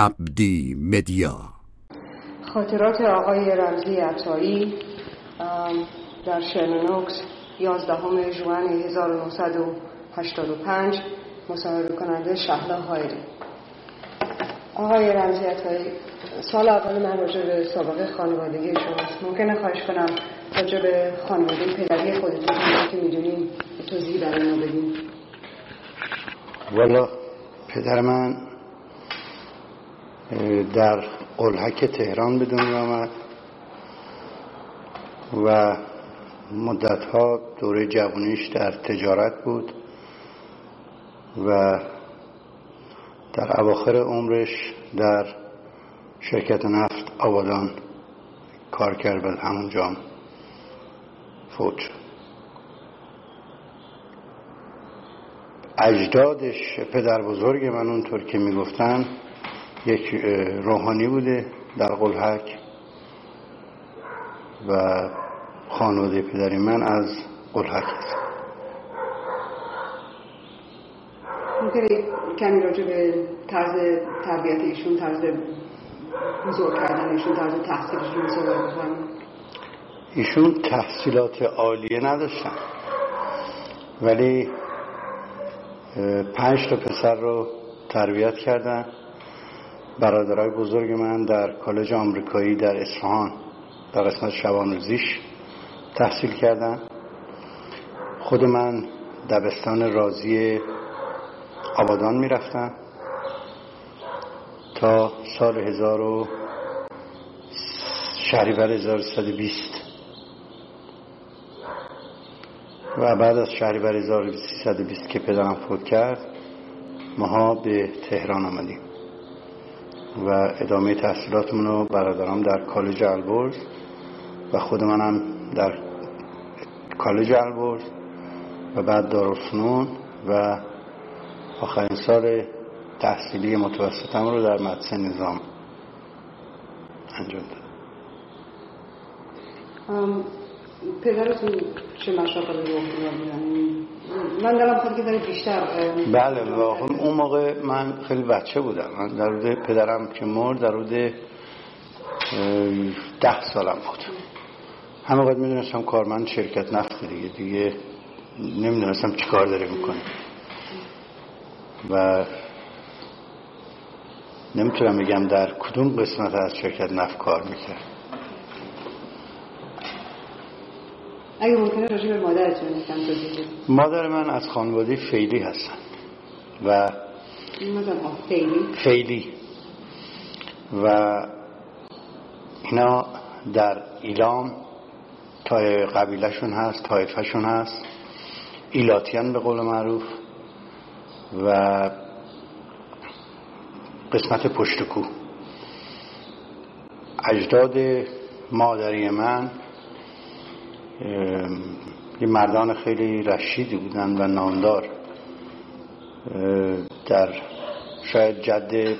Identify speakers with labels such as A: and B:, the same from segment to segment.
A: عبدی مدیا.
B: خاطرات آقای رمزی عطایی در شرنوکس 11 جوان 1985 مصاحبه کننده شهلا هایری آقای رمزی عطایی سال اول من راجع به سابقه خانوادگی شماست ممکنه خواهش کنم راجع به خانواده پدری خودتون که می‌دونیم توضیح برای ما بدین.
C: والا پدر من در قلحک تهران به دنیا آمد و مدتها دوره جوانیش در تجارت بود و در اواخر عمرش در شرکت نفت آبادان کار کرد و همونجا فوت اجدادش پدر بزرگ من اونطور که می‌گفتن یک روحانی بوده در قلحک و خانواده پدری من از قلحک است
B: ممکنه کمی راجع به طرز تربیت ایشون طرز بزرگ کردن ایشون طرز تحصیلشون صحبت
C: ایشون تحصیلات عالیه نداشتن. ولی پنج تا پسر رو تربیت کردن. برادرای بزرگ من در کالج آمریکایی در اصفهان در قسمت شبانوزیش تحصیل کردن. خود من دبستان رازی آبادان می‌رفتم تا سال هزار و شهریور 1320 و بعد از شهریور 1320 که پدرم فوت کرد ماها به تهران آمدیم. و ادامه تحصیلاتمون رو برادرام در کالج البرز و خود منم در کالج البرز و بعد دارالفنون و آخرین سال تحصیلی متوسطم رو در مدرسه نظام انجام دادم.
B: پدرتون چه مشاقل رو من دارم خود که بیشتر
C: بله واقعا اون موقع من خیلی بچه بودم. من در روده پدرم که مرد در روده ده سالم بود. همه باید می‌دونستم کارمند شرکت نفت دیگه. دیگه نمی‌دونستم چی کار داره می‌کنه و نمی‌تونم بگم در کدوم قسمت از شرکت نفت کار می‌کرد.
B: اگه ممکنه راجع به مادرتون
C: مادر من از خانواده فیلی هستن. و
B: فیلی.
C: فیلی. و اینا در ایلام تای قبیلهشون هست تایفهشون هست. ایلاتیان به قول معروف. و قسمت پشتکو. اجداد مادری من یه مردان خیلی رشیدی بودن و نامدار. در شاید جد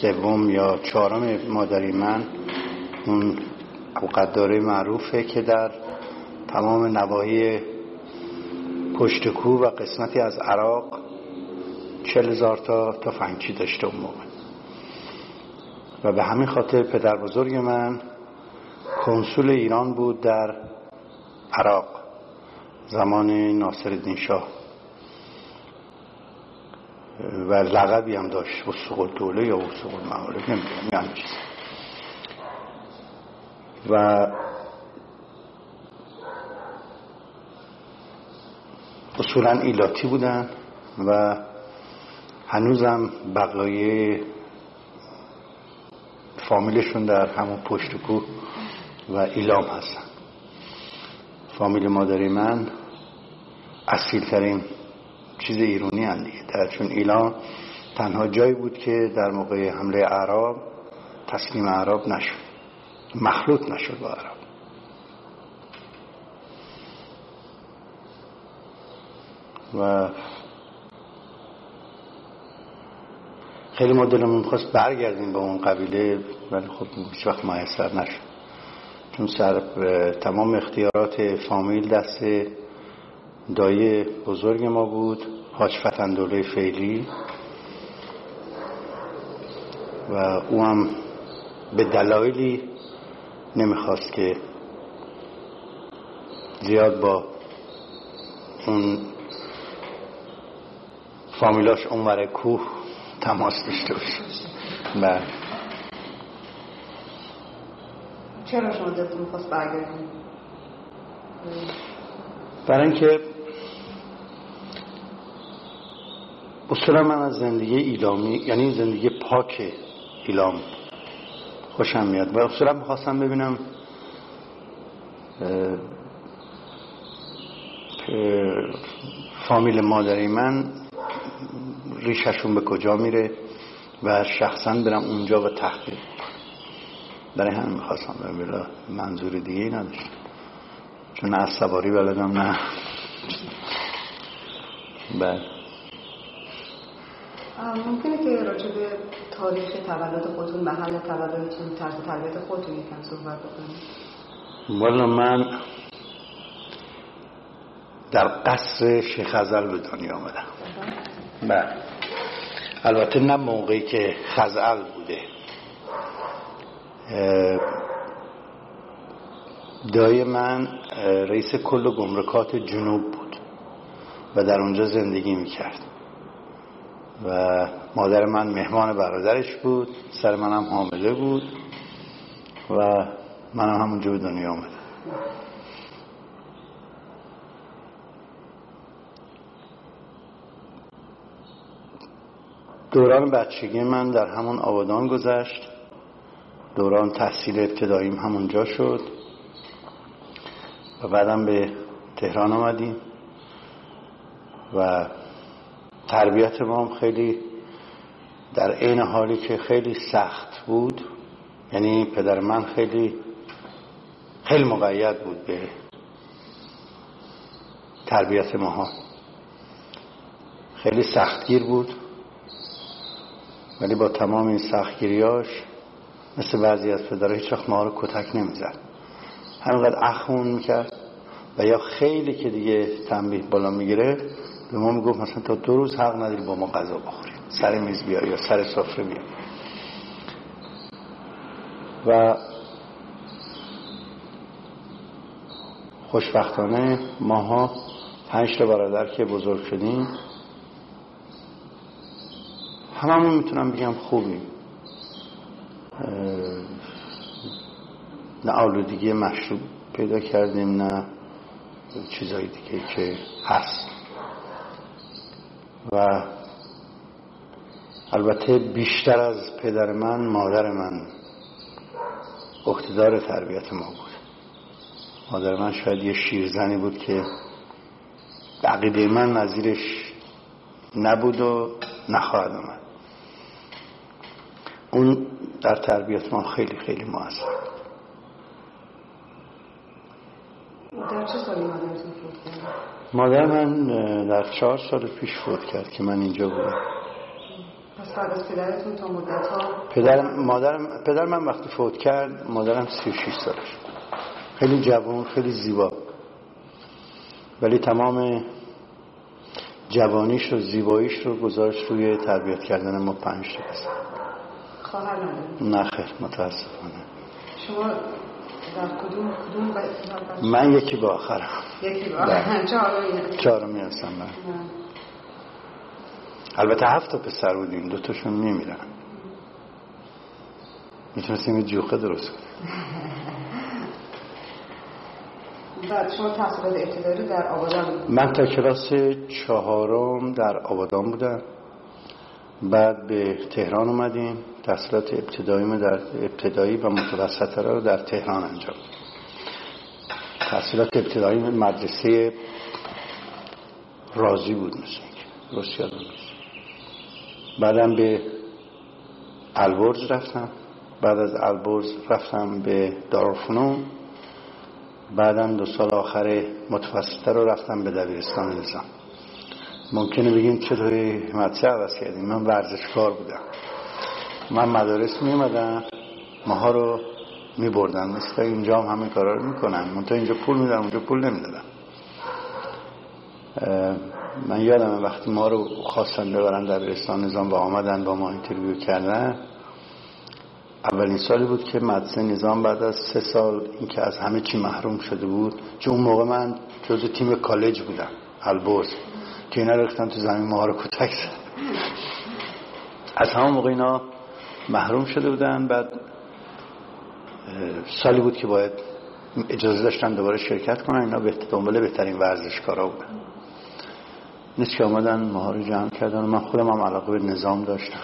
C: سوم یا چهارم مادری من اون قداره معروفه که در تمام نواحی پشتکو و قسمتی از عراق چل هزار تا تفنگچی داشته اون موقع. و به همین خاطر پدر بزرگ من کنسول ایران بود در عراق زمان ناصر الدین شاه. و لقبی هم داشت وسوق دوله یا وسوق المعارف نمی‌دونم یه و اصولا ایلاتی بودن و هنوزم بقایه فامیلشون در همون پشت کو و ایلام هستن. فامیل مادری من اصیل ترین چیز ایرونی هم دیگه. در چون ایلام تنها جایی بود که در موقع حمله عرب تسلیم عرب نشد. مخلوط نشد با عرب و خیلی ما دلمون خواست برگردیم به اون قبیله ولی خب هیچ وقت میسر نشد. چون سر تمام اختیارات فامیل دست دایه بزرگ ما بود حاج فتندوله فعلی و او هم به دلایلی نمی‌خواست که زیاد با اون فامیلاش اونور کوه تماس داشته باشه بله
B: چرا شما دلتون خواست برگردیم
C: برای اینکه اصولا من از زندگی ایلامی یعنی زندگی پاک ایلام خوشم میاد و اصولا می‌خواستم ببینم فامیل مادری من ریششون به کجا میره و شخصا برم اونجا و تحقیق برای همین می‌خواستم برم منظور دیگه ای نداشت. چون نه از سواری بلدم نه.
B: بله ممکنه که راجع به تاریخ تولد خودتون محل تولدتون طرز تربیت خودتون یکم صحبت بکنید
C: والا من در قصر شیخ ازل به دنیا آمدم. بله البته نه موقعی که خزعل بوده. دای من رئیس کل گمرکات جنوب بود و در اونجا زندگی می‌کرد. و مادر من مهمان برادرش بود سر منم حامله بود و منم همونجا به دنیا آمدم. دوران بچگی من در همون آبادان گذشت. دوران تحصیل ابتداییم همونجا شد. و بعدم به تهران آمدیم. و تربیت ما هم خیلی در عین حالی که خیلی سخت بود یعنی پدر من خیلی خیلی مقید بود به تربیت ماها. خیلی سختگیر بود. ولی با تمام این سختگیریاش مثل بعضی از پدرها هیچ وقت ما رو کتک نمی‌زد. همینقدر اخمون می‌کرد و یا خیلی که دیگه تنبیه بالا می‌گیره به ما می‌گفت مثلا تا دو روز حق نداری با ما غذا بخوریم سر میز بیا یا سر سفره بیا. و خوشبختانه ماها پنج تا برادر که بزرگ شدیم هممون می‌تونم بگم خوبیم. نه آلودگی مشروب پیدا کردیم نه چیزایی دیگه که هست. و البته بیشتر از پدر من مادر من اقتدار تربیت ما بود. مادر من شاید یه شیرزنی بود که عقیده من نظیرش نبود و نخواهد آمد. اون در تربیت ما خیلی خیلی موثر
B: در چه سالی مادرتون فوت کرد؟
C: مادر من در چهار سال پیش فوت کرد که من اینجا بودم.
B: پس بعد از پدرتون تا مدت ها
C: پدر, مادر پدر من وقتی فوت کرد مادرم 36 سالش خیلی جوان خیلی زیبا. ولی تمام جوانیش و زیباییش رو گذاشت روی تربیت کردن ما پنج تا
B: خواهر
C: نه خیر متاسفانه.
B: شما در کدوم کدوم
C: من یکی با آخرم.
B: یکی با آخرم چهارمی
C: هستم من البته هفت تا پسر بودیم دوتاشون میمیرن. می‌تونستیم یه جوخه درست کنیم.
B: بعد شما تحصیلات ابتدایی در آبادان
C: من تا کلاس چهارم در آبادان بودم. بعد به تهران اومدیم. تحصیلات ابتدایی در ابتدایی و متوسطه رو در تهران انجام تحصیلات ابتدایی مدرسه رازی بود مثل یادم بعدم به البرز رفتم. بعد از البرز رفتم به دارالفنون. بعدم دو سال آخر متوسطه رو رفتم به دبیرستان نظام. ممکنه بگیم چطوری مدرسه عوض کردیم؟ من ورزشکار بودم. من مدارس می اومدم ماها رو می بردن مثل اینجا هم همین کارا رو می‌کنن من تا اینجا پول میدم اونجا پول نمی‌دادم. من یادم وقتی ما رو خواستن ببرن دبیرستان نظام و آمدن با ما interview کردن. اولین سالی بود که مدرسه نظام بعد از سه سال اینکه از همه چی محروم شده بود چون اون موقع من جزو تیم کالج بودم البرز که اینا رفتن تو زمین ما رو کتک زد از همون موقع اینا محروم شده بودن. بعد سالی بود که باید اجازه داشتن دوباره شرکت کنن. اینا به دنبال بهترین ورزشکارا بودن. نیست که آمدن ما رو جمع کردن. من خودم هم علاقه به نظام داشتم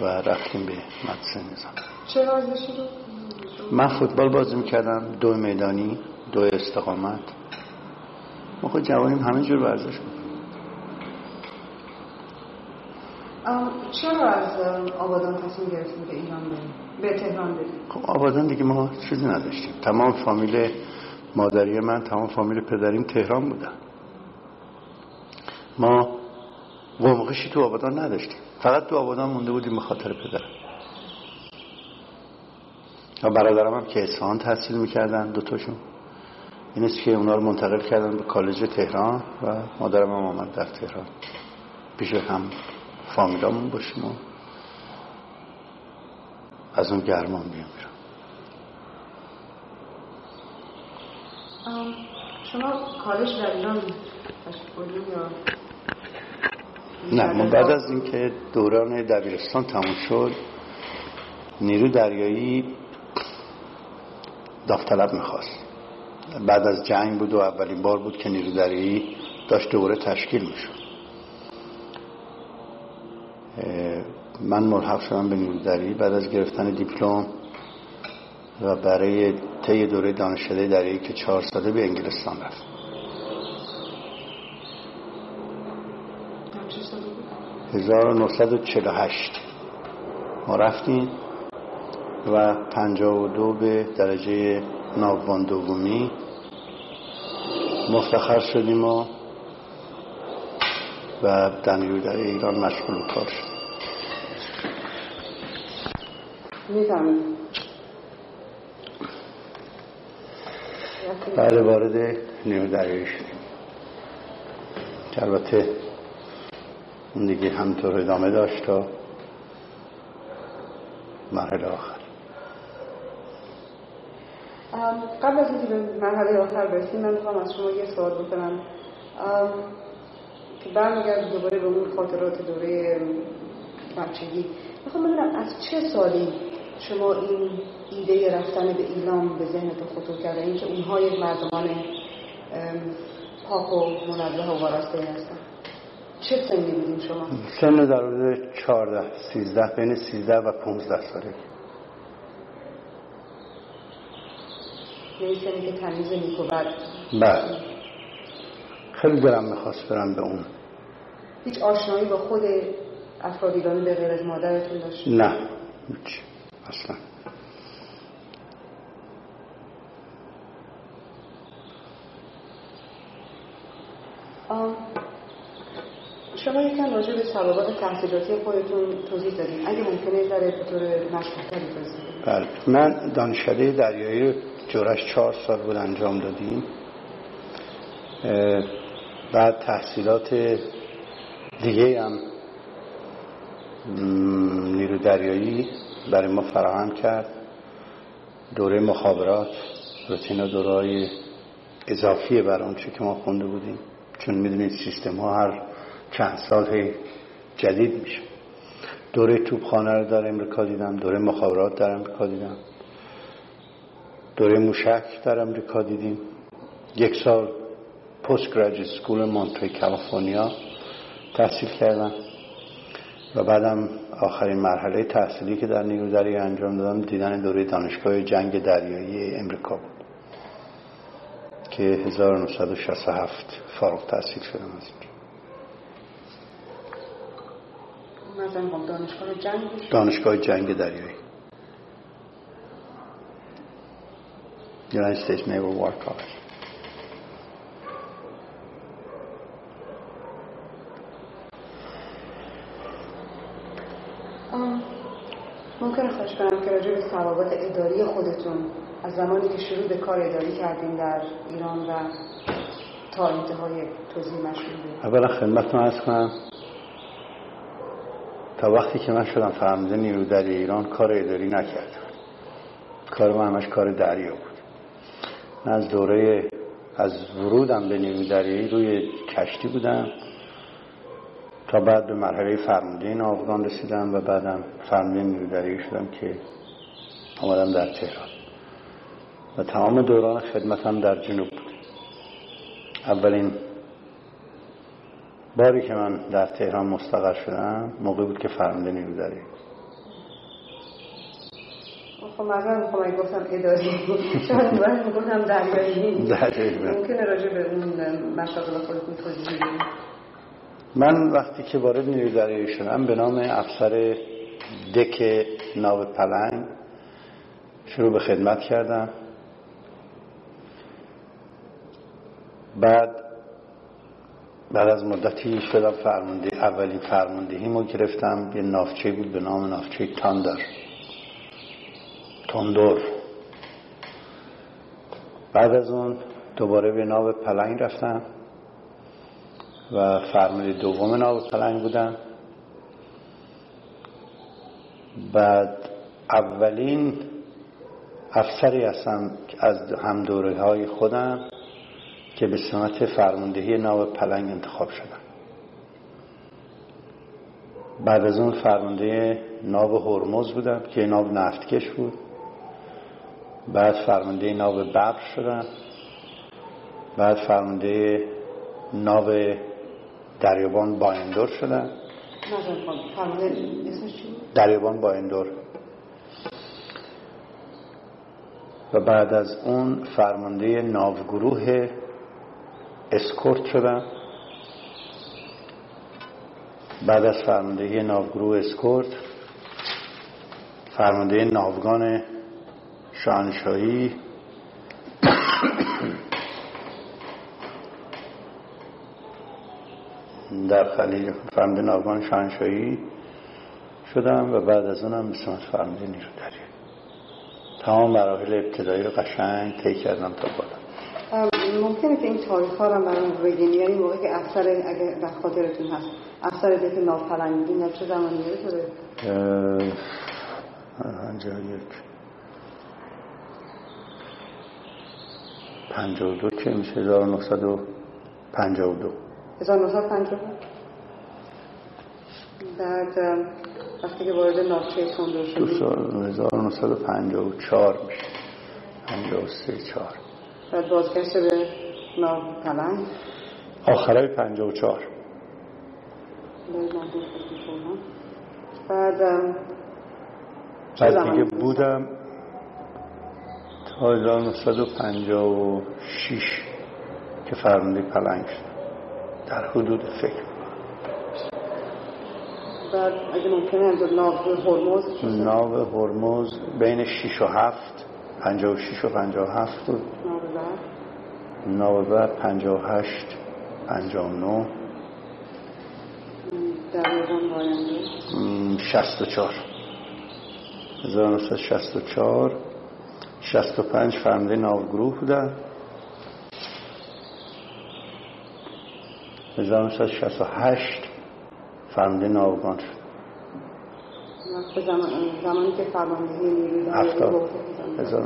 C: و رفتیم به مدرسه نظام.
B: چه ورزشی رو؟
C: من فوتبال بازی می‌کردم. دو میدانی دو استقامت. ما خود جوانیم همه جور ورزش
B: چرا از آبادان تصمیم گرفتیم به ایران بریم؟ به تهران بریم.
C: خب آبادان دیگه ما چیزی نداشتیم. تمام فامیل مادری من تمام فامیل پدریم تهران بودن. ما قمقشی تو آبادان نداشتیم. فقط تو آبادان مونده بودیم به خاطر پدر و برادرم هم که اصفهان تحصیل می‌کردن دوتاشون این است که اونا رو منتقل کردن به کالج تهران و مادرم هم آمد در تهران. پیش هم فامیلامون باشیم و از اون گرمان بیام بیرون.
B: شما کالج در ایران یا؟
C: نه ما بعد از اینکه دوران دبیرستان تموم شد نیرو دریایی داوطلب می‌خواست. بعد از جنگ بود و اولین بار بود که نیرو دریایی داشت دوره تشکیل می‌شد. من ملحق شدم به نیرودری بعد از گرفتن دیپلم و برای طی دوره دانشکده دریایی که چهار ساله به انگلستان رفت 1948 ما رفتیم و 52 به درجه ناوبان دومی مفتخر شدیم و و در در ایران مشغول کار شد. بعد وارد نیمه دریایی شدیم. که البته اون دیگه همطور ادامه داشت تا مرحله آخر.
B: قبل از اینکه به مرحله آخر برسیم من می‌خوام از شما یه سوال بکنم. برمیگرد دوباره به اون خاطرات دوره بچگی. می‌خوام بدونم از چه سالی شما این ایده رفتن به ایران به ذهنتون خطور کرده؟ اینکه اونها یک مردمان پاک و منزه و وارسته هستن. چه سنی بودین شما؟
C: سن در حدود 14 13 بین 13 و 15 ساله.
B: یعنی سنی که تمیز نیک و بد
C: بله. خیلی دلم می‌خواست برم به اون.
B: هیچ آشنایی با خود افراد ایرانی به غیر از مادرتون داشت؟
C: نه هیچ. اصلا.
B: شما یکم راجع به سوابق تحصیلاتی خودتون توضیح دادیم اگه ممکنه ذره به طور توضیح
C: بله. من دانشکده دریایی جورش چهار سال بود انجام دادیم. بعد تحصیلات دیگه هم نیرو دریایی برای ما فراهم کرد. دوره مخابرات روتینا دوره اضافیه بر اون که ما خونده بودیم. چون می‌دونید سیستم ها هر چند سال جدید میشه. دوره توبخانه رو در امریکا دیدم دوره مخابرات در امریکا دیدم. دوره موشک در امریکا دیدیم. یک سال پست گراجویت سکول مونتری کالیفرنیا تحصیل کردم و بعدم آخرین مرحله تحصیلی که در نیرو دریایی انجام دادم دیدن دوره دانشگاه جنگ دریایی امریکا بود که 1967 فارغ تحصیل شدم از
B: اینجا. دانشگاه جنگ
C: دانشگاه جنگ دریایی. United States Naval War College.
B: ممکنه خواهش کنم که راجع به اداری خودتون از زمانی که شروع به کار اداری کردین در ایران و تا انتهای توضیح مشغول
C: اولا خدمتتون ارز کنم تا وقتی که من شدم فرمانده نیرو در ایران کار اداری نکردم. کار ما همش کار دریا بود. من از دوره از ورودم به نیرو دریایی روی کشتی بودم. تا بعد به مرحله فرمانده این آفغان رسیدم و بعدم فرمانده نیرو دریایی شدم که آمدم در تهران. و تمام دوران خدمتم در جنوب بود. اولین باری که من در تهران مستقر شدم موقع بود که فرمانده نیرو دریایی
B: خب مثلا می‌خوام اگه گفتم اداری شاید باید می‌گفتم دریایی. ممکنه راجع به اون مشاغل خودتون توضیح
C: من وقتی که وارد نیروی شدم به نام افسر دک ناو پلنگ شروع به خدمت کردم. بعد بعد از مدتی شدم فرمانده فرماندهی ما گرفتم. یه نافچه بود به نام نافچه تاندر. تندور. بعد از اون دوباره به ناو پلنگ رفتم. و فرمانده دوم ناو پلنگ بودم بعد اولین افسری هستم از هم های خودم که به سمت فرماندهی ناو پلنگ انتخاب شدم. بعد از اون فرمانده ناو هرمز بودم که ناو نفتکش بود. بعد فرمانده ناو ببر شدم. بعد فرمانده ناو دریابان بایندور شدم دریابان بایندور و بعد از اون فرمانده ناوگروه اسکورت شدم بعد از فرمانده ناوگروه اسکورت فرمانده ناوگان شاهنشاهی در خلیج فرمانده ناوگان شانشایی شدم و بعد از اونم به سمت نیرو دریایی تمام مراحل ابتدایی رو قشنگ طی کردم تا بالا.
B: ممکنه که این تاریخ ها رو برام بگین؟ یعنی موقعی که افسر اگه در خاطرتون هست افسر دیگه ناپلنگی نه چه زمانی شده
C: پنجا یک. پنجا و دو چه میشه؟ هزار و نصد و پنجا و دو
B: هزار و نصد پنجا بعد وقتی که وارد ناچه تندر شدید
C: تو سال 1954 میشه. 53 4
B: بعد بازگشت به ناو پلنگ
C: آخرای 54
B: بعد
C: بعد دیگه بودم تا 1956 که فرمانده پلنگ شد. در حدود فکر
B: اگه ممکنه ناو هرمز
C: ناو هرمز بین 6 و 7 56 و 57 بود. ناو بعد؟ 58 59
B: دریابان باینده
C: 64 1964 65 فرمانده ناوگروه بودن. 1968 فرمانده ناوگان شد.
B: زمانی که فرماندهی نیروی
C: هفتاد. هزار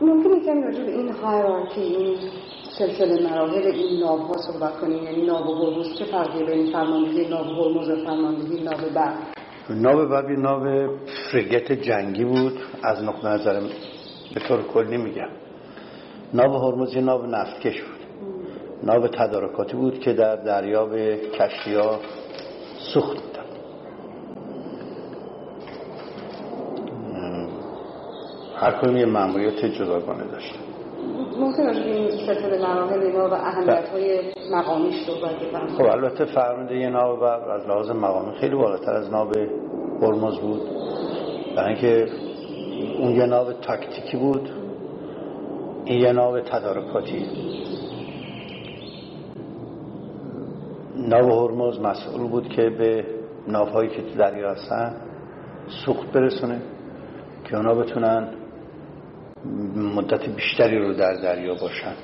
B: ممکنه کمی راجع به این هایرارکی این سلسله مراحل این ناو ها صحبت کنیم یعنی ناو هرمز چه فرقی بین فرماندهی ناو هرمز و فرماندهی ناو بر؟
C: ناو بر یه ناو فرگت جنگی بود از نقطه نظر به طور کلی میگم. ناو هرمز ناو نفتکش بود ناو تدارکاتی بود که در دریا به کشتی ها سوخت بودن هر یه معمولیت جداگانه داشت
B: ممکن است این سلسله مراحل اینا و اهمیت های مقامیش صحبت
C: خب البته فرمانده یه ناو بر از لحاظ مقامی خیلی بالاتر از ناو هرمز بود. برای اینکه اون یه ناو تاکتیکی بود. این یه ناو تدارکاتی. ناو هرمز مسئول بود که به ناوهایی که تو دریا هستن سوخت برسونه که اونا بتونن مدت بیشتری رو در دریا باشن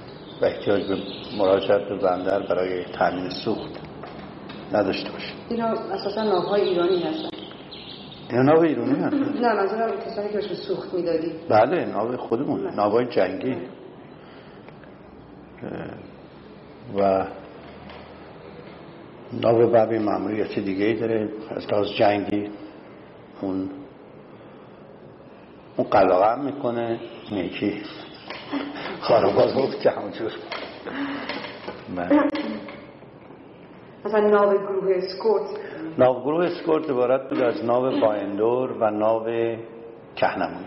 C: و احتیاج به مراجعت به بندر برای تامین سوخت نداشته باشه
B: اینا اساسا ناوهای ایرانی هستن.
C: اینا ناو ایرانی هستن؟
B: نه منظورم کسانی که بهشون سوخت می‌دادی.
C: بله ناو خودمون ناوهای جنگی. و ناو ببی معمولیت دیگه ای داره از لحاظ جنگی اون اون قلاقه هم می‌کنه نیکی خارباز بود که همونجور.
B: مثلا ناو گروه اسکورت.
C: ناو گروه اسکورت عبارت بود از ناو بایندور و ناو کهنمونی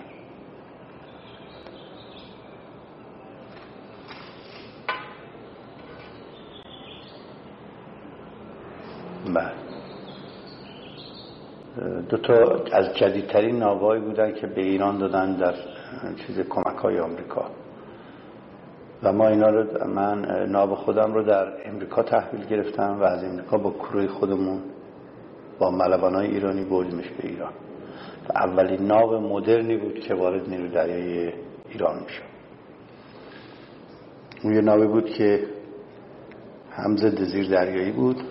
C: بله دو تا از جدیدترین ناوایی بودن که به ایران دادن در چیز کمک های آمریکا. و ما اینا رو من ناو خودم رو در امریکا تحویل گرفتم و از امریکا با کروی خودمون با ملبان های ایرانی بردیمش به ایران. و اولین ناو مدرنی بود که وارد نیرو دریای ایران می‌شد. اون یه ناوی بود که هم ضد زیر دریایی بود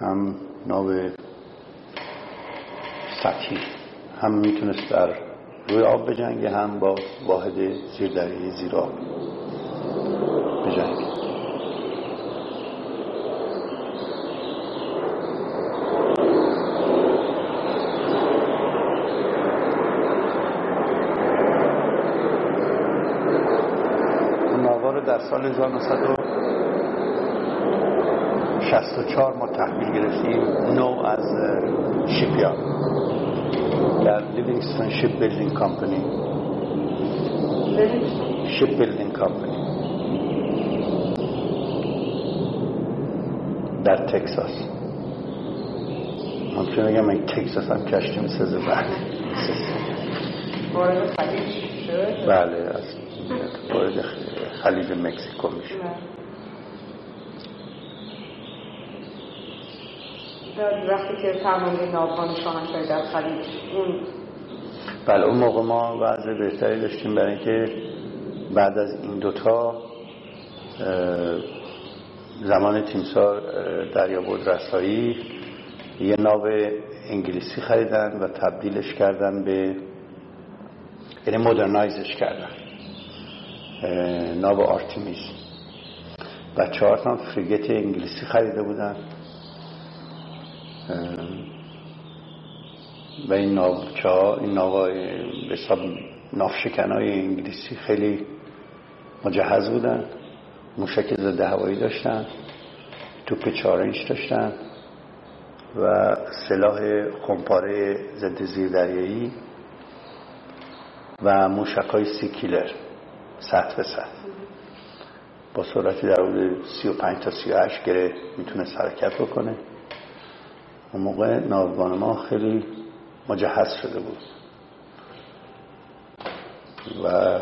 C: هم ناو سطحی. هم می‌تونست در روی آب بجنگه هم با واحد زیر دریایی زیر آب بجنگه. در سال 1964 ما تحویل گرفتیم نو از shipyard در لیوینگستون shipbuilding company shipbuilding company در تکساس. ممکنه بگم این تکساس هم کشتی می‌سازه بله
B: وارد خلیج شد؟
C: بله از وارد خلیج مکزیکو میشه.
B: وقتی که فرمانده شاهنشاهی در خلیج اون
C: بله اون موقع ما وضع بهتری داشتیم برای اینکه بعد از این دوتا زمان تیمسار اه، دریابود رسایی یه ناو انگلیسی خریدن و تبدیلش کردن به یعنی modernize ش کردن ناو آرتمیز. و چهار تا frigate انگلیسی خریده بودن. و این ناوچه این ناوهای به حساب ناوشکن های انگلیسی خیلی مجهز بودن موشک ضد هوایی داشتن توپ چهار اینچ داشتن و سلاح خمپاره ضد زیردریایی و موشک های سی کیلر سطح به سطح. با سرعتی در حدود 35 تا 38 گره می‌تونست حرکت بکنه. اون موقع ناوگان ما خیلی مجهز شده بود. و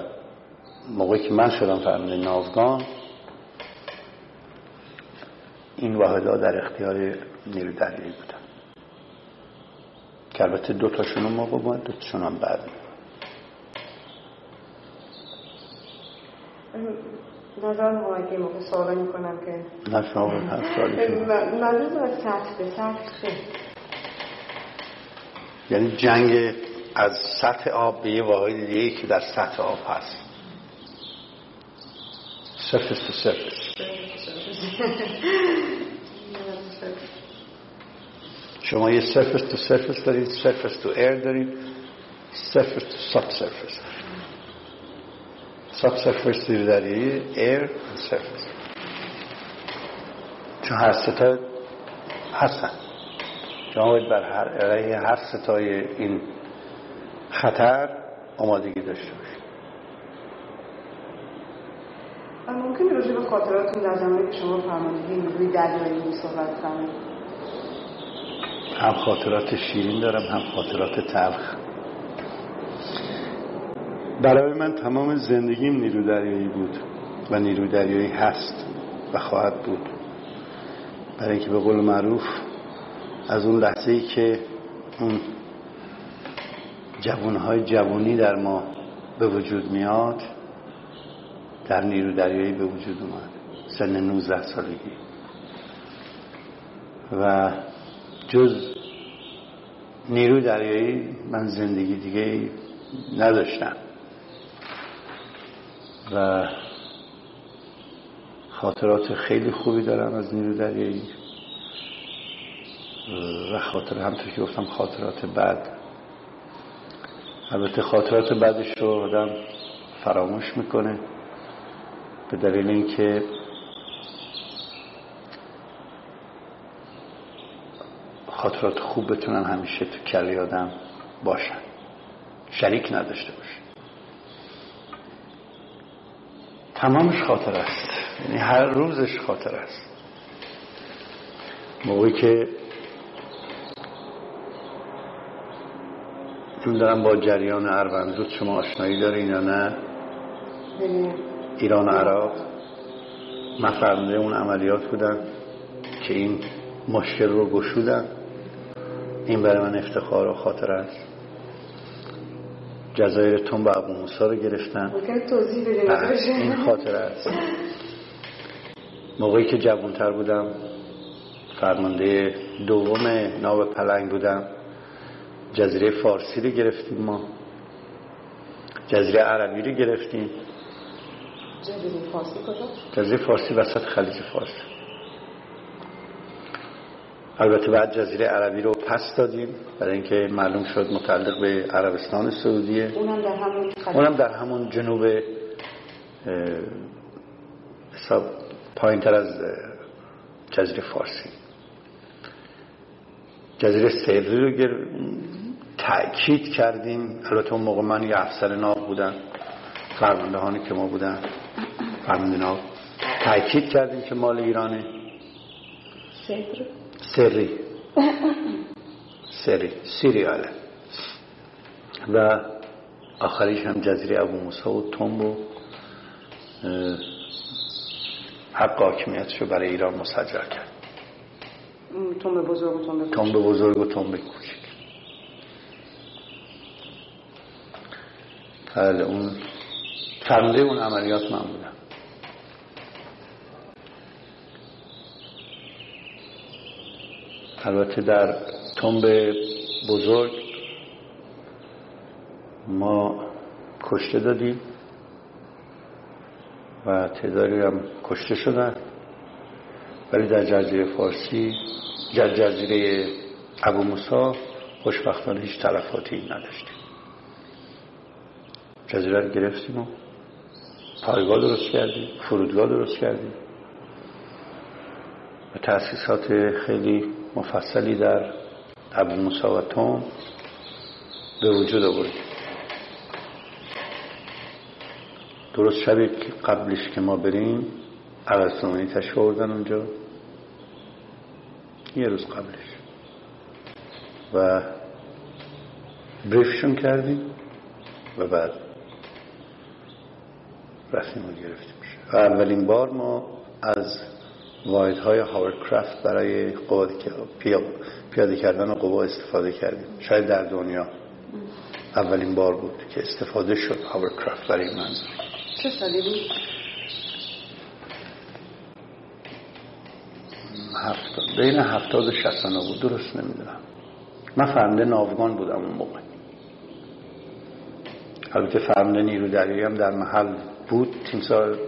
C: موقعی که من شدم فرمانده ناوگان این واحدها در اختیار نیروی دریایی بودن. که البته دو تاشون اون موقع بود دو تاشون هم بعد.
B: نظر ما که موقع سوالا می‌کنم که
C: نه شما سالی
B: سطح به سطح؟
C: یعنی جنگ از سطح آب به یه واحد دیگه که در سطح آب هست. سرفس تو سرفس شما یه سرفس تو سرفس دارید سرفس تو ایر دارید سرفس تو سرفس سرفس زیر دریایی ایر سرفس چون هر ستا هستن. شما باید بر هر علیه هر ستای این خطر آمادگی داشته باشید.
B: ممکن راجع به خاطراتتون در زمانی که شما فرماندهی نیروی دریایی صحبت کنید.
C: هم خاطرات شیرین دارم هم خاطرات تلخ. برای من تمام زندگیم نیرو دریایی بود و نیرو دریایی هست و خواهد بود. برای اینکه به قول معروف از اون لحظه ای که اون جوانهای جوانی در ما به وجود میاد در نیرو دریایی به وجود اومد. سن 19 سالگی. و جز نیرو دریایی من زندگی دیگه نداشتم. و خاطرات خیلی خوبی دارم از نیرو دریایی. و خاطر همطور که گفتم خاطرات بد البته خاطرات بعدش رو آدم فراموش می‌کنه به دلیل اینکه خاطرات خوب بتونن همیشه تو کلی آدم باشن. شریک نداشته باشه تمامش خاطر است. یعنی هر روزش خاطر است. موقعی که دارم با جریان اروندرود شما آشنایی دارین یا نه؟ ایران و عراق من اون عملیات بودن که این مشکل رو گشودن. این برای من افتخار و خاطر است. جزایر تون به ابو موسا رو گرفتن. بله، این خاطر است. موقعی که جوانتر بودم فرمانده دوم ناو پلنگ بودم. جزیره فارسی رو گرفتیم ما. جزیره عربی رو گرفتیم.
B: جزیره فارسی
C: کجا؟ جزیره فارسی وسط خلیج فارس. البته بعد جزیره عربی رو پس دادیم. برای اینکه معلوم شد متعلق به عربستان سعودیه.
B: اونم در همون
C: اونم در همون جنوب حساب پایین تر از جزیره فارسی. جزیره سیری رو گر... تأکید کردیم. البته اون موقع من یه افسر ناب بودن فرماندهانی که ما بودن. فرمانده ناب تأکید کردیم که مال ایرانه. سری سری سیریاله و آخریش هم جزیره ابو موسا و تومب و حق حاکمیتش رو برای ایران مسجر کرد.
B: تومب بزرگ و تومب
C: تومب بزرگ و تومب کوچک. بله اون فرمده اون عملیات من بودم البته در تنب بزرگ. ما کشته دادیم و تعدادی هم کشته شدن. ولی در جزیره فارسی در جزیره ابو موسا خوشبختانه هیچ تلفاتی نداشتیم. جزیره رو گرفتیم و پایگاه درست کردیم فرودگاه درست کردیم. و تأسیسات خیلی مفصلی در ابو موسا و توم به وجود آوردیم. درست شبی که قبلش که ما بریم عوض تشو آوردن اونجا. یه روز قبلش. و بریفشون کردیم و بعد رفتیم و گرفتیم. و اولین بار ما از های هاورکرافت برای پیاده کردن قوا استفاده کردیم. شاید در دنیا اولین بار بود که استفاده شد. هاورکرافت برای این منظور.
B: چه سالی بود؟
C: هفتاد. بین هفتاد و شستانه بود. درست نمی‌دونم. من فرمده ناوگان بودم اون موقع. البته فرمده نیرو دریایی هم در محل بود. تیمسار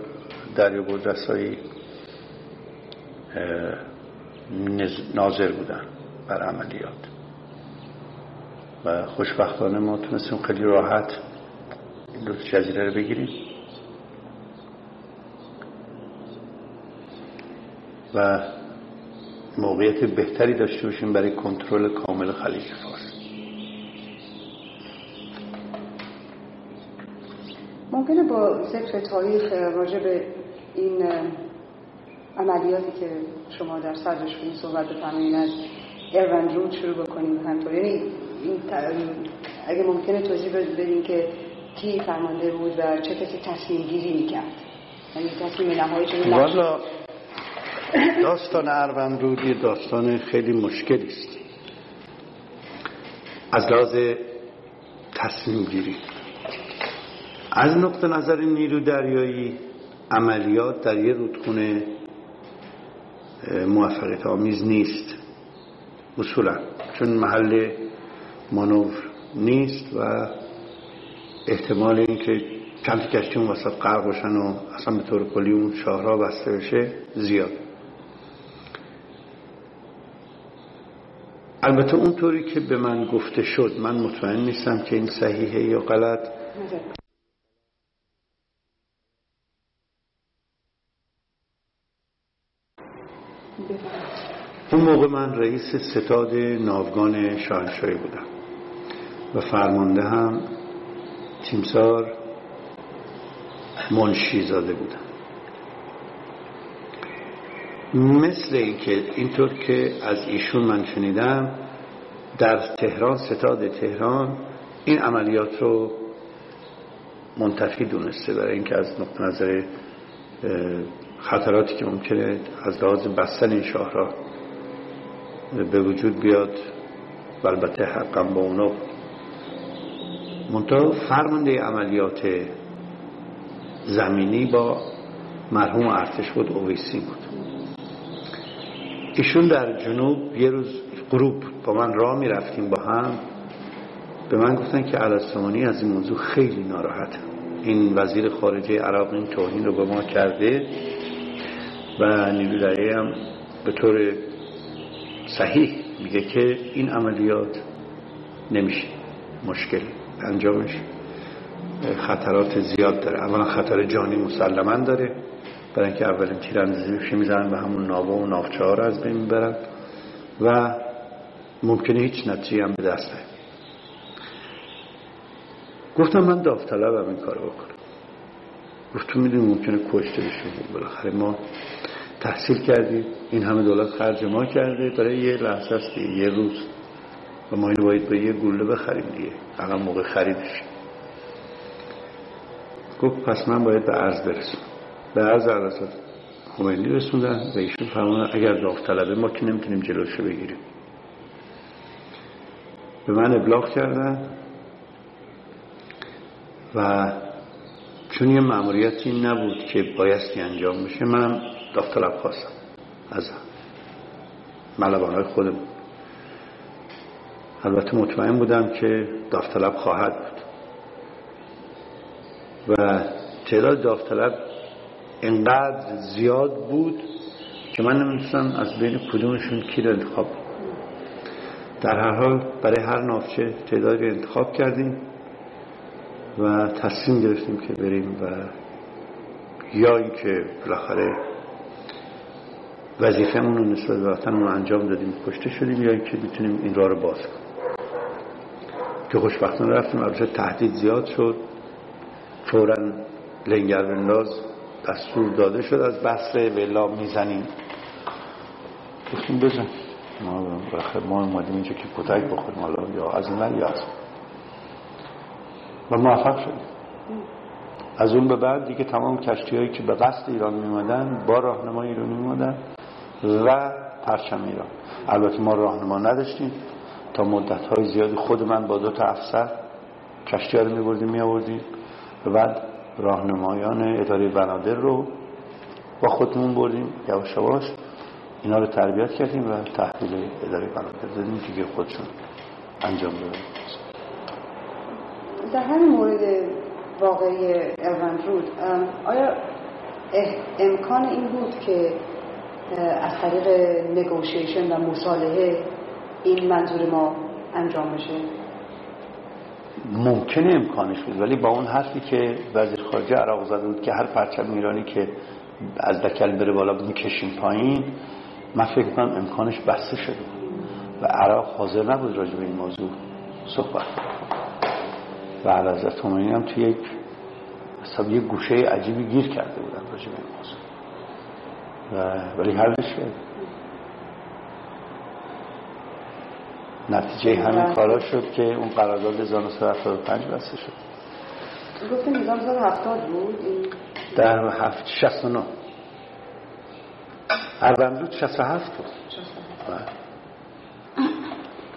C: دریا ناظر بودن. بر عملیات. و خوشبختانه ما تونستیم خیلی راحت این دو جزیره رو بگیریم. و موقعیت بهتری داشته باشیم برای کنترل کامل خلیج فارس.
B: ممکنه با ذکر تاریخ راجع به این عملیاتی که شما در صدرش کنید صحبت بفرمایید. از ایرون رود شروع بکنیم همطور. یعنی این اگه ممکنه توضیح بدین که کی فرمانده بود و چه کسی تصمیم گیری می‌کرد. یعنی تصمیم نهایی
C: والا داستان اروند رودی داستان خیلی مشکلی است. از لحاظ تصمیم گیری. از نقطه نظر نیرو دریایی عملیات در یه رودخونه موفقیت آمیز نیست. اصولا چون محل مانور نیست و احتمال اینکه چند کشتی اون وسط غرق باشن و اصلا به طور کلی اون شاهرها بسته بشه زیاد. البته اونطوری که به من گفته شد من مطمئن نیستم که این صحیحه یا غلط اون موقع من رئیس ستاد ناوگان شاهنشاهی بودم و فرمانده هم تیمسار منشی زاده بودم. مثل اینکه اینطور که از ایشون من شنیدم در تهران ستاد تهران این عملیات رو منتفی دونسته برای اینکه از نقطه نظر خطراتی که ممکنه از لحاظ بستن این شاه به وجود بیاد و البته حقا با اونا. منطقه فرمانده عملیات زمینی با مرحوم ارتش بود اویسی بود. ایشون در جنوب یه روز گروپ با من راه می رفتیم با هم. به من گفتن که علاسمانی از این موضوع خیلی ناراحت. این وزیر خارجه عراق این توهین رو به ما کرده و نیروی هم به طور صحیح میگه که این عملیات نمیشه مشکل. انجامش خطرات زیاد داره. اولا خطر جانی مسلما داره. برای اینکه اولین تیراندازی میشه می‌زنن به همون ناوا و نافچه ها رو از بین می‌برن. و ممکنه هیچ نتیجه هم به دست نیاد. گفتم من داوطلبم این کارو بکنم. گفت تو می‌دونی ممکنه کشته بشه بالاخره ما تحصیل کردیم این همه دولت خرج ما کرده. برای یه لحظه است یه روز و ما اینو باید به یه گوله بخریم دیگه. اقل موقع خریدش. گفت پس من باید به عرض برسم. به عرض عرضات خمینی رسوندن و ایشون فرمانه اگر داوطلبه ما که نمی‌تونیم جلوشو بگیریم. به من ابلاغ کردن و چون یه معمولیتی نبود که بایستی انجام بشه من داوطلب خواستم از ملوانهای خودم البته مطمئن بودم که داوطلب خواهد بود. و تعداد داوطلب انقدر زیاد بود که من نمی‌دونستم از بین کدومشون کی رو انتخاب در هر حال برای هر نافچه تعدادی انتخاب کردیم و تصمیم گرفتیم که بریم و یا اینکه بالاخره وظیفه‌مون رو نسبت به وطنمون انجام دادیم. کشته شدیم یا اینکه بتونیم این راه رو باز کنیم. که خوشبختانه رفتیم. البته تهدید زیاد شد. فورا لنگر بنداز دستور داده شد. از بسره ولا می‌زنیم. گفتیم بزن. ما بخیر ما اومدیم اینجا که کتک بخوریم. حالا یا از من یا از و موفق شدیم. از اون به بعد دیگه تمام کشتی هایی که به قصد ایران میمدن با راهنمای ایرانی میمدن و پرچم ایران البته ما راهنما نداشتیم. تا مدت های زیادی خود من با دو تا افسر کشتی رو میبردیم میآوردیم و بعد راهنمایان اداره بنادر رو با خودمون بردیم. یواش یواش اینا رو تربیت کردیم و تحویل اداره بنادر دادیم دیگه خودشون انجام دادیم
B: در همین مورد واقعی رود آیا امکان این بود که از طریق نگوشیشن و مصالحه این منظور ما انجام بشه
C: ممکنه امکانش بود ولی با اون حرفی که وزیر خارجه عراق زده بود که هر پرچم ایرانی که از دکل بره بالا کشیم پایین من فکر کنم امکانش بسته شده و عراق حاضر نبود راجع به این موضوع صحبت و حضرت هم توی یک حساب یک گوشه عجیبی گیر کرده بودن راجع به این موضوع. ولی حلش کرد نتیجه همین کارا شد که اون قرارداد 1975 بسته شد.
B: گفتیم 1970 بود؟
C: در هفت 69 اروندرود 67 بود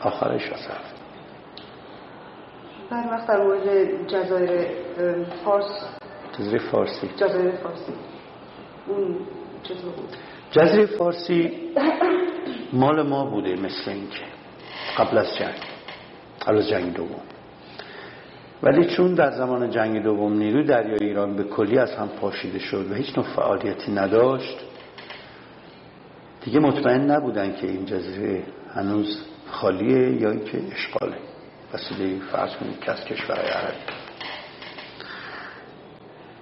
C: آخر 67
B: بعد وقت در مورد جزایر فارس.
C: جزایر فارسی.
B: جزایر فارسی. اون؟
C: جزیره فارسی مال ما بوده مثل اینکه قبل از جنگ قبل از جنگ دوم. ولی چون در زمان جنگ دوم نیروی دریای ایران به کلی از هم پاشیده شد و هیچ نوع فعالیتی نداشت دیگه مطمئن نبودن که این جزیره هنوز خالیه یا اینکه اشغاله. وسیله فرض کنید که از کشورهای عربی.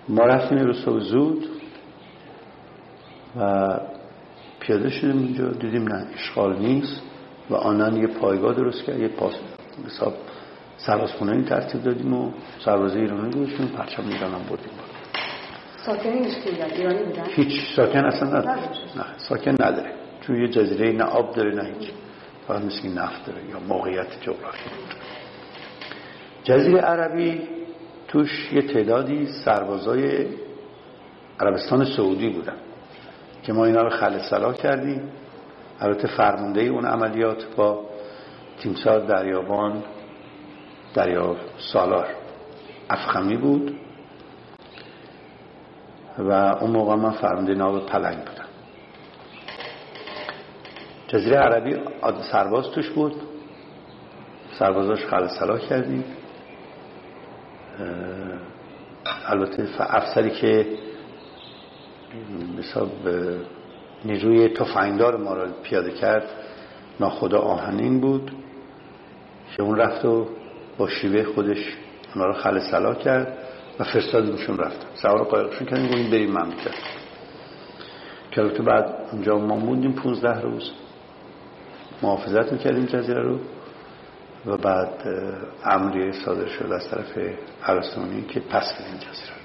C: ما رفتیم رو زود. و پیاده شدیم اینجا. دیدیم نه اشغال نیست و آنان یه پایگاه درست کرد یه پاس حساب سربازخونه این ترتیب دادیم و سربازه ایرانی گذاشتیم پرچم ایران هم بردیم
B: ساکن ایرانی بودن؟
C: هیچ. ساکن اصلا نداره. نه ساکن نداره. چون یه جزیره نه آب داره نه هیچ. فقط مثل نفت داره یا موقعیت جغرافی. جزیره عربی توش یه تعدادی سربازای عربستان سعودی بودن. که ما اینا رو خلصلا کردیم البته فرمونده اون عملیات با تیمسار دریابان دریا سالار. افخمی بود. و اون موقع من فرمانده ناب پلنگ بودم. جزیره عربی سرباز توش بود. سربازاش خلصلا کردیم. البته افسری که نیروی تفنگدار ما را پیاده کرد ناخدا آهنین بود که اون رفت و با شیوه خودش اونا رو خل سلا کرد و فرستادیمشون رفتن سوار قایقشون کردیم گوییم بریم مملکت. که البته بعد اونجا ما موندیم 15 روز. محافظت می‌کردیم جزیره رو و بعد امری صادر شد از طرف عرستانی که پس بدیم جزیره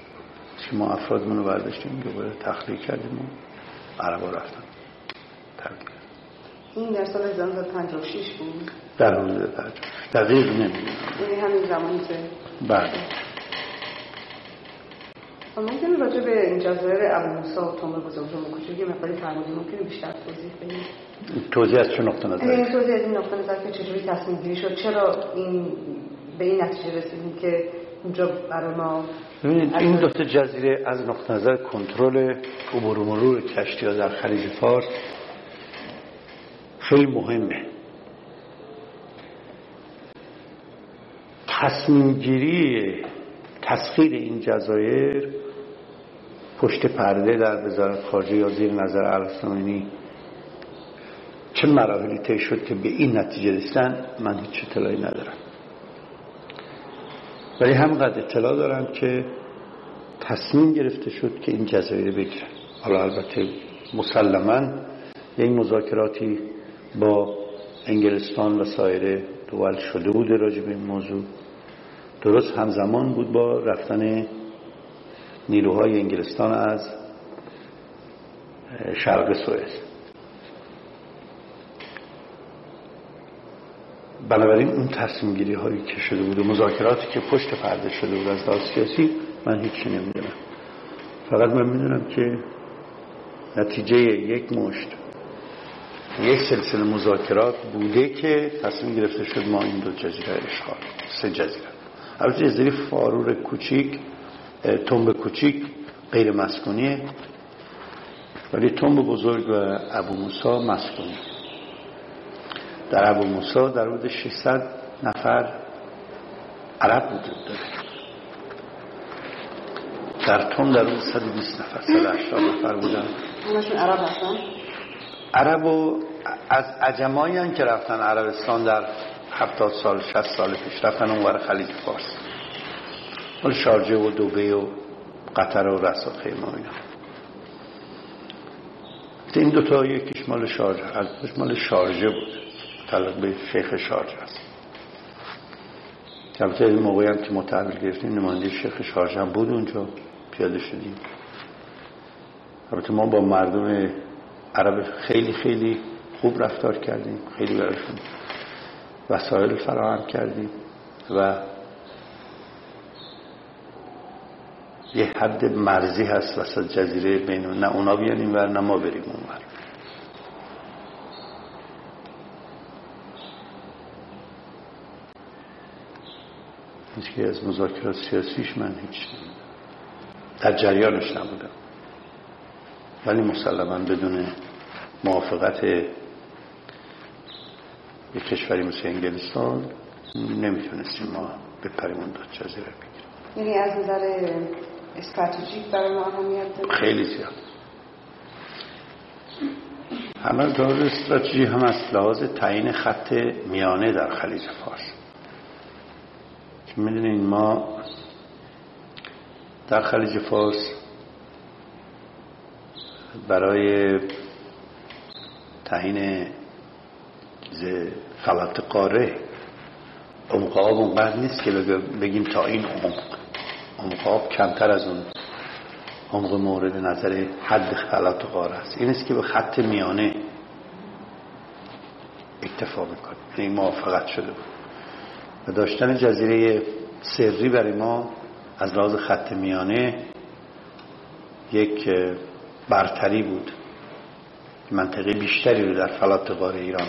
C: که ما افرادمون رو برداشتیم دوباره تخلیه کردیم و عربا رفتن.
B: تبدیل این در سال 1956 بود؟
C: در روز پنجاه. دقیق نمی‌دونم.
B: یعنی همین زمانی که
C: بله
B: ممکن راجع به این جزایر ابو موسا و تومه بزرگ و کوچیک یه مقداری فرمودی ممکنه بیشتر توضیح بدید
C: توضیح از چه نقطه نظر؟
B: این توضیح از این نقطه نظر که چجوری تصمیم گیری شد؟ چرا این به این نتیجه رسیدیم که اونجا برای ما
C: ببینید این دو جزیره از نقطه نظر کنترل عبور و مرور کشتی ها در خلیج فارس خیلی مهمه. تصمیم گیری تسخیر این جزایر پشت پرده در وزارت خارجه یا زیر نظر ارسلانی چه مراحلی طی شد که به این نتیجه رسیدن من هیچ اطلاعی ندارم. ولی همقدر اطلاع دارم که تصمیم گرفته شد که این جزایر بگیرن. حالا البته مسلما یک مذاکراتی با انگلستان و سایر دول شده بوده راجع به این موضوع. درست همزمان بود با رفتن نیروهای انگلستان از شرق سوئز بنابراین اون تصمیم گیری هایی که شده بود و مذاکراتی که پشت پرده شده بود از لحاظ سیاسی من هیچی نمی‌دونم. فقط من می‌دونم که نتیجه یک مشت یک سلسله مذاکرات بوده که تصمیم گرفته شد ما این دو جزیره اشغال سه جزیره. البته جزیره فارور کوچیک تنب کوچیک غیر مسکونیه. ولی تنب بزرگ و ابو موسا مسکونی در ابو موسا در حدود 600 نفر عرب وجود داره. در تون در حدود 120 نفر 180 نفر بودن.
B: عرب هستن؟
C: عرب و از عجمایی که رفتن عربستان در هفتاد سال شست سال پیش رفتن اونور خلیج فارس. مال شارجه و دوبه و قطر و رسا خیمه اینا. این دوتا یکیش مال شارجه مال شارجه بود. تعلق به شیخ شارجه است. البته این موقعی هم که ما تحویل گرفتیم نماینده شیخ شارجه هم بود اونجا پیاده شدیم. البته ما با مردم عرب خیلی خیلی خوب رفتار کردیم خیلی براشون وسایل فراهم کردیم و یه حد مرزی هست وسط جزیره بین نه اونا بیان این ور نه ما بریم اون هیچ از مذاکرات سیاسیش من هیچ در جریانش نبودم. ولی مسلما بدون موافقت یک کشوری مثل انگلستان نمی‌تونستیم ما بپریم اون داد جزیره بگیریم.
B: یعنی از نظر استراتژیک برای ما اهمیت
C: خیلی زیاد. هم از لحاظ استراتژی هم از لحاظ تعیین خط میانه در خلیج فارس. که می‌دونین ما در خلیج فارس برای تعیین فلات قاره عمق آب اونقدر نیست که بگیم تا این عمق. عمق آب کمتر از اون عمق مورد نظر حد فلات قاره است. این است که به خط میانه اکتفا می‌کنه یعنی موافقت شده بود. و داشتن جزیره سری برای ما از لحاظ خط میانه یک برتری بود. منطقه بیشتری رو در فلات قاره ایران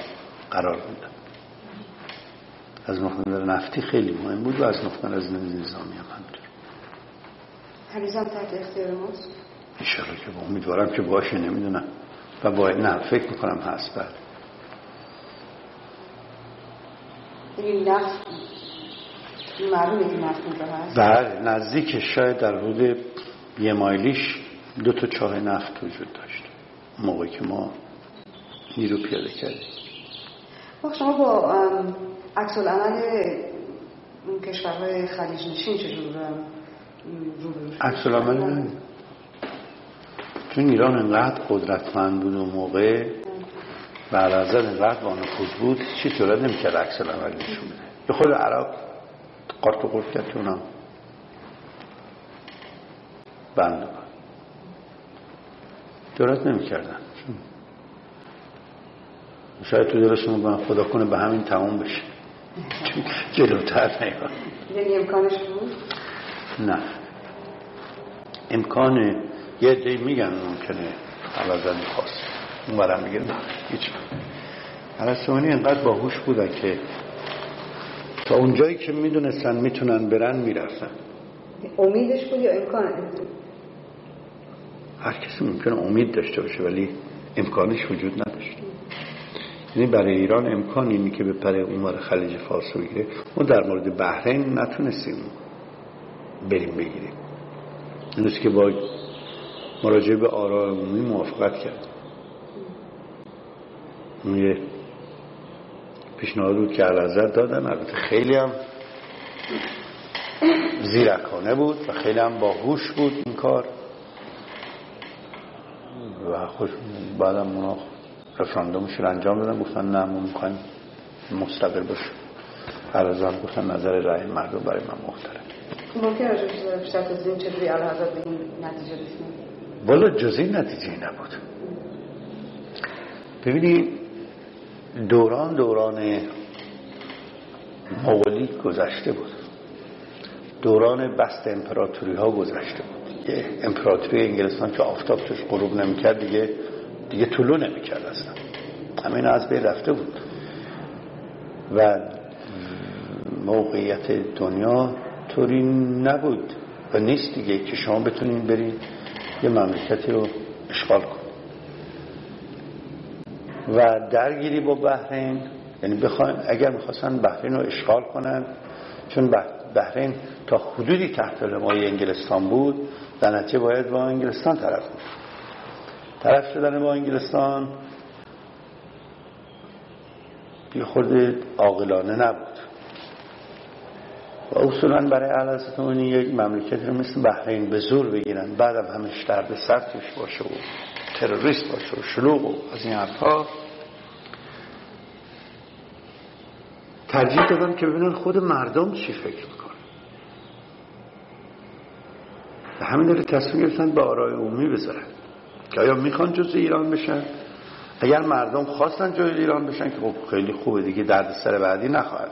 C: قرار میدن از نقطه نفتی خیلی مهم بود و از نقطه از نظامی هم همینطور.
B: هریزم تحت اختیار ماست؟
C: ایشالا که با امیدوارم که باشه نمی‌دونم. و باید نه فکر می‌کنم هست بعد
B: این نفت معلومه که نفت اونجا هست.
C: بله نزدیک شاید در حدود یه مایلیش دو تا چاه نفت وجود داشت. موقعی که ما نیرو پیاده کردیم.
B: شما با عکس العمل کشورهای خلیج نشین چجور
C: عکس العمل چون ایران انقدر قدرتمند بود اون موقع و عرضت انقدر با نفوذ بود چی جرات نمی‌کرد عکس العمل نشون بده. به خود عراق قارت و قرد کرد که اونم بند جرات نمی‌کردن. شاید تو دلشون من خدا کنه به همین تمام بشه. جلوتر نیاد.
B: یعنی امکانش بود؟
C: نه. امکان یه دی میگن ممکنه عوضا می‌خواست. اون برم میگه نه. هیچ. عرصوانی اینقدر باهوش بودن که تا اونجایی که می‌دونستن می‌تونن برن می‌رفتن.
B: امیدش بود یا امکان؟
C: هر کسی ممکنه امید داشته باشه ولی امکانش وجود نداشت. یعنی برای ایران امکان اینی که بپره اونور خلیج فارس بگیره. ما در مورد بحرین نتونستیم بریم بگیریم. این که با مراجعه به آراء عمومی موافقت کرد یه پیشنهاد بود که علازت دادن. البته خیلی هم زیرکانه بود و خیلی هم باهوش بود این کار. و خوش بعدم اونا رفراندومش رو انجام دادن. گفتن نه ما می‌خوایم مستقل باشه. از گفتن نظر رای مردم برای من محترم.
B: ممکن راجع بیشتر توضیح چطوری علا حضرت به این نتیجه رسیم
C: والا جزی نتیجه نبود. ببینی دوران دوران مغولی گذشته بود. دوران بست امپراتوری ها گذشته بود. یه امپراتوری انگلستان که آفتاب توش غروب نمی‌کرد دیگه دیگه طلو نمی‌کرد اصلا. همین از بین رفته بود. و موقعیت دنیا طوری نبود و نیست دیگه که شما بتونین برید یه مملکتی رو اشغال کن و درگیری با بحرین یعنی بخواین اگر می‌خواستن بحرین رو اشغال کنن چون بحرین تا حدودی تحت رمای انگلستان بود در نتیجه باید با انگلستان طرف بود. طرف شدن با انگلستان یه خورده عاقلانه نبود. و اصولا برای علازتون یک مملکت رو مثل بحرین به زور بگیرن بعدم همش درد سر باشه و تروریست باشه و شلوغ و از این حرفا ترجیح دادن که ببینن خود مردم چی فکر می‌کنن. و همین داره تصمیم گرفتن به آرای عمومی بذارن که آیا می‌خوان جز ایران بشن؟ اگر مردم خواستن جز ایران بشن که خب خیلی خوبه دیگه درد سر بعدی نخواهد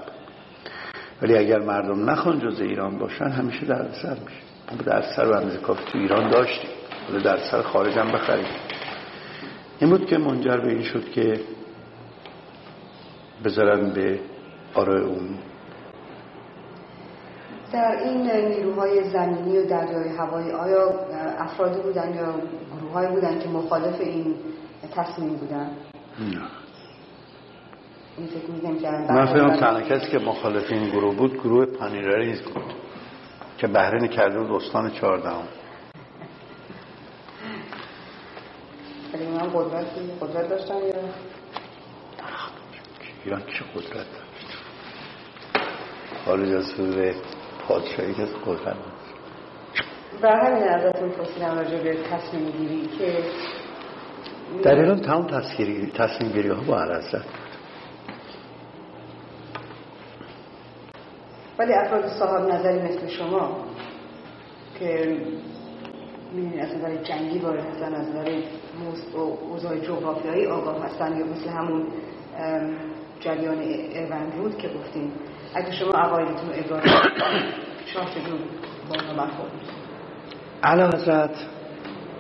C: ولی اگر مردم نخوان جز ایران باشن همیشه درد سر میشه. ما درد سر به کافی تو ایران داشتیم. ولی درد سر خارج هم بخریم. این بود که منجر به این شد که بذارن به آرای اون.
B: در این نیروهای زمینی و دریای هوایی آیا افرادی بودن یا های بودن که مخالف این تصمیم بودن؟
C: نه.
B: فکر
C: من فکرم تنها کسی که مخالف این گروه بود گروه پانیراریز بود که بحرین کرده بود استان چهاردهم.
B: ولی من قدرت قدرت داشتن یا
C: ایران چه قدرت داشت خارج از حضور پادشاهی که قدرت داشت
B: بر همین ازتون پرسیدم راجع به تصمیم گیری که
C: در ایران تمام تصمیم گیری ها با عرضت
B: ولی افراد صاحب نظری مثل شما که می‌دونید از نظر جنگی وارد هستن از نظر اوضاع جغرافیایی آگاه هستن یا مثل همون جریان ایون رود که گفتیم. اگه شما عقایدتون رو ابراز شما چجور با
C: حضرت.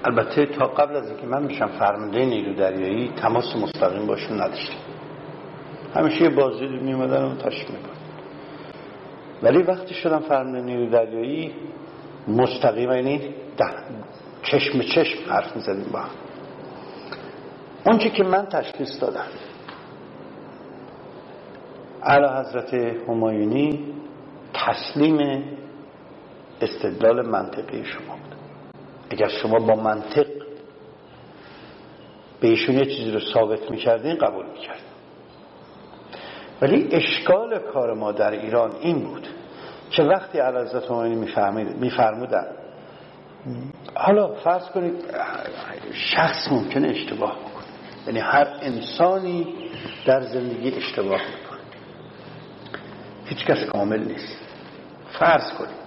C: البته تا قبل از اینکه من میشم فرمانده نیرو دریایی تماس مستقیم باشون نداشتم. همیشه یه بازی میومدن و تشکیل می‌کنن ولی وقتی شدم فرمانده نیرو دریایی مستقیم یعنی چشم چشم حرف می‌زدیم با هم. اونچه که من تشخیص دادم. علا حضرت همایونی تسلیم استدلال منطقی شما بود. اگر شما با منطق به ایشون یه چیزی رو ثابت می‌کردین قبول می‌کرد ولی اشکال کار ما در ایران این بود که وقتی حضرت همایونی میفرمودن حالا فرض کنید شخص ممکنه اشتباه یعنی هر انسانی در زندگی اشتباه می‌کنه. هیچ کس کامل نیست. فرض کنید.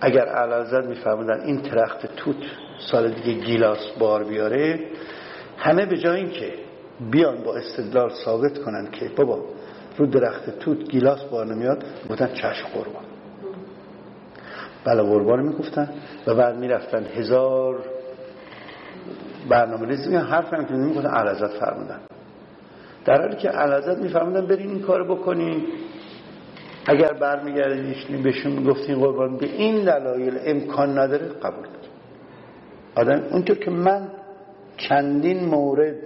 C: اگر علازد میفرمودن این درخت توت سال دیگه گیلاس بار بیاره همه به جای اینکه بیان با استدلال ثابت کنن که بابا رو درخت توت گیلاس بار نمیاد بودن چشم قربان. بله قربان می‌گفتن و بعد می‌رفتن هزار برنامه ریزی حرف هم که می‌گفتن علازت فرمودن. در حالی که علازت میفرمودن برین این کار بکنین. اگر برمیگردید بهشون می‌گفتین قربان به این دلایل امکان نداره قبول آدم اونطور که من چندین مورد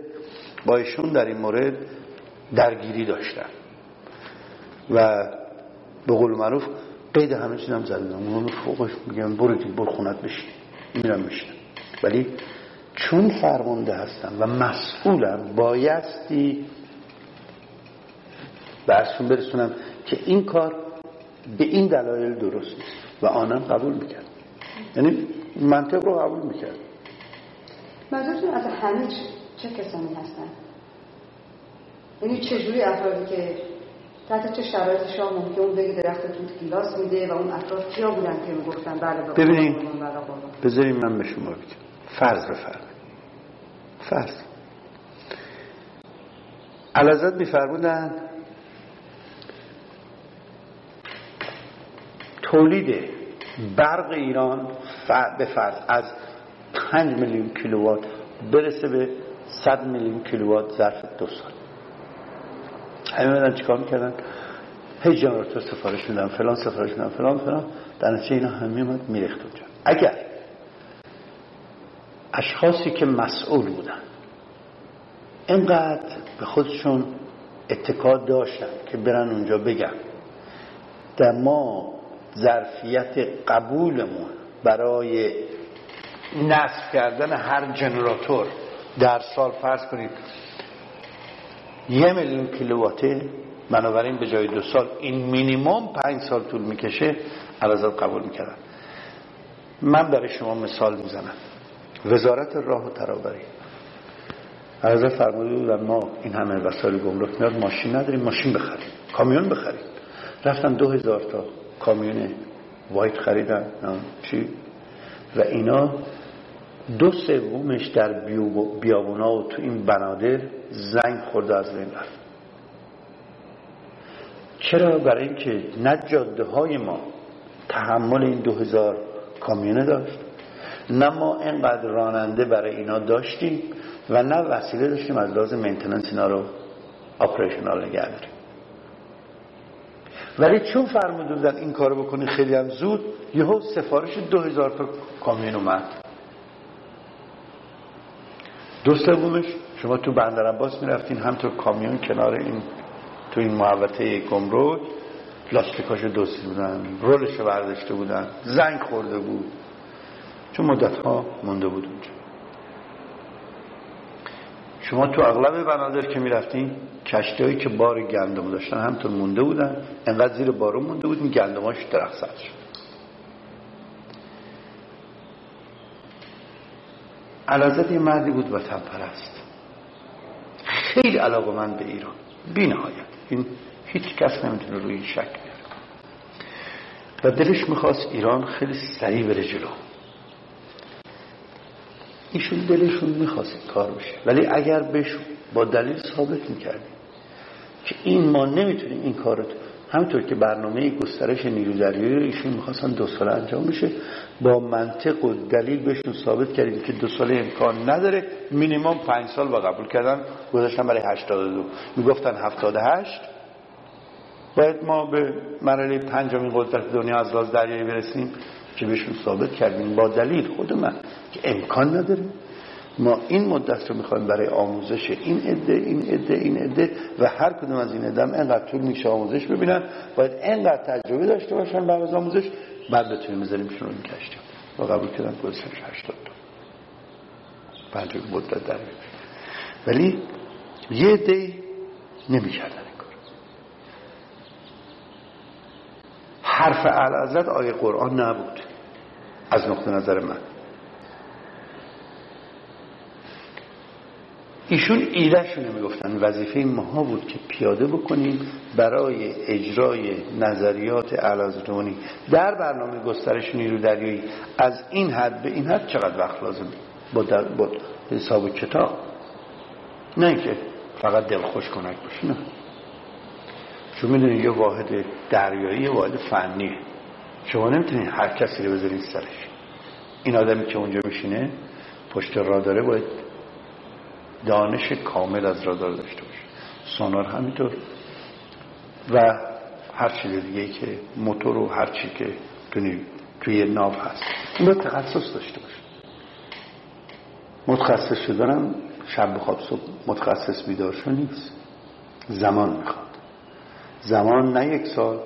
C: با ایشون در این مورد درگیری داشتم. و به قول معروف قید همه چیزم زدم. اون فوقش میگم برو برو خونت بشین. میرم میشنم ولی چون فرمانده هستم و مسئولم بایستی برسون برسونم که این کار به این دلایل درست نیست. و آنم قبول می‌کرد یعنی منطق رو قبول می‌کرد
B: منظورتون از همه چه کسانی هستن؟ یعنی چجوری افرادی که تحت چه شرایط شاه ممکن اون بگه درخت توت گیلاس میده و اون افراد کیا بودن که می‌گفتن بله
C: ببینید بذاریم من به شما بگم. فرض بفرمایید. فرض. علازت میفرمودن تولید برق ایران به فرض از 5 میلیون کیلووات برسه به 100 میلیون کیلووات ظرف دو سال. همه مدن چیکار می‌کردن؟ هی جنراتور سفارش میدن فلان سفارش میدن فلان فلان. در نتیجه اینا هم میومد میریخت اونجا. اگر اشخاصی که مسئول بودن. اینقدر به خودشون اتکاد داشتن که برن اونجا بگن. در ما ظرفیت قبولمون برای نصب کردن هر جنراتور در سال فرض کنید یه میلیون کیلوواته بنابراین به جای دو سال این مینیموم پنج سال طول می‌کشه علازات قبول می‌کردن. من برای شما مثال می‌زنم. وزارت راه و ترابری. علازات فرموده بودن ما این همه وسایل گمرک میاد ماشین نداریم ماشین بخریم. کامیون بخریم. رفتن دو هزار تا کامیون وایت خریدن. چی؟ و اینا دو سومش در بیابونا و تو این بنادر زنگ خورده از بین رفت. چرا؟ برای اینکه نه جاده های ما تحمل این دو هزار کامیونه داشت. نه ما اینقدر راننده برای اینا داشتیم و نه وسیله داشتیم از لازم maintenance اینا رو آپریشنال نگه داریم. ولی چون فرموده بودن این کارو بکنی خیلی هم زود یهو سفارش دو هزار تا کامیون اومد. دو سومش شما تو بندر عباس می‌رفتین همطور کامیون کنار این تو این محوطه گمرک. لاستیکاشو دوستی بودن رولش برداشته بودن زنگ خورده بود. چون مدت ها مونده بود اونجا. شما تو اغلب بنادر که می‌رفتین کشتی که بار گندم داشتن همطور مونده بودن. انقدر زیر بارون مونده بود این گندماش درخت سد شد. علازت یه مردی بود وطن پرست. خیلی علاقه من به ایران. بی نهایت این هیچ کس نمی‌تونه روی این شک بیاره. و دلش می‌خواست ایران خیلی سریع بره جلو. ایشون دلشون می‌خواست کار بشه. ولی اگر بهشون با دلیل ثابت می‌کردیم که این ما نمی‌تونیم این کارو همطور که برنامه گسترش نیرو دریایی ایشون می‌خواستن دو ساله انجام بشه با منطق و دلیل بهشون ثابت کردیم که دو ساله امکان نداره. مینیمم پنج سال با قبول کردن گذاشتن برای هشتاد دو. می‌گفتن هفتاد هشت. باید ما به مرحله پنجمین قدرت دنیا از راز دریایی برسیم. که بهشون ثابت کردیم با دلیل خود من که امکان نداره. ما این مدت رو می‌خوایم برای آموزش این عده این عده این عده و هر کدوم از این عده انقدر طول میشه آموزش ببینن. باید انقدر تجربه داشته باشن بعد از آموزش بعد بتونیم بذاریم شروع این کشتی و قبول کردن گذاشتن 80 تا. پنج مدت در ولی یه عده نمی‌کردن این کار. حرف اعلی آیه قرآن نبود. از نقطه نظر من. ایشون ایدهشونه می‌گفتن وظیفه ماها بود که پیاده بکنیم برای اجرای نظریات علازدونی در برنامه گسترش نیرو دریایی از این حد به این حد چقدر وقت لازم؟ با, با حساب کتاب. نه اینکه فقط دلخوش کنک باشه نه. چون می‌دونید یه واحد دریایی یه واحد فنیه. شما نمی‌تونید هر کسی رو بذارین سرش. این آدمی که اونجا میشینه پشت را داره باید دانش کامل از رادار داشته باشه. سونار همینطور. و هر چیز دیگه که موتور و هر چی که توی ناو هست. این باید تخصص داشته باشه. متخصص شدنم شب بخواب صبح متخصص بیدار نیست. زمان می‌خواد. زمان نه یک سال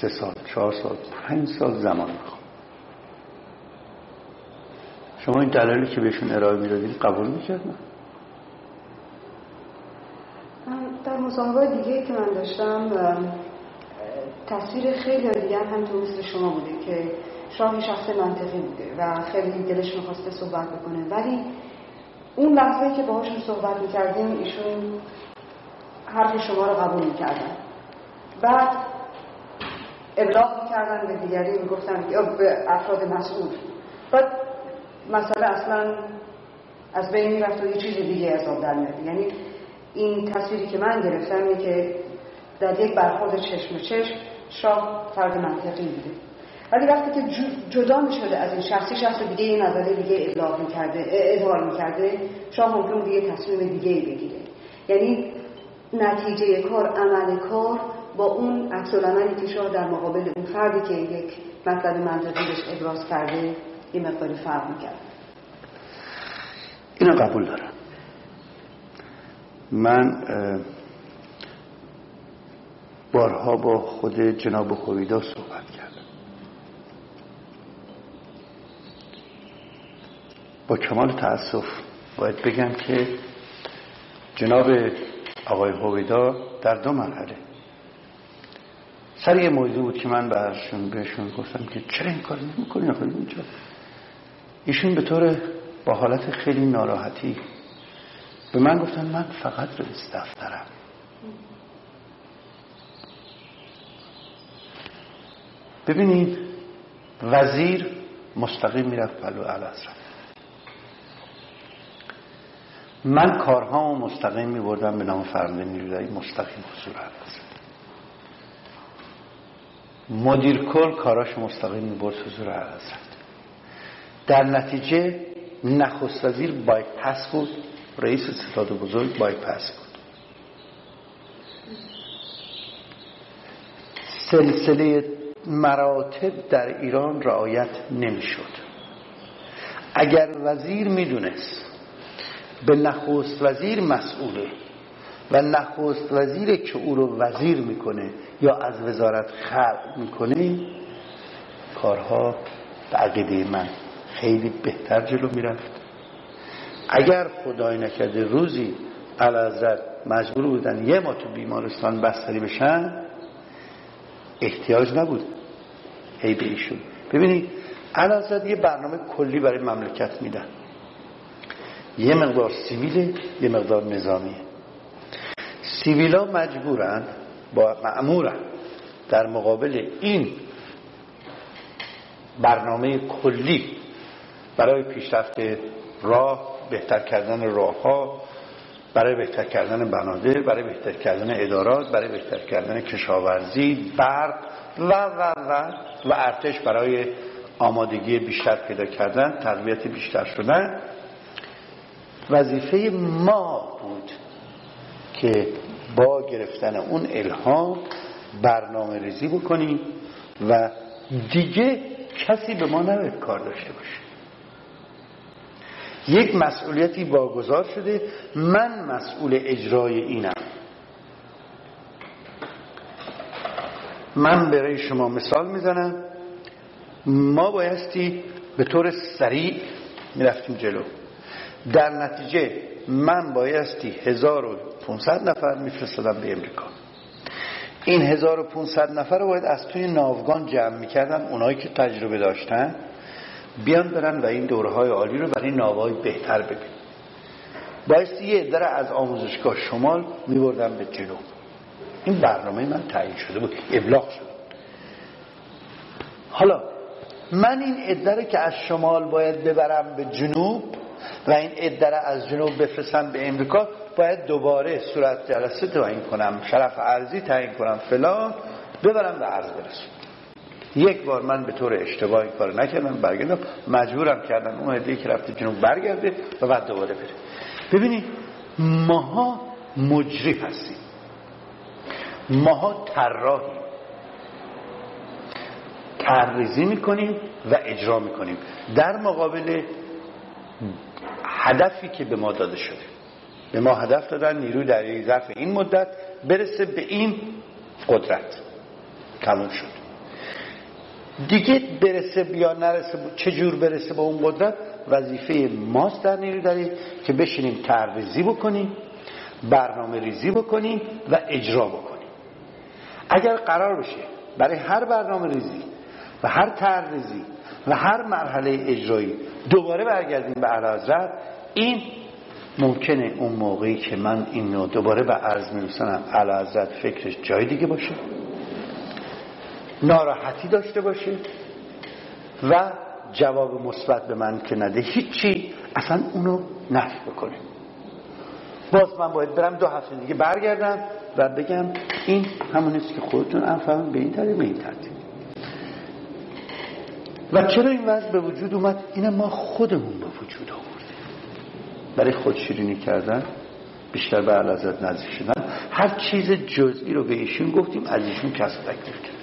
C: سه سال چهار سال پنج سال زمان می‌خواد شما این دلالی که بهشون ارائه می‌دادید قبول می‌کردن؟
B: در مصاحبه دیگه که من داشتم تصویر خیلی دیگر هم تو مثل شما بوده که شاه شخص منطقی بوده و خیلی دلش می‌خواسته صحبت بکنه. ولی اون لحظه که باهاشون صحبت می‌کردیم ایشون حرف شما رو قبول می‌کردن. بعد ابلاغ می‌کردن به دیگری می‌گفتن به افراد مسئول. بعد مسئله اصلا از بین می‌رفت و یه چیز دیگه از آب در یعنی این تصویری که من گرفتم که در یک برخورد چشم چشم شاه فرد منطقی بوده. ولی وقتی که جدا می شده از این شخصی شخص دیگه این نظره دیگه ابلاغ می‌کرده اظهار می‌کرده شاه ممکن دیگه تصمیم دیگه بگیره. یعنی نتیجه کار عمل کار با اون عکس که شاه در مقابل اون فردی که یک مطلب منطقی بهش ابراز کرده یه مقداری فرق می‌کرد.
C: اینو قبول دارم. من بارها با خود جناب خویدا صحبت کردم. با کمال تاسف باید بگم که جناب آقای هویدا در دو مرحله سر یه موضوع بود که من برشون بهشون گفتم که چرا این کار نمی آقای اینجا. ایشون به طور با حالت خیلی ناراحتی به من گفتن من فقط رئیس دفترم. ببینید وزیر مستقیم می‌رفت پلو الازرم من کارها و مستقیم می بردم به نام فرمانده نیروی مستقیم حضور الازرم مدیر کل کاراش مستقیم می برد حضور الازرم در نتیجه نخست وزیر پس بود رئیس ستاد بزرگ بایپس بود. سلسله مراتب در ایران رعایت نمی‌شد. اگر وزیر می‌دونست به نخست وزیر مسئوله. و نخست وزیر که او رو وزیر می‌کنه یا از وزارت خلق می‌کنه کارها به عقیده من خیلی بهتر جلو می‌رفت. اگر خدای نکرده روزی علازد مجبور بودن یه ما تو بیمارستان بستری بشن احتیاج نبود. هی به ایشون. ببینید علازد یه برنامه کلی برای مملکت میدن. یه مقدار سیویل یه مقدار نظامیه. سیویلا مجبورن با معمورن در مقابل این برنامه کلی برای پیشرفت راه بهتر کردن راه ها برای بهتر کردن بنادر برای بهتر کردن ادارات برای بهتر کردن کشاورزی برق و و و و ارتش برای آمادگی بیشتر پیدا کردن تقویت بیشتر شدن. وظیفه ما بود که با گرفتن اون الهام برنامه ریزی بکنیم و دیگه کسی به ما نباید کار داشته باشه. یک مسئولیتی واگذار شده من مسئول اجرای اینم. من برای شما مثال می‌زنم ما بایستی به طور سریع می‌رفتیم جلو. در نتیجه من بایستی 1500 نفر میفرستادم به امریکا. این 1500 نفر رو باید از توی ناوگان جمع می‌کردم اونایی که تجربه داشتن بیان برن و این دوره های عالی رو برای ناوهای بهتر ببین بایستی یه در از آموزشگاه شمال میبردم به جنوب. این برنامه من تعیین شده بود ابلاغ شد حالا من این اداره که از شمال باید ببرم به جنوب و این اداره از جنوب بفرستم به امریکا باید دوباره صورت جلسه تعیین کنم شرف ارزی تعیین کنم فلان ببرم به عرض برسون یک بار من به طور اشتباهی کار نکردم برگردم مجبورم کردم اون عده که رفته جنوب برگرده و بعد دوباره بره. ببینید ماها مجری هستیم. ماها طراحیم. طرحریزی می‌کنیم و اجرا می‌کنیم. در مقابل هدفی که به ما داده شده. به ما هدف دادن نیروی دریایی ظرف این مدت برسه به این قدرت. تموم شد. دیگه برسه یا نرسه چه جور برسه به اون قدرت؟ وظیفه ماست در نیروی دریایی که بشینیم ترریزی بکنیم برنامه ریزی بکنیم و اجرا بکنیم. اگر قرار بشه برای هر برنامه ریزی و هر ترریزی و هر مرحله اجرایی دوباره برگردیم به عرضت این ممکنه اون موقعی که من اینو دوباره به عرض میرسنم علا فکرش جای دیگه باشه ناراحتی داشته باشه و جواب مثبت به من که نده هیچی اصلا اونو نفی بکنه. باز من باید برم دو هفته دیگه برگردم و بگم این همونیست که خودتون انفهم به این طریق به این ترتیب. و چرا این وضع به وجود اومد؟ این ما خودمون به وجود آوردیم. برای خودشیرینی کردن بیشتر به علازت نزدیک شدن. هر چیز جزئی رو به ایشون گفتیم از ایشون کسب تکلیف کرد.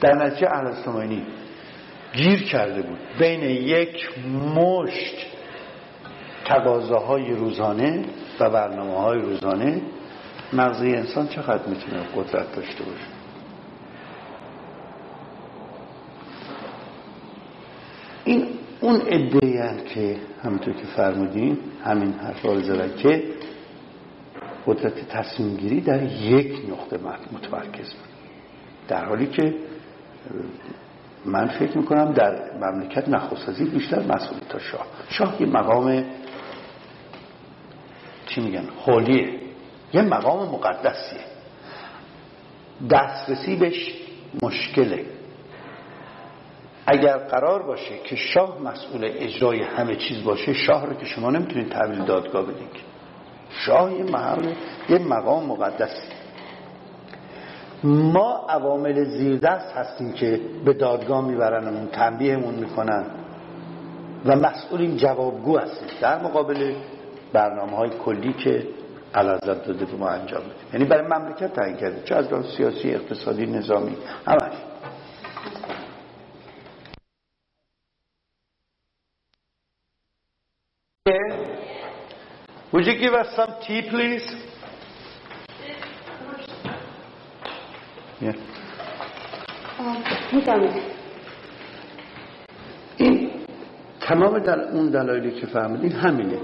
C: در نتیجه اهل گیر کرده بود. بین یک مشت تقاضاهای روزانه و برنامه های روزانه مغزی انسان چقدر می‌تونه قدرت داشته باشه؟ این اون ادهی که همونطور که فرمودین همین حرفا زدن که قدرت تصمیم گیری در یک نقطه متمرکز در حالی که من فکر می‌کنم در مملکت نخستازی بیشتر مسئول تا شاه. شاه یه مقام چی میگن؟ حالیه یه مقام مقدسیه. دسترسی بهش مشکله. اگر قرار باشه که شاه مسئول اجرای همه چیز باشه شاه رو که شما نمی‌تونید تحویل دادگاه بدین شاه یه محل یه مقام مقدسی ما عوامل زیردست هستیم که به دادگاه میبرنمون تنبیهمون می‌کنن و مسئولین جوابگو هستیم. در مقابل برنامه های کلی که علازت داده به ما انجام بدیم یعنی برای مملکت تعیین کرده. چه از سیاسی اقتصادی نظامی همش. Would you give us some tea, please? Yeah. این تمام دل... اون دلایلی که فهمیدین همینه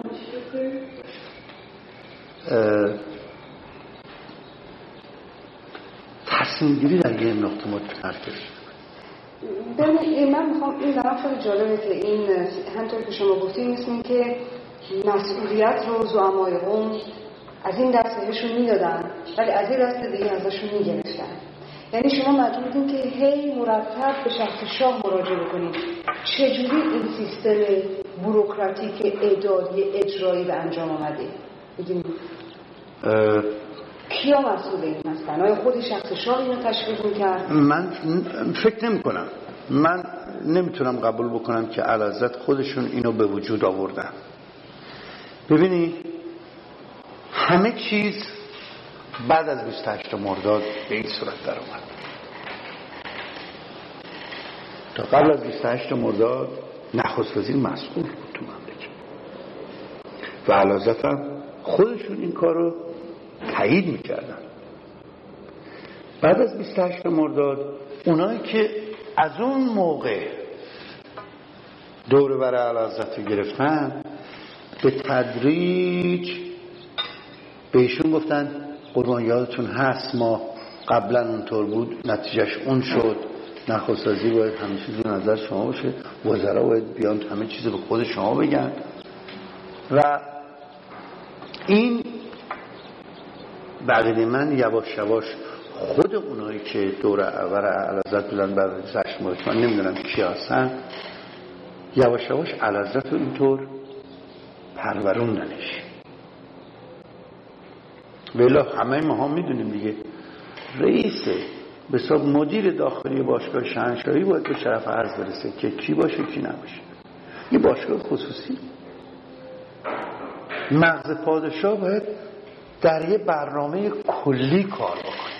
C: تصمیم گیری در یه نقطه متمرکز
B: ببینید من می‌خوام این برام خیلی جالبه که این همطور که شما گفتید مثل که مسئولیت رو زعمای قوم از این دست بهشون می‌دادن ولی از این دست دیگه ازشون می‌گرفتن. یعنی شما مجبورتین که هی مرتب به شخص شاه مراجعه بکنید چجوری این سیستم بروکراتیک اداری اجرایی به انجام آمده بگیم کیا مسئول این هستن؟ آیا خود شخص شاه اینو تشکیل می‌کرد؟
C: من فکر نمی کنم من نمی‌تونم قبول بکنم که علازت خودشون اینو به وجود آوردن. ببینی همه چیز بعد از 28 مرداد به این صورت در اومد. تا قبل از 28 مرداد نخست وزیر مسئول بود تو مملکت. و علازت هم خودشون این کار رو تایید می‌کردن. بعد از 28 مرداد اونایی که از اون موقع دور بر علازت رو گرفتن به تدریج بهشون گفتن قربان یادتون هست ما قبلا اونطور بود نتیجهش اون شد. نخستازی باید همه چیز نظر شما باشه. وزرا باید بیان همه چیز به خود شما بگن. و این بقیده من یواش یواش خود اونایی که دور اول علازت بودن بعد از من نمی‌دونم کی هستن یواش یواش علازت رو اینطور پروروندنش ولی همه ما هم می‌دونیم دیگه. رئیس به حساب مدیر داخلی باشگاه شهنشاهی باید به شرف عرض برسه که کی باشه کی نباشه. یه باشگاه خصوصی. مغز پادشاه باید در یه برنامه کلی کار بکنه.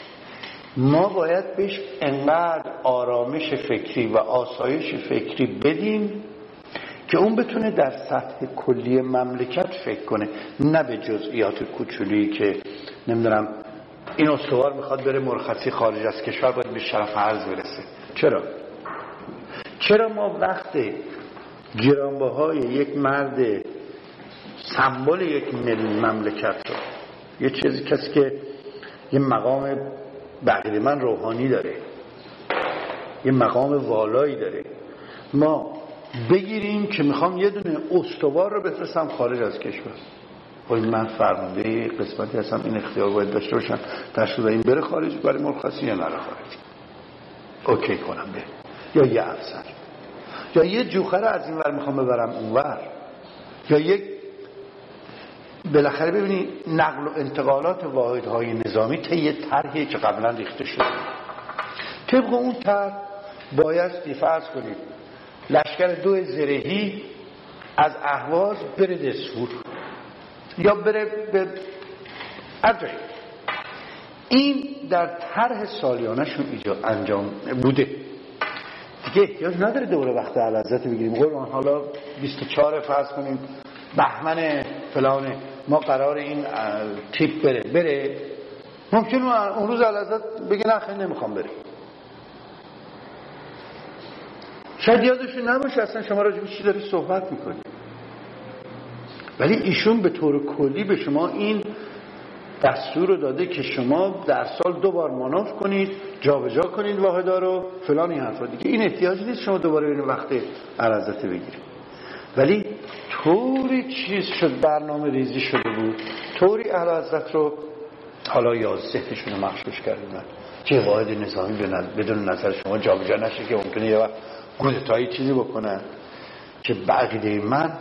C: ما باید بهش انقدر آرامش فکری و آسایش فکری بدیم که اون بتونه در سطح کلی مملکت فکر کنه نه به جزئیات کوچولی که نمی‌دونم این استوار می‌خواد بره مرخصی خارج از کشور باید به شرف عرض برسه چرا؟ چرا ما وقت گرانبهای یک مرد سمبل یک مملکت رو یه چیزی کسی که یه مقام بقیه من روحانی داره یه مقام والایی داره ما بگیریم که می‌خوام یه دونه استوار رو بفرستم خارج از کشور. خب من فرمانده قسمتی هستم این اختیار باید داشته باشم. شده این بره خارج برای مرخصی یا نره خارج. اوکی کنم به یا یه افسر. یا یه جوخه از این ور می‌خوام ببرم اونور یا یک بالاخره ببینید نقل و انتقالات واحدهای نظامی طی طرحی که قبلا ریخته شده. طبق اون طرح باید فرض کنید لشکر دو زرهی از اهواز بره دسفور یا بره به این در طرح سالیانشون ایجاد انجام بوده. دیگه احتیاج نداره دوره وقت علازت بگیریم. قرآن حالا 24 فرض کنیم. بهمن فلانه ما قرار این تیپ بره. بره. ممکن اون روز علازت بگه نه خیلی نمی‌خوام بره شاید یادشون نباشه اصلا شما راجع چی داری صحبت می‌کنی ولی ایشون به طور کلی به شما این دستور رو داده که شما در سال دو بار مانور کنید جابجا کنید واحدا رو فلان این حرفا. دیگه این احتیاجی نیست شما دوباره این وقت عرضته بگیرید. ولی طوری چیز شد برنامه ریزی شده بود طوری اهل رو حالا یا ذهنشون رو مخشوش کردن که واحد نظامی بدون نظر شما جابجا نشه که ممکنه یه وقت کودتایی چیزی بکنن که بقیده من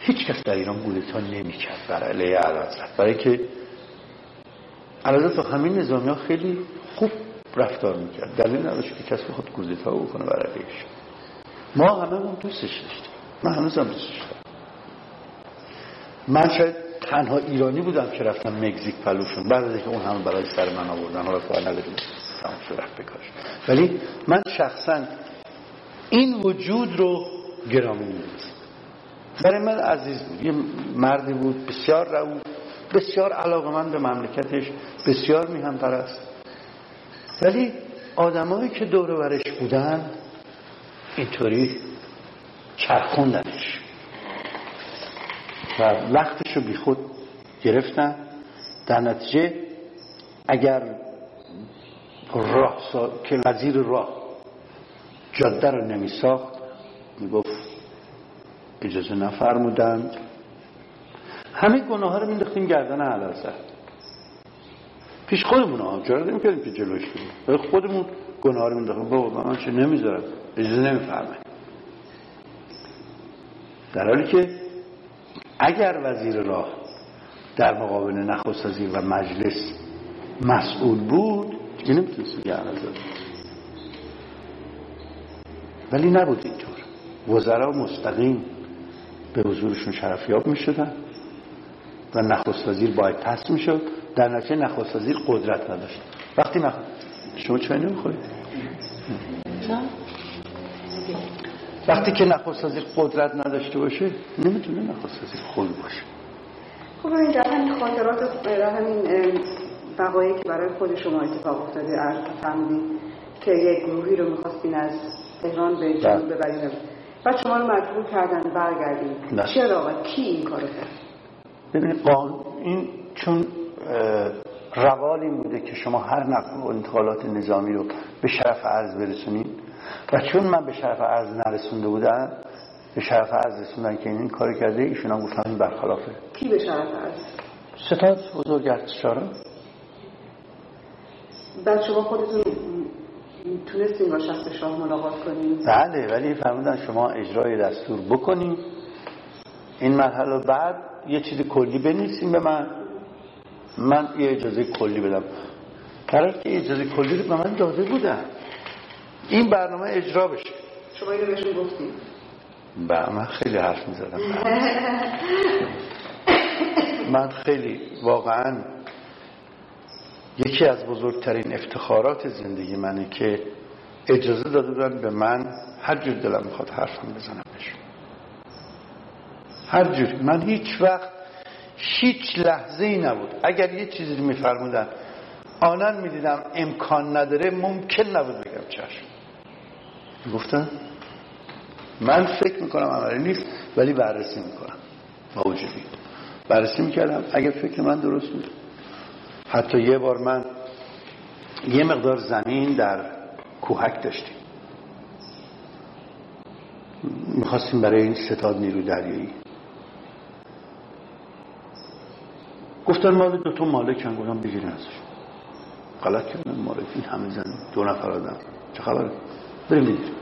C: هیچ کس در ایران کودتا نمی‌کرد بر علیه علازت برای که علازت همین نظامی ها خیلی خوب رفتار می‌کرد. دلیل نداشت که کس بخواد کودتا بکنه بر علیهش. ما همه اون دوستش داشتیم. من هنوز هم دوستش دارم. من شاید تنها ایرانی بودم که رفتم مکزیک پلوشون. بعد از اینکه اون همه برای سر من آوردن حالا کار نداریم بکاش ولی من شخصا این وجود رو گرامی می‌دونم برای من عزیز بود یه مردی بود بسیار رو بسیار علاقمند به مملکتش بسیار میهم پرست ولی آدمایی که دور ورش بودن اینطوری چرخوندنش. و وقتش رو بی خود گرفتن. در نتیجه اگر راه سا... که وزیر راه جاده رو نمی ساخت می گفت اجازه نفرمودند همه گناه ها رو مینداختیم گردن علازه پیش خودمون ها. چرا نمی‌کردیم که جلوش کنیم خودمون گناه رو مینداختیم. بابا من چه نمی‌ذارم. اجازه نمیفرمه. در حالی که اگر وزیر راه در مقابل نخست و مجلس مسئول بود دیگه نمی‌تونست ولی نبود اینطور. وزرا مستقیم به حضورشون شرفیاب می شدن و نخست وزیر باید پس می شد در نتیجه نخست وزیر قدرت نداشت. وقتی نخست شما چه نمی‌خورید وقتی که نخست وزیر قدرت نداشته باشه نمی‌تونه نخست وزیر خود باشه.
B: خب اینجا همین خاطرات همین وقایعی که برای خود شما اتفاق افتاده عرض فرمودین که یک گروهی رو می‌خواستین از تهران به جنوب بله. ببرین و شما رو مجبور کردن برگردین چرا و کی این کارو کرد؟
C: ببینید این چون روال این بوده که شما هر نقل و انتقالات نظامی رو به شرف عرض برسونید و چون من به شرف عرض نرسونده بودم به شرف عرض رسوندن که این کار کرده ایشون هم گفتن برخلافه.
B: کی به شرف عرض؟
C: ستاد بزرگ ارتشارا
B: بعد شما خودتون تونستین با شخص شاه ملاقات کنیم.
C: بله ولی فرمودن شما اجرای دستور بکنیم. این مرحله بعد یه چیز کلی بنویسیم به من. من یه اجازه کلی بدم. قرار که اجازه کلی رو به من داده بودن. این برنامه اجرا بشه.
B: شما اینو بهشون گفتیم
C: با من خیلی حرف می‌زدم. من خیلی واقعا یکی از بزرگترین افتخارات زندگی منه که اجازه داده بودن به من هر جور دلم می‌خواد حرفم بزنم بشون هر جور. من هیچ وقت هیچ لحظه ای نبود. اگر یه چیزی رو میفرمودن آنان می‌دیدم امکان نداره ممکن نبود بگم چشم. گفتن من فکر می‌کنم عملی نیست ولی بررسی می‌کنم. با وجودی. بررسی می‌کردم. اگر فکر من درست بود حتی یه بار من یه مقدار زمین در کوهک داشتیم. می‌خواستیم برای این ستاد نیرو دریایی. گفتن مال دو تا مالکن گفتم بگیرین ازش. غلط کردن مالک این همه زن دو نفر آدم. چه خبره؟ بریم بگیریم.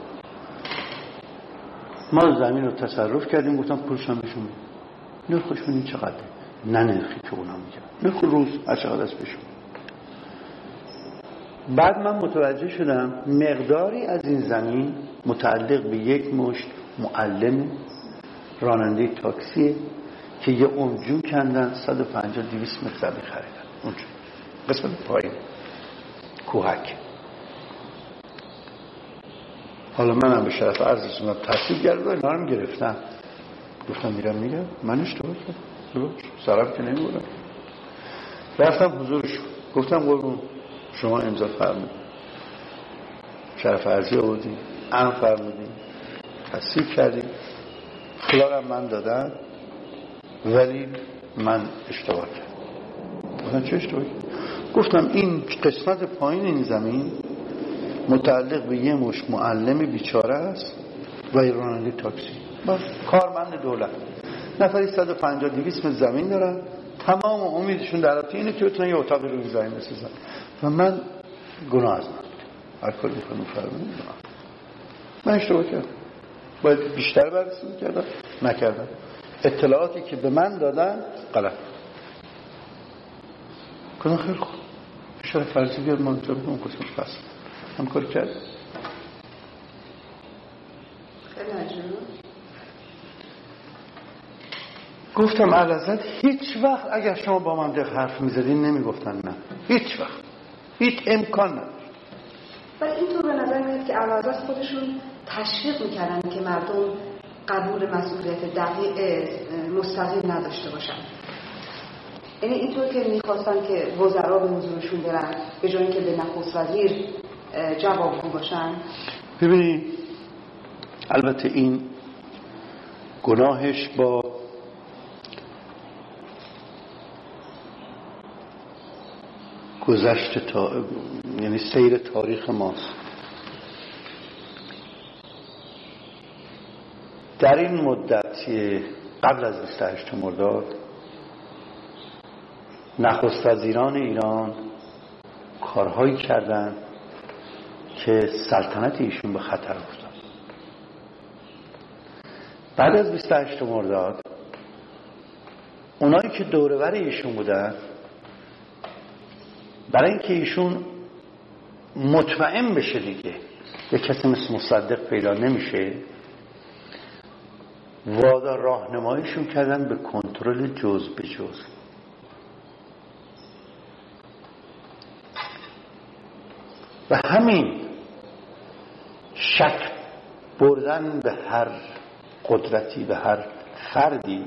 C: ما زمین رو تصرف کردیم گفتم پولش هم بشون نرخش این چقدره؟ نه نرخی که اونا میگن نرخ روز چقدر است بشون بعد من متوجه شدم مقداری از این زمین متعلق به یک مشت معلم راننده تاکسیه که یه اونجون کندن 150 200 متر خریدن اونجون. قسمت پایین. کوهک. حالا منم به شرف عرض رسوندم تحصیل گرد و اینا رو گرفتم. گفتم میرم میگم من اشتباه کردم. سرم که نمیبودم. رفتم حضورش گفتم قربون شما امضا فرمود شرف عرضی آوردیم ام فرمودیم تصدیق کردیم خیالم من دادم ولی من اشتباه کردم. گفتم چه اشتباه گفتم این قسمت پایین این زمین متعلق به یه مش معلم بیچاره است و راننده تاکسی. کارمند دولت. نفری 150 200 متر زمین دارن. تمام امیدشون در رابطه اینه که بتونن یه اتاقی رو زمین بسازن. و من گناه از من. هر کاری می‌کنم فرمون من اشتباه کردم. باید بیشتر بررسی می‌کردم نکردم. اطلاعاتی که به من دادن غلط. کنم خیلی خوب. شرف فرضی بیاد من تو بگم قسمت فصل هم کار کرد گفتم علازت هیچ وقت اگر شما با من دق حرف می‌زدین نمی‌گفتن نه. هیچ وقت. هیچ امکان نداشت.
B: ولی اینطور به نظر میاد که علازت خودشون تشویق می‌کردن که مردم قبول مسئولیت دقیق مستقیم نداشته باشن. یعنی اینطور که می‌خواستن که وزرا به حضورشون برن به جایی که به نخست وزیر جوابگو باشن.
C: ببینید البته این گناهش با گذشت تا... یعنی سیر تاریخ ماست. در این مدت قبل از 28 مرداد نخست وزیران ایران کارهایی کردند که سلطنت ایشون به خطر افتاد. بعد از 28 مرداد اونایی که دورور ایشون بودن برای اینکه ایشون مطمئن بشه دیگه یه کسی مثل مصدق پیدا نمیشه وادار راهنماییشون کردن به کنترل جز به جز. و همین شک بردن به هر قدرتی به هر فردی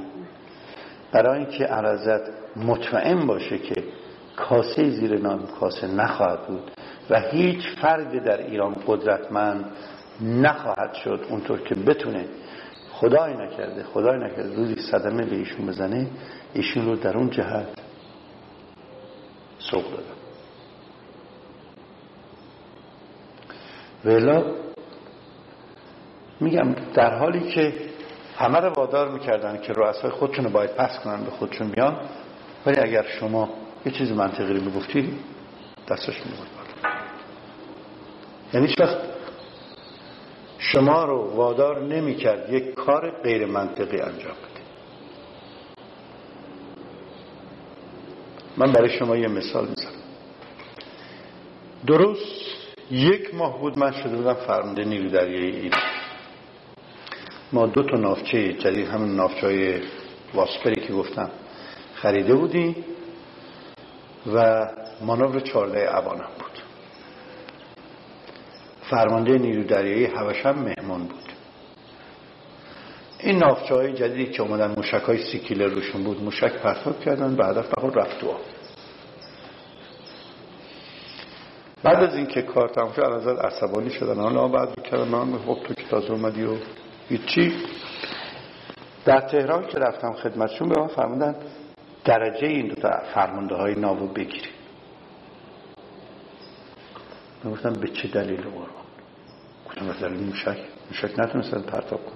C: برای اینکه عرضت مطمئن باشه که کاسه زیر نام کاسه نخواهد بود و هیچ فرد در ایران قدرتمند نخواهد شد اونطور که بتونه. خدای نکرده خدای نکرده. روزی صدمه به ایشون بزنه ایشون رو در اون جهت سوق دادم ولا میگم در حالی که همه رو وادار می‌کردن که رؤسای خودشون رو باید پس کنن به خودشون بیان ولی اگر شما یه چیز منطقی رو بگفتی دستش میبود یعنی وقت شما رو وادار نمی‌کرد یک کار غیر منطقی انجام بده. من برای شما یه مثال می‌زنم. درست یک ماه بود من شده بودم فرمانده نیرو دریایی ایران. ما دو تا نافچه جدید همون نافچه های واسپری که گفتم خریده بودیم. و مانور چارده عوانم بود. فرمانده نیرو دریایی هوشم مهمان بود. این نافچه های جدیدی که اومدن موشک های سی روشون بود موشک پرتاب کردن به هدف فقط رفت بعد از اینکه کار تمام شد از عصبانی شدن حالا بعد کردن من خب تو که تازه اومدی و هیچی. در تهران که رفتم خدمتشون به من فرمودن درجه این دو تا فرمانده های ناو بگیری من گفتم به چه دلیل قربان؟ گفتم مثلا موشک. موشک نتونستن پرتاب کن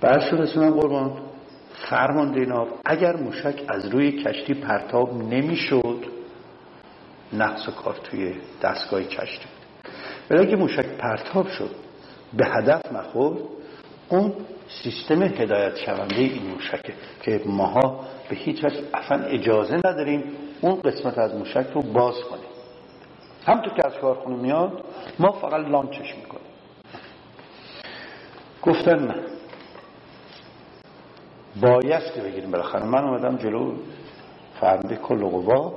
C: بعد شد رسونم قربان. فرمانده ناو اگر موشک از روی کشتی پرتاب نمی‌شد نقص کار توی دستگاه کشتی بود. ولی اگه موشک پرتاب شد به هدف نخورد اون سیستم هدایت شونده این موشکه که ماها به هیچ وجه اصلا اجازه نداریم اون قسمت از موشک رو باز کنیم. همطور که از کارخونه میاد ما فقط لانچش می‌کنیم. گفتن نه. بایستی بگیریم بالاخره. من اومدم جلو فرمده کل قوا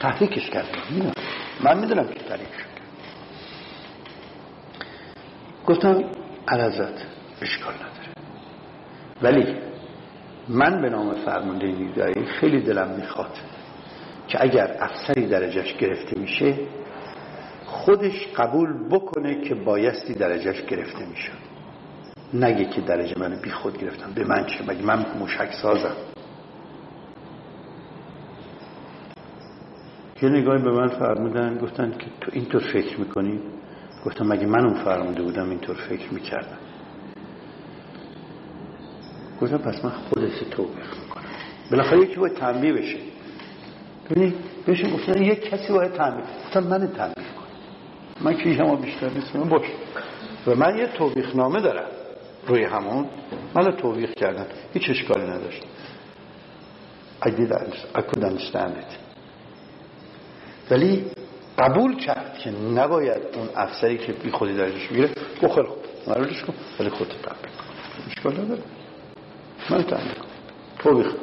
C: تحریکش کردم من می‌دونم که تحریک شد گفتم علازت اشکال نداره. ولی من به نام فرمانده نیروی خیلی دلم می‌خواد که اگر افسری درجهش گرفته میشه خودش قبول بکنه که بایستی درجهش گرفته میشه. نگه که درجه منو بی خود گرفتم به من چه؟ مگه من مشک سازم؟ یه نگاهی به من فرمودن گفتن که تو اینطور فکر می‌کنی؟ گفتم مگه من اون فرموده بودم اینطور فکر می‌کردم؟ گفتم پس من خودت توبیخ می‌کنم. بالاخره یکی باید تنبیه بشه. ببینی بهشون گفتن یک کسی باید تنبیه گفتم من تنبیه کنم من که شما بیشتر نیستم باش. و من یه توبیخ نامه دارم روی همون. من توبیخ کردم. هیچ اشکالی نداشت. I did I could understand it. ولی قبول کرد که نباید اون افسری که بی خودی درجش می‌گیره گو خیلی خوب معلولش کن. ولی خودت تنبیه کن. اشکال نداره. من تنبیه کن توبیخ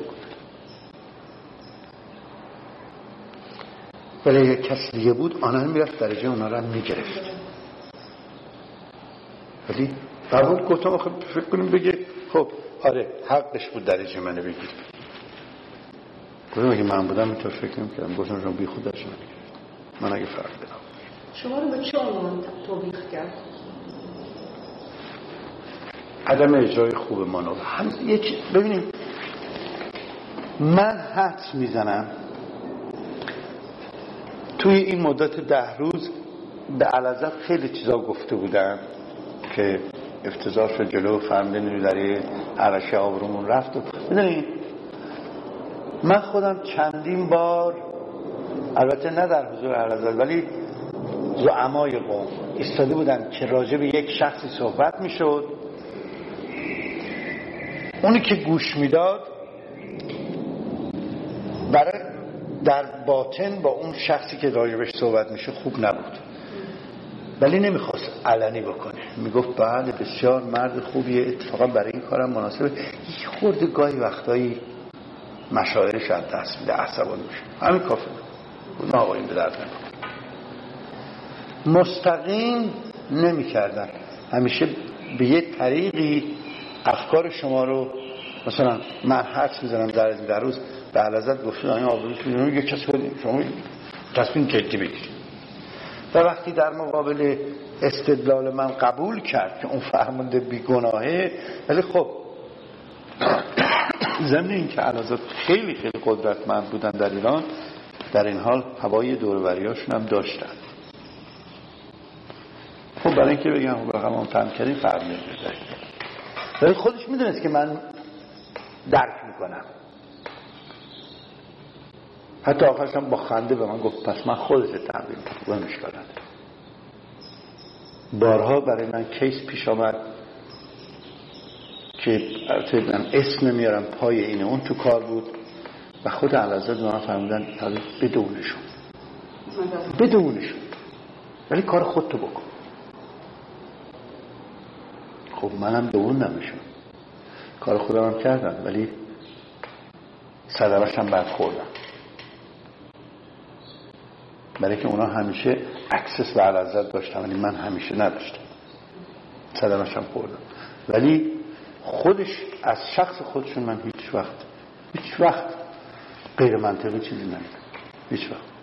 C: ولی اگه کس بود آنها می‌رفت درجه اونا رو می‌گرفت. ولی قبول گفتم خب فکر کنیم بگه خب آره حقش بود درجه منو بگیر. گفتم اگه من بودم اینطور فکر نمی کردم گفتم شما بی خود درجه من اگه فرق بدم
B: شما رو به چه عنوان توبیخ کرد؟
C: عدم اجرای خوب هم یه ببینیم. من حدس می‌زنم. توی این مدت ده روز به علازت خیلی چیزا گفته بودم که افتضاح شد جلو فرمده در عرشه آبرومون رفت و من خودم چندین بار البته نه در حضور علازت ولی زعمای قوم ایستاده بودن که راجع به یک شخصی صحبت می‌شد. اونی که گوش می‌داد برای در باطن با اون شخصی که راجبش صحبت میشه خوب نبود. ولی نمی‌خواست علنی بکنه. می‌گفت بله بسیار مرد خوبیه اتفاقا برای این کارم مناسبه. یه خورده گاهی وقتایی مشاعرش از دست میده عصبانی میشه. همین کافه. نه آقا این به درد مستقیم نمی‌کردن. همیشه به یه طریقی افکار شما رو مثلا من حدس می‌زنم در در روز به علازت گفته این آبروش یه کسی بدیم شما تصمیم جدی بگیرید. و وقتی در مقابل استدلال من قبول کرد که اون فرمانده بیگناهه ولی خب ضمن این که علازت خیلی خیلی قدرتمند بودن در ایران در این حال هوای دوروریاشون هم داشتن. خب برای اینکه بگم رقم هم تم کردیم فرق ولی خودش می‌دونست که من درک می‌کنم. حتی آخرش با خنده به من گفت پس من خودت تمرین کنم مشکل بارها برای من کیس پیش آمد که من اسم نمیارم پای این اون تو کار بود و خود علازت من فرمودن بدونشون بدونشون ولی کار خودتو بکن. خب منم دون نمیشون کار خودم هم کردم ولی صدمش هم برخوردم برای که اونا همیشه اکسس به علازت داشتم ولی من همیشه نداشتم. صدمش هم خوردم. ولی خودش از شخص خودشون من هیچ وقت هیچ وقت غیر منطقی چیزی نمیدم هیچ وقت.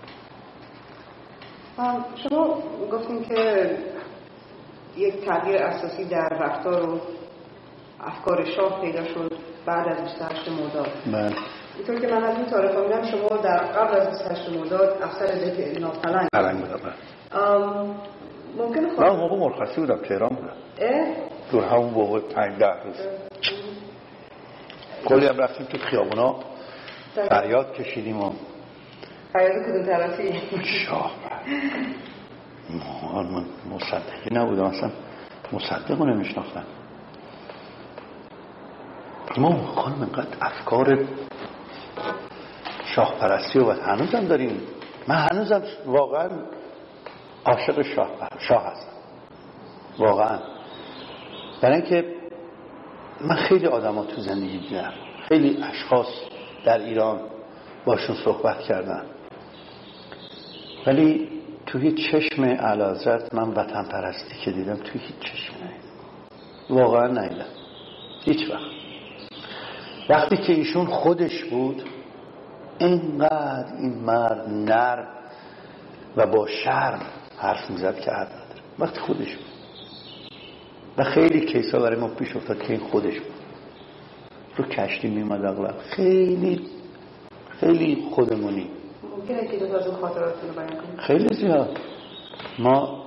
B: شما گفتیم که یک تغییر اساسی در رفتار و افکار شاه پیدا شد بعد از 28 مرداد.
C: بله.
B: اینطور که من از این تاریخ میدم شما در قبل از 28 مرداد افسر بیت ناپلنگ
C: پلنگ بودم بله.
B: ممکن
C: خواهد من موقع مرخصی بودم تهران بودم. دور همون موقع پنج ده روز. کلی هم رفتیم تو خیابونا. فریاد کشیدیم و
B: فریاد کدوم طرفی؟
C: شاه من مصدقی نبودم اصلا مصدق رو نمیشناختم. ما خانم انقدر افکار شاه پرستی و هنوزم داریم. من هنوزم واقعا عاشق شاه, شاه هستم. واقعا. برای اینکه من خیلی آدم تو زندگی دیدم. خیلی اشخاص در ایران باشون صحبت کردم. ولی توی چشم علازت من وطن پرستی که دیدم توی هیچ چشم واقعا نیدم هیچ وقت. وقتی که ایشون خودش بود اینقدر این مرد نر و با شرم حرف می‌زد که حد نداره. وقتی خودش بود. و خیلی کیسا برای ما پیش افتاد که این خودش بود. رو کشتی میمد اغلب. خیلی خیلی خودمونی. خیلی زیاد. ما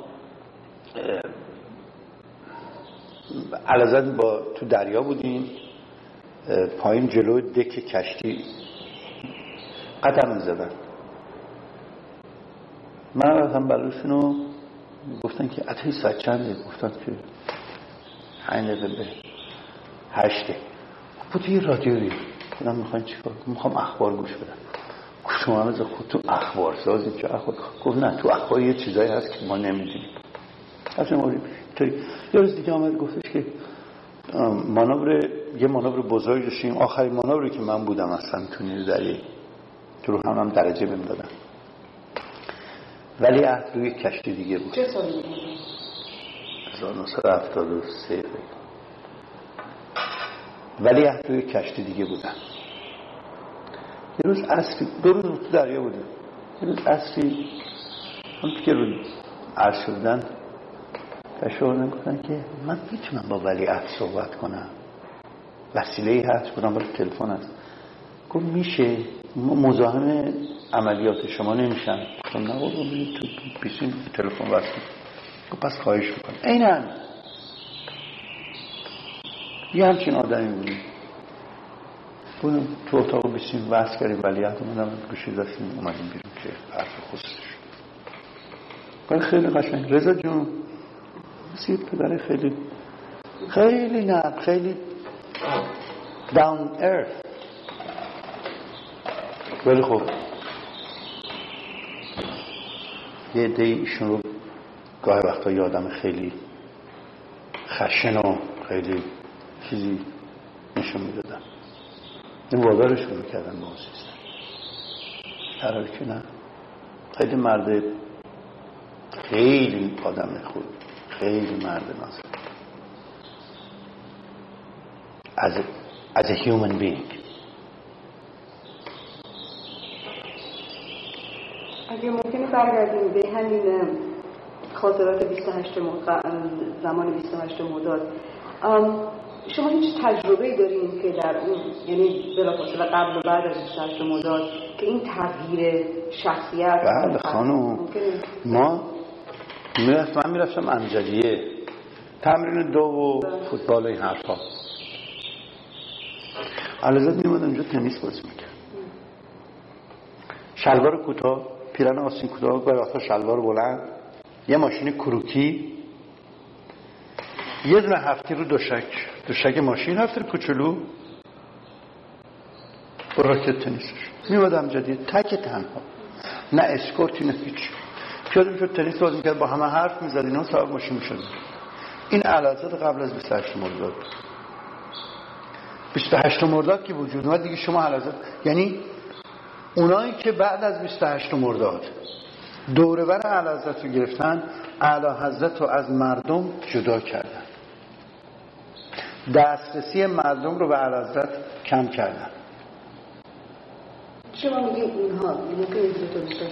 C: علازت با تو دریا بودیم پایین جلو دک کشتی قدم می‌زدن. من رفتم بلوشون رو گفتن که اتهی ساعت چنده؟ گفتن که پنج دقیقه به هشته بود یه رادیو دیم گفتم می‌خواین چیکار می‌خوام اخبار گوش بدم. شما از خود تو اخبار سازی چه اخبار؟ گفت نه تو اخبار یه چیزایی هست که ما نمی‌دونیم. اصلا ما یه روز دیگه آمد گفتش که مانور یه مانور بزرگ داشتیم. آخرین مانوری که من بودم اصلا تو دریایی تو رو هم, هم درجه بهم دادن ولی عهد روی کشتی دیگه بود.
B: چه سالی؟
C: 1973 ولی توی کشتی دیگه بودن یه روز اصری دو روز تو دریا بودن یه روز اصری هم که رو عرض شدن. تشاور گفتن که من می‌تونم با ولی عهد صحبت کنم. وسیله ای هست بودم برای تلفن هست گفت میشه. مزاحم عملیات شما نمیشن. گفتم نه بابا تو بیسیم تلفن وصل گفت پس خواهش می‌کنم. اینن یه همچین آدمی بودیم. بودم تو اتاق بیسیم وصل کردیم ولیت اومدم گوشی داشتیم اومدیم بیرون که حرف خصوصش. ولی خیلی قشنگ. رضا جون مثل پدر خیلی خیلی نه خیلی داون ارث ولی خب یه دی ایشون رو گاهی وقتا یادم خیلی خشن و خیلی چیزی نشون می‌دادم این وادارشون می‌کردن به که نه. خیلی مرد خیلی آدم خوب. خیلی مرد a, as a human being.
B: اگه ممکنه برگردیم به همین خاطرات 28 زمان 28 مرداد شما هیچ تجربه دارین که در اون یعنی بلافاصله قبل و بعد از 28 مرداد که این تغییر شخصیت
C: بله خانم. ما می‌رفت من می‌رفتم امجدیه. تمرین دو و فوتبال این حرفا. علازت میمادم اینجا تنیس بازی می‌کرد. شلوار کوتاه پیرن آسین کوتاه گاهی وقتا شلوار بلند. یه ماشین کروکی. یه دونه هفتی رو دوشک. دوشک ماشین هفته کوچولو. با راکت تنیسش. میمادم جدید. تک تنها. نه اسکورتی نه هیچ. پیاده شد تنیس بازی کرد با همه حرف می‌زد اینا صاحب ماشین می‌شد این علازت قبل از 28 مرداد. 28 مرداد که وجود اومد دیگه شما علازت یعنی اونایی که بعد از 28 مرداد دوربر علازت رو گرفتن اعلی حضرت رو از مردم جدا کردن. دسترسی مردم رو به علازت کم کردن.
B: شما میگید اونها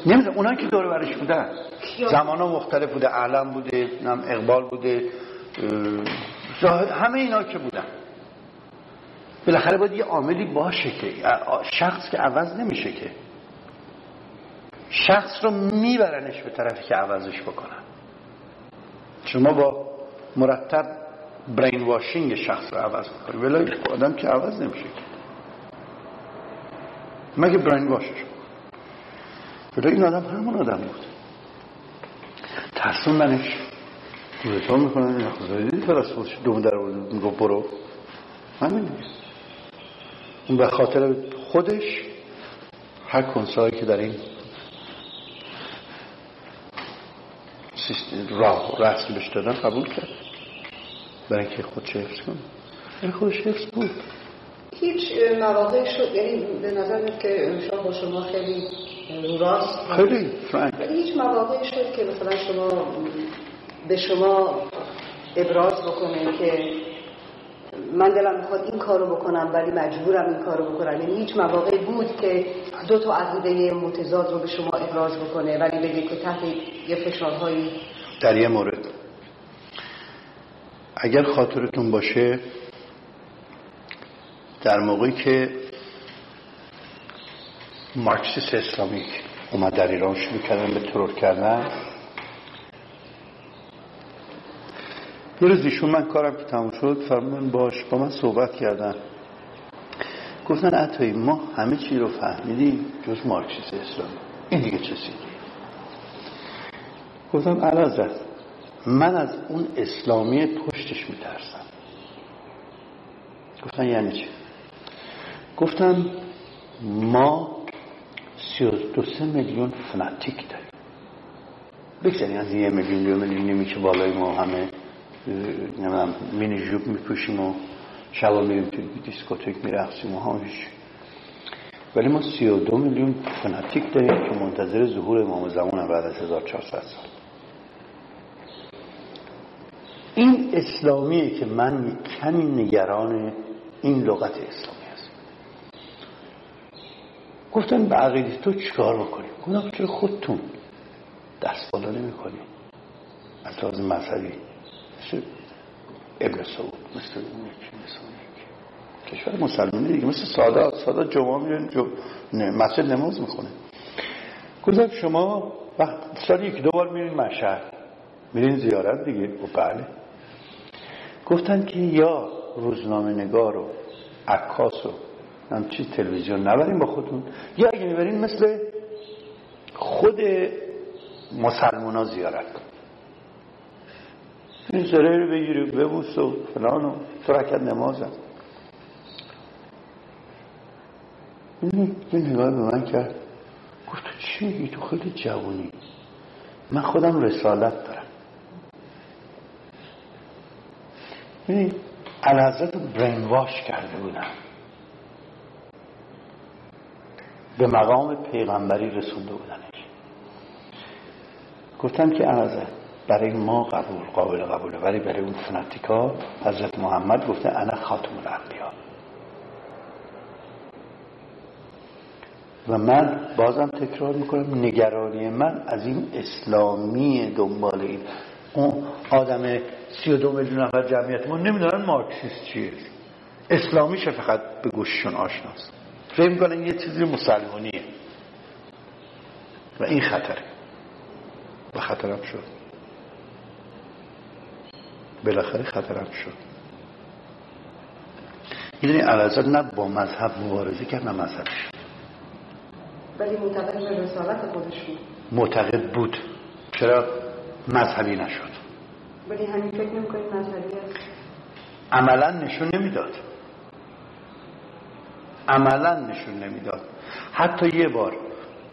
C: نمی‌دونم اونایی که دور برش بودن زمان ها مختلف بوده علم بوده نم اقبال بوده همه اینا که بودن. بالاخره باید یه عاملی باشه که شخص که عوض نمیشه که. شخص رو میبرنش به طرفی که عوضش بکنن. شما با مرتب برین واشینگ شخص رو عوض بکنی ولی آدم که عوض نمیشه مگه برین واشش ولی این آدم همون آدم بود. ترسوندنش گوزتان می‌کنن این خدایی فرست دوم در میگو برو. همین اون به خاطر خودش هر کنسایی که در این راه رسم بهش دادن قبول کرد. برای اینکه خودش حفظ کنه. این خودش حفظ بود.
B: هیچ مواقع شد یعنی به نظر که شما با شما خیلی راست
C: خیلی فرانک
B: هیچ مواقع شد که مثلا شما به شما ابراز بکنه که من دلم می‌خواد این کارو بکنم ولی مجبورم این کارو بکنم. یعنی هیچ مواقع بود که دو تا عقیده متضاد رو به شما ابراز بکنه ولی بگه که تحت یه فشارهایی
C: در یه مورد. اگر خاطرتون باشه در موقعی که مارکسیس اسلامیک اومد در ایران شروع کردن به ترور کردن یه روز من کارم که تموم شد فرمان باش با من صحبت کردن. گفتن عطایی ما همه چی رو فهمیدیم جز مارکسیس اسلامی. این دیگه چه گفتم علازت من از اون اسلامی پشتش میترسم. گفتن یعنی چی؟ گفتم ما سی دو سه میلیون فناتیک داریم. بگذاریم از یه میلیون دو میلیون نیمی که بالای ما همه نمی‌دونم مینی جوب میپوشیم و شبا میریم توی دیسکوتیک میرقصیم و هاش ولی ما سی دو میلیون فناتیک داریم که منتظر ظهور امام زمان بعد از 1400 سال. اسلامیه که من کمی نگران این لغت اسلامی هست گفتن به عقیده تو چیکار بکنیم گفتم چرا خودتون دست بالا نمی کنیم از لحاظ مذهبی. ابن سعود مثل اون یکی کشور مسلمانی دیگه مثل سادات. سادات جمعه میرن جو... مسجد نماز می‌خونه. گفتم شما وقت سال یک دو بار میرین مشهد. میرین زیارت دیگه. و بله. گفتن که یا روزنامه نگار و عکاس و هم چی تلویزیون نبرین با خودتون یا اگه می‌برین مثل خود مسلمان ها زیارت کن این زره رو بگیری ببوس و فلان و تو رکت نمازم یه نگاه به من کرد. گفت تو چی؟ تو خیلی جوانی من خودم رسالت دارم. ببین الحضرت برین واش کرده بودم. به مقام پیغمبری رسونده بودنش گفتم که الحضرت برای ما قبول قابل قبوله. ولی برای اون فناتیکا حضرت محمد گفته انا خاتم الانبیا. و من بازم تکرار می‌کنم نگرانی من از این اسلامی دنبال این اون آدم سی و دو میلیون نفر جمعیت ما نمی‌دونن مارکسیست چیه. اسلامیشه فقط به گوششون آشناست. فکر می‌کنن یه چیزی مسلمانیه. و این خطره. و خطرم شد. بالاخره خطرم شد. می‌دونی علازت نه با مذهب مبارزه کرد نه مذهب شد
B: ولی معتقد به رسالت خودشون.
C: معتقد بود. چرا؟ مذهبی نشد.
B: ولی همین فکر نمی‌کنید مذهبی است
C: عملا نشون نمی‌داد. عملا نشون نمی‌داد. حتی یه بار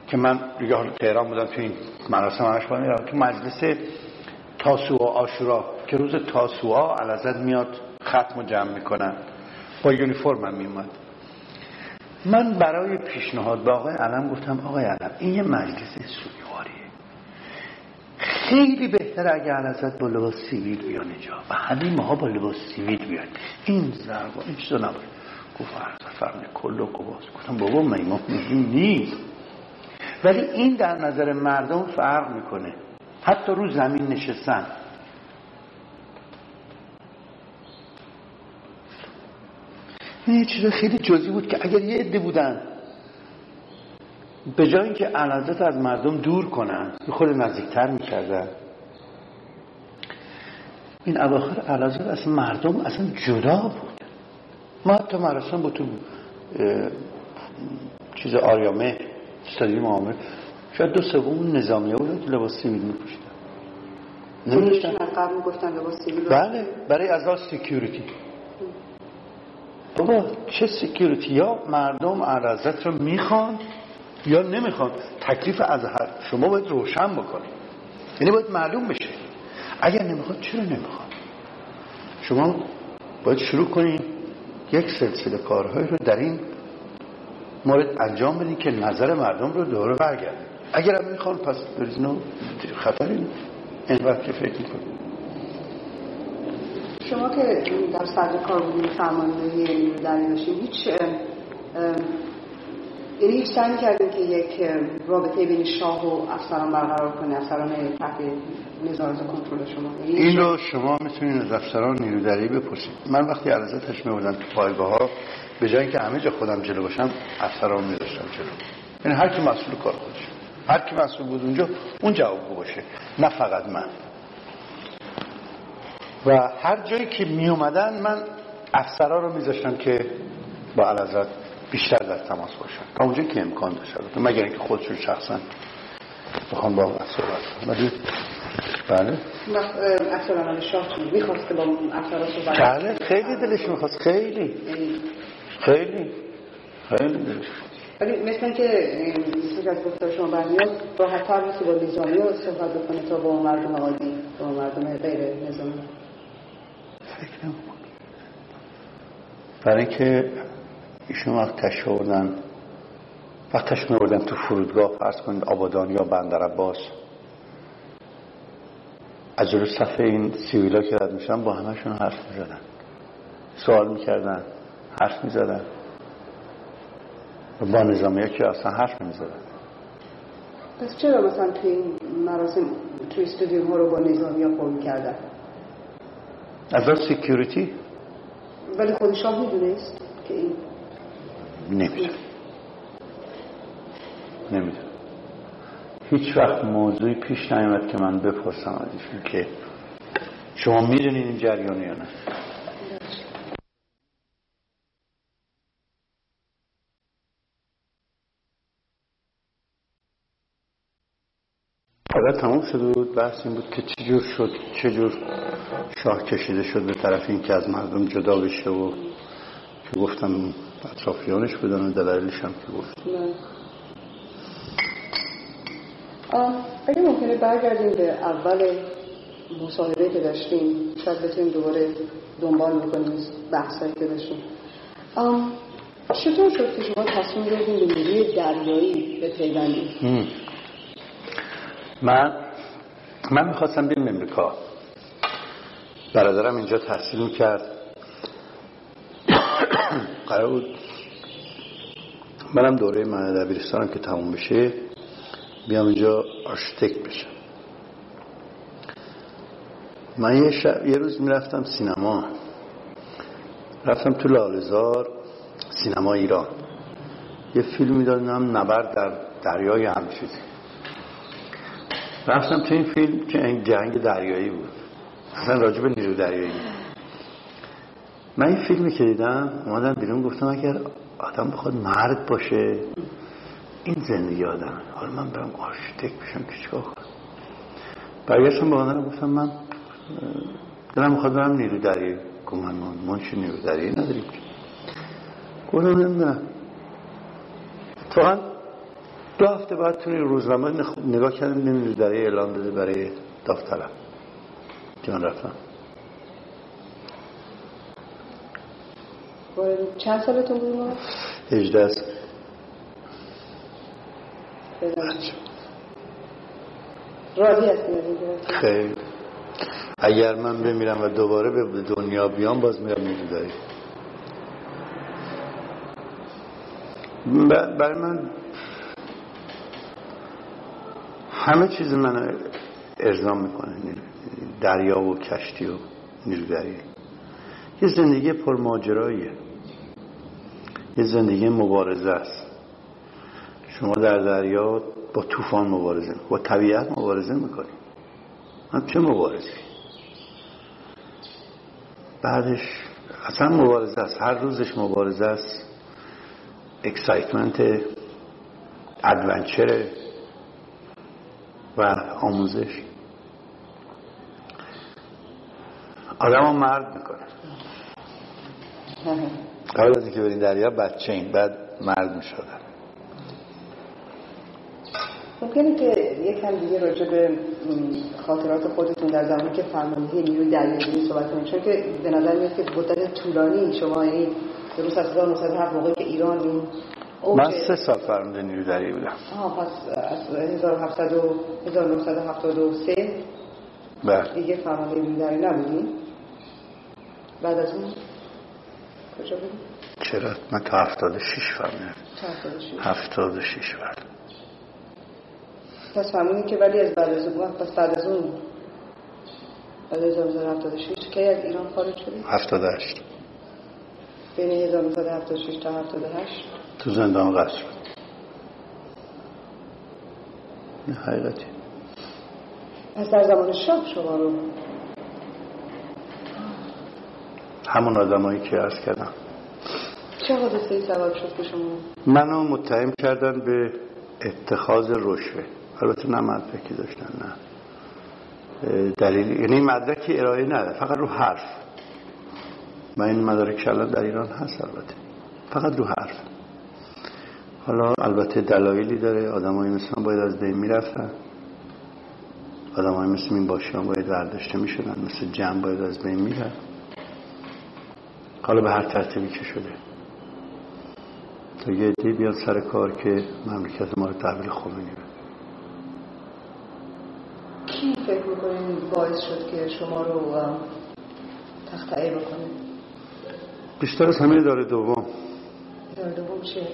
C: که من دیگه حالا تهران بودم تو این مراسم همش میرم تو مجلس تاسوعا آشورا که روز تاسوعا علازت میاد ختم و جمع می‌کنن با یونیفرم هم میومد من برای پیشنهاد به آقای علم گفتم آقای علم این یه مجلس سوگواریه خیلی بهتر اگه علازت با لباس سیویل بیان اینجا. و همه ماها با لباس سیویل بیان این ضرب این چیزا نباید. گفت علازت فرمونه کل و قباس. گفتم بابا میمون نیست. ولی این در نظر مردم فرق می‌کنه. حتی رو زمین نشستن. این چیز خیلی جزی بود که اگر یه عده بودن به جای اینکه علازت از مردم دور کنن به خود نزدیکتر می‌کردن این اواخر اعلیحضرت از مردم اصلا جدا بود. ما حتی مراسم با تو چیز آریامهر استادیوم آریامهر شاید دو سوم نظامیه بود لباس civil میپوشیدن.
B: قبل گفتن لباس civil
C: بله برای از security بابا چه security یا مردم اعلیحضرت رو می‌خوان یا نمی‌خوان تکلیف از هر شما باید روشن بکنید. یعنی باید معلوم بشه. اگر نمی‌خواد چرا نمی‌خواد شما باید شروع کنید یک سلسله کارهایی رو در این مورد انجام بدین که نظر مردم رو دوره برگرد اگر هم می‌خوان پس بریزنو خطری اینقدر که فکر کنید
B: شما که در صدر کار بودین فرماندهی دریایی داشتین هیچ یعنی هیچ سعی کردین که یک رابطه بین شاه و افسران برقرار کنه افسران تحت نظارت و کنترل شما. یعنی
C: این رو شما می‌تونید از افسران نیروی دریایی بپرسید. من وقتی عرضتش میبردن تو پایگاه ها به جای اینکه همه جا خودم جلو باشم افسران میذاشتم جلو. یعنی هر کی مسئول کار خودش هر کی مسئول بود اونجا اون جوابگو باشه نه فقط من. و هر جایی که می اومدن من افسرها رو میذاشتم که با علازت بیشتر در تماس باشن. تا اونجا که امکان داشت مگر اینکه خودشون شخصا بخوام با صحبت ولی بله؟
B: افسران شاه می‌خواست که با صحبت
C: بله خیلی دلش می‌خواست. خیلی. خیلی. خیلی دلش
B: ولی مثل که مثل که از گفتار شما برمیاد راحت تر مثل با نظامی رو صحبت بکنه تا با مردم عادی با مردم غیر نظامی.
C: فکر نمی‌کنم. برای اینکه ایشون وقت تشریف آوردن وقت تشریف آوردن تو فرودگاه فرض کنید آبادان یا بندر عباس از جلو صفحه این سیویلا که رد میشن با همشون حرف می‌زدن. سوال می‌کردن حرف می‌زدن. با نظامی که اصلا حرف نمی‌زدن.
B: پس چرا مثلا توی این مراسم توی استودیوم ها رو با نظامی ها پر کردن
C: از سیکیوریتی
B: ولی خود شاه می‌دونست که این
C: نمی‌دونم. نمی‌دونم. هیچ وقت موضوعی پیش نیامد که من بپرسم از ایشون که شما می‌دونید این جریان یا نه. حالا تمام شده بود بحث این بود که چجور شد چجور شاه کشیده شد به طرف این که از مردم جدا بشه و که گفتم اطرافیانش بدن و دلایلش هم که گفت.
B: اگه ممکنه برگردیم به اول مصاحبه که داشتیم شاید بتونیم دوباره دنبال بکنیم بحثایی که داشتیم. چطور شد که شما تصمیم گرفتیم به نیروی دریایی بپیوندید
C: من من می‌خواستم بریم امریکا. برادرم اینجا تحصیل می‌کرد. قرار بود منم دوره من دبیرستانم که تموم بشه بیام اینجا آرشتک بشم. من یه, شب، یه روز می‌رفتم سینما. رفتم تو لالزار سینما ایران. یه فیلم می‌دادم نبرد در دریای هم چیزی. رفتم تو این فیلم که جنگ دریایی بود. اصلا راجب نیرو دریایی من این فیلمی که دیدم اومدم بیرون گفتم اگر آدم بخواد مرد باشه این زندگی آدم حالا من برم آرشیتک بشم که چیکار کنم. برگشتم با آنها گفتم من دلم می‌خواد برم نیرو دریایی گفتم من منشی نیرو دریایی نداریم گفتم تو دو هفته بعد تو روزنامه نگاه کردم نیرو دریایی اعلان داده برای داوطلب جان رفتم.
B: چند سالتون بود ما؟
C: هجده است.
B: راضی هستیم
C: خیلی. اگر من بمیرم و دوباره به دنیا بیام باز میرم داری. برای من همه چیز من ارزام می‌کنه. دریا و کشتی و نیرودری یه زندگی پرماجراییه. یه زندگی مبارزه است. شما در دریا با طوفان مبارزه با طبیعت مبارزه می‌کنی. من چه مبارزه بعدش اصلا مبارزه است. هر روزش مبارزه است. excitement adventure و آموزش. آدم رو مرد می‌کنه. قبل از اینکه برین دریا بچه ان بعد مرد می‌شدن
B: ممکنه که یکم دیگه راجع به خاطرات خودتون در زمانی که فرماندهی نیروی دریایی صحبت کنید. چون که به نظر میاد که مدت طولانی شما این درست از 1907 موقعی که ایران این
C: من سه سال فرمانده نیروی دریایی بودم.
B: آها پس از 1700 و 1973
C: بله.
B: دیگه فرمانده نیروی دریایی نبودین؟ بعد از اون؟ کجا
C: چرا؟ من تا 76 فرمانده 76 بله
B: پس فهمیدین که ولی از بعد از اون پس بعد از اون بعد از 1976 کی از ایران خارج شدید
C: 78
B: بین 1976 تا 78
C: تو زندان قصر این حقیقتی.
B: پس در زمان شاه شما رو
C: همون آدمایی که عرض کردم.
B: چه حادثه سبب شد که شما
C: منو متهم کردن به اتخاذ رشوه. البته نه مدرکی داشتن نه. دلیل یعنی مدرکی ارائه نده فقط رو حرف. من این مدارک الان در ایران هست البته. فقط رو حرف. حالا البته دلایلی داره. آدمایی مثل باید از بین می‌رفتن. آدمایی مثل این باشیان باید برداشته می‌شدن. مثل جمع باید از بین میرن حالا به هر ترتیبی که شده. تا یه دی بیاد سر کار که مملکت ما رو تحویل خمینی بده
B: کی فکر می‌کنین باعث شد که شما رو تختعی بکنه؟
C: بیشتر از همه داره دوم.
B: داره دوم چیه؟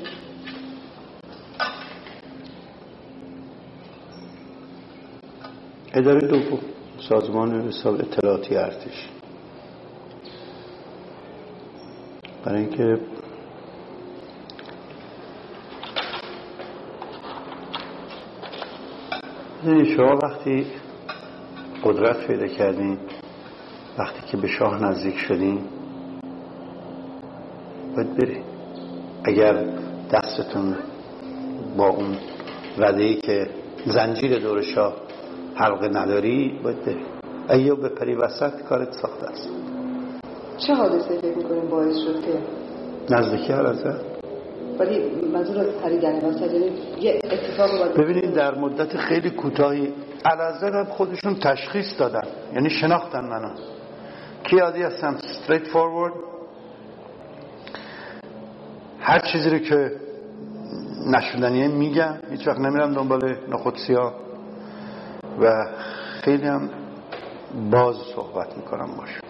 C: اداره دوم سازمان حساب اطلاعاتی ارتش. برای اینکه شما وقتی قدرت پیدا کردین وقتی که به شاه نزدیک شدین باید برید اگر دستتون با اون ای که زنجیر دور شاه حلقه نداری باید بری اگه به پری وسط کارت ساخته است.
B: چه حادثه فکر می‌کنیم باعث شد که
C: نزدیکی هر
B: ولی منظور از پریدن یعنی یه اتفاق
C: ببینید در مدت خیلی کوتاهی علازه هم خودشون تشخیص دادن یعنی شناختن منو. کی عادی هستم؟ Straight forward. هر چیزی رو که نشدنیه میگم هیچ وقت نمیرم دنبال نخودسی ها و خیلی هم باز صحبت می‌کنم باشم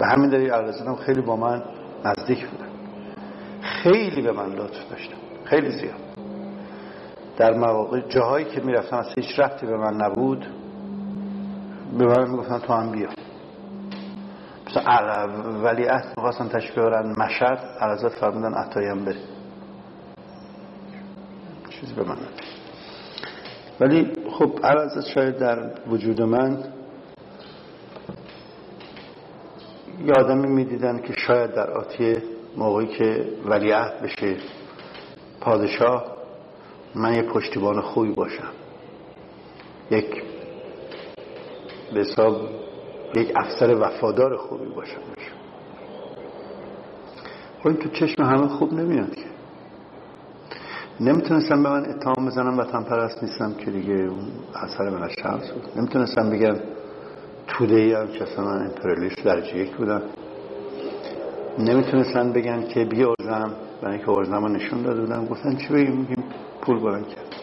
C: به همین دلیل هم خیلی با من نزدیک بودن. خیلی به من لطف داشتن. خیلی زیاد. در مواقع جاهایی که می‌رفتم از هیچ رفتی به من نبود به من می‌گفتن تو هم بیا. مثلا ولی عهد می‌خواستن تشکیل برن مشهد عرضات فرمودن عطایم بره چیزی به من ولی خب عرضات شاید در وجود من یه آدمی می‌دیدن که شاید در آتیه موقعی که ولیعهد بشه پادشاه من یه پشتیبان خوبی باشم. یک به حساب یک افسر وفادار خوبی باشم. خب این تو چشم همه خوب نمیاد که. نمی‌تونستم به من اتهام بزنم وطن پرست نیستم که دیگه اثر من شمس بود. نمی‌تونستم بگم توده ای هم که اصلا من امپریالیست درجه یک بودم. نمی‌تونستن بگن که بی ارزم. برای اینکه ارزم نشون داده بودن گفتن چی بگیم؟ میگیم پول بلند کرد.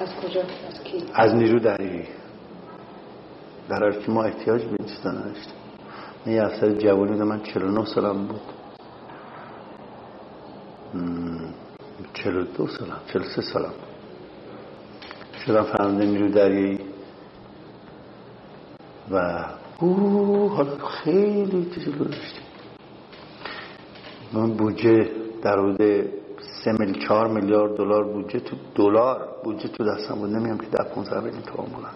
B: از کجا؟ از کی؟
C: از نیرو دریایی. در حالی که ما احتیاج به این چیزا نداشتیم. یه افسر جوانی من 49 سالم بود. 42 سالم 43 سالم. شدم فرمانده نیرو دریایی. و او حالا خیلی چیزی داشتیم. من بودجه در حدود سه میل چهار میلیارد دلار بودجه تو دلار بودجه تو دستم بود. نمیام که در 15 میلیون تومان بلند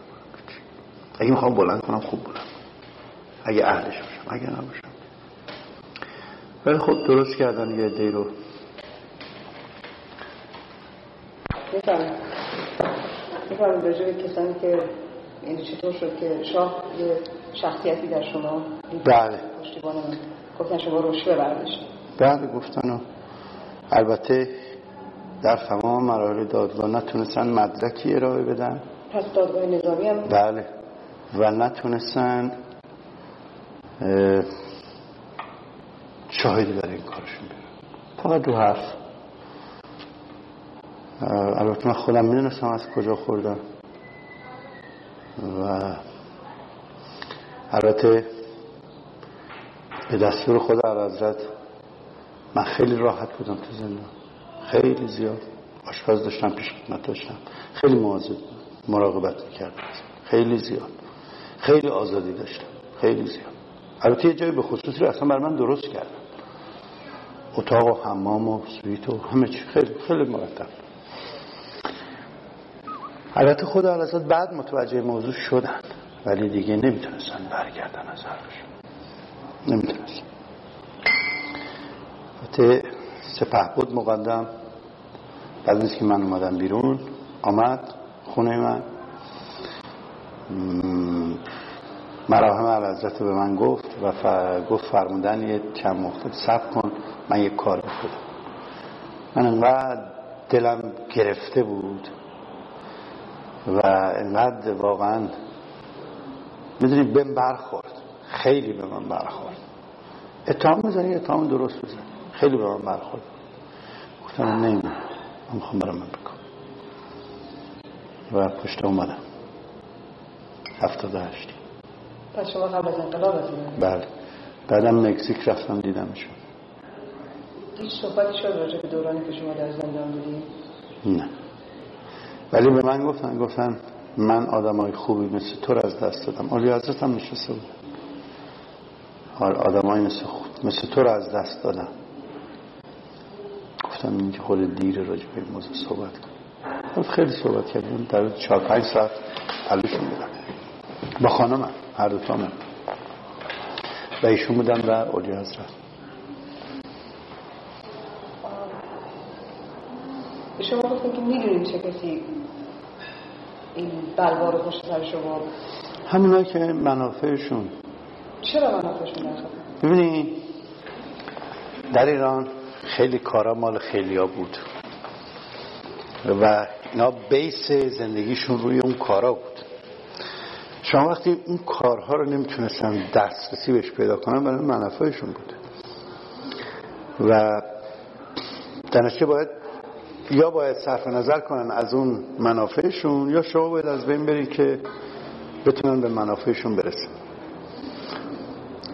C: اگه می‌خوام بلند کنم خوب بلند اگه اهلش باشم اگه نباشم. ولی خب درست کردن یه دی رو.
B: می‌فهمم می‌فهمم به کسانی که این چطور شد که شاه یه شخصیتی در شما
C: بله.
B: پشتیبان گفتن شما رشوه برداشت.
C: بعد گفتن و البته در تمام مراحل دادگاه نتونستن مدرکی ارائه بدن.
B: پس دادگاه نظامی هم
C: بله. و نتونستن شاهدی برای این کارشون بیارن. فقط دو حرف. البته من خودم می‌دونستم از کجا خوردم و البته به دستور خدا حضرت من خیلی راحت بودم تو زندان. خیلی زیاد آشپز داشتم پیش خدمت داشتم. خیلی مواظب مراقبت کردم خیلی زیاد. خیلی آزادی داشتم. خیلی زیاد. البته یه جایی به خصوصی رو اصلا بر من درست کردم اتاق و حمام و سویت و همه چی. خیلی خیلی مرتب البته خدا حضرت بعد متوجه موضوع شدن. ولی دیگه نمی‌تونستن برگردن از حرفشون. نمی‌تونستن. البته سپه بود مقدم. بعد نیست که من اومدم بیرون آمد خونه من. مراهم عرضت به من گفت و گفت فرمودن یه چند مختلف سب کن من یه کار بکنم. من انقدر دلم گرفته بود. و انقدر واقعا می‌دونی بهم برخورد. خیلی به من برخورد. اتهام می‌زنی اتهام درست بزنی خیلی به من برخورد. گفتم نمی‌دونم من می‌خوام برم من بکنم و پشت اومدم. 78
B: پس شما قبل از انقلاب از
C: بله. بعدم مکزیک رفتم دیدمشون
B: هیچ صحبتی شد راجع به دورانی که شما در زندان بودید
C: نه. ولی به من گفتن گفتن من آدمای خوبی مثل تو از دست دادم. اولی حضرت هم نشسته بود. آدمای مثل, مثل تو رو از دست دادم. گفتم اینکه خود دیر راجع به این موضوع صحبت کنم خیلی صحبت کردیم. در چهار پنج ساعت حلشون بودم. با خانمم هر دوتا من و ایشون بودن و اولی حضرت.
B: شما گفتم که می‌دونیم چه کسی این بلوا رو پشت سر شما
C: که منافعشون.
B: چرا منافعشون نخواد
C: ببینی در ایران خیلی کارا مال خیلی ها بود. و اینا بیس زندگیشون روی اون کارا بود. شما وقتی اون کارها رو نمی‌تونستن دسترسی بهش پیدا کنن برای منافعشون بود. و دانشجو باید یا باید صرف نظر کنن از اون منافعشون یا شما باید از بین برید که بتونن به منافعشون برسن.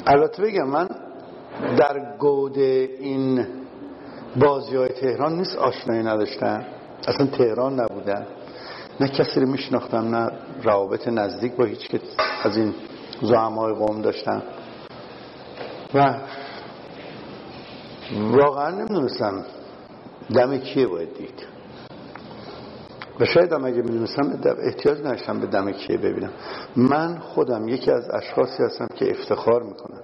C: البته بگم من در گود این بازی های تهران نیست آشنایی نداشتم. اصلا تهران نبودم. نه کسی رو میشناختم نه روابط نزدیک با هیچ که از این زعمای قوم داشتم. و واقعا نمی‌دونستم دم کیه باید دید؟ و شاید هم اگه می‌دونستم احتیاج نداشتم به دم کیه ببینم. من خودم یکی از اشخاصی هستم که افتخار می‌کنم.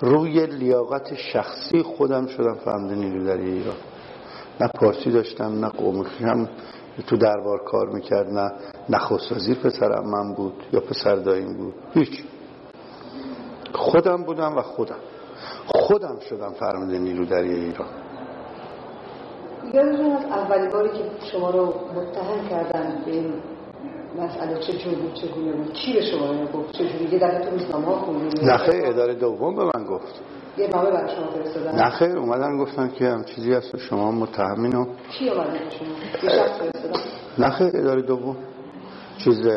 C: روی لیاقت شخصی خودم شدم فهمده نیرو ایران. نه پارسی داشتم نه قومی هم تو دربار کار می‌کرد نه نخست وزیر پسرم من بود یا پسر داییم بود. هیچ. خودم بودم و خودم. خودم شدم فرمانده نیرو دریایی ایران.
B: یادتون از اولی باری که شما رو متهم کردن به این مسئله چه جور بود چه بود کی به شما رو گفت چه جوری یه دفعه تو روزنامه ها خوندید
C: نه خیر اداره دوم به من گفت.
B: یه نامه برای شما فرستادن.
C: نه خیر اومدن گفتن که هم چیزی هست شما متهمین و
B: کی اومد به شما؟ یه شخص فرستادن.
C: نه خیر اداره دوم. چیز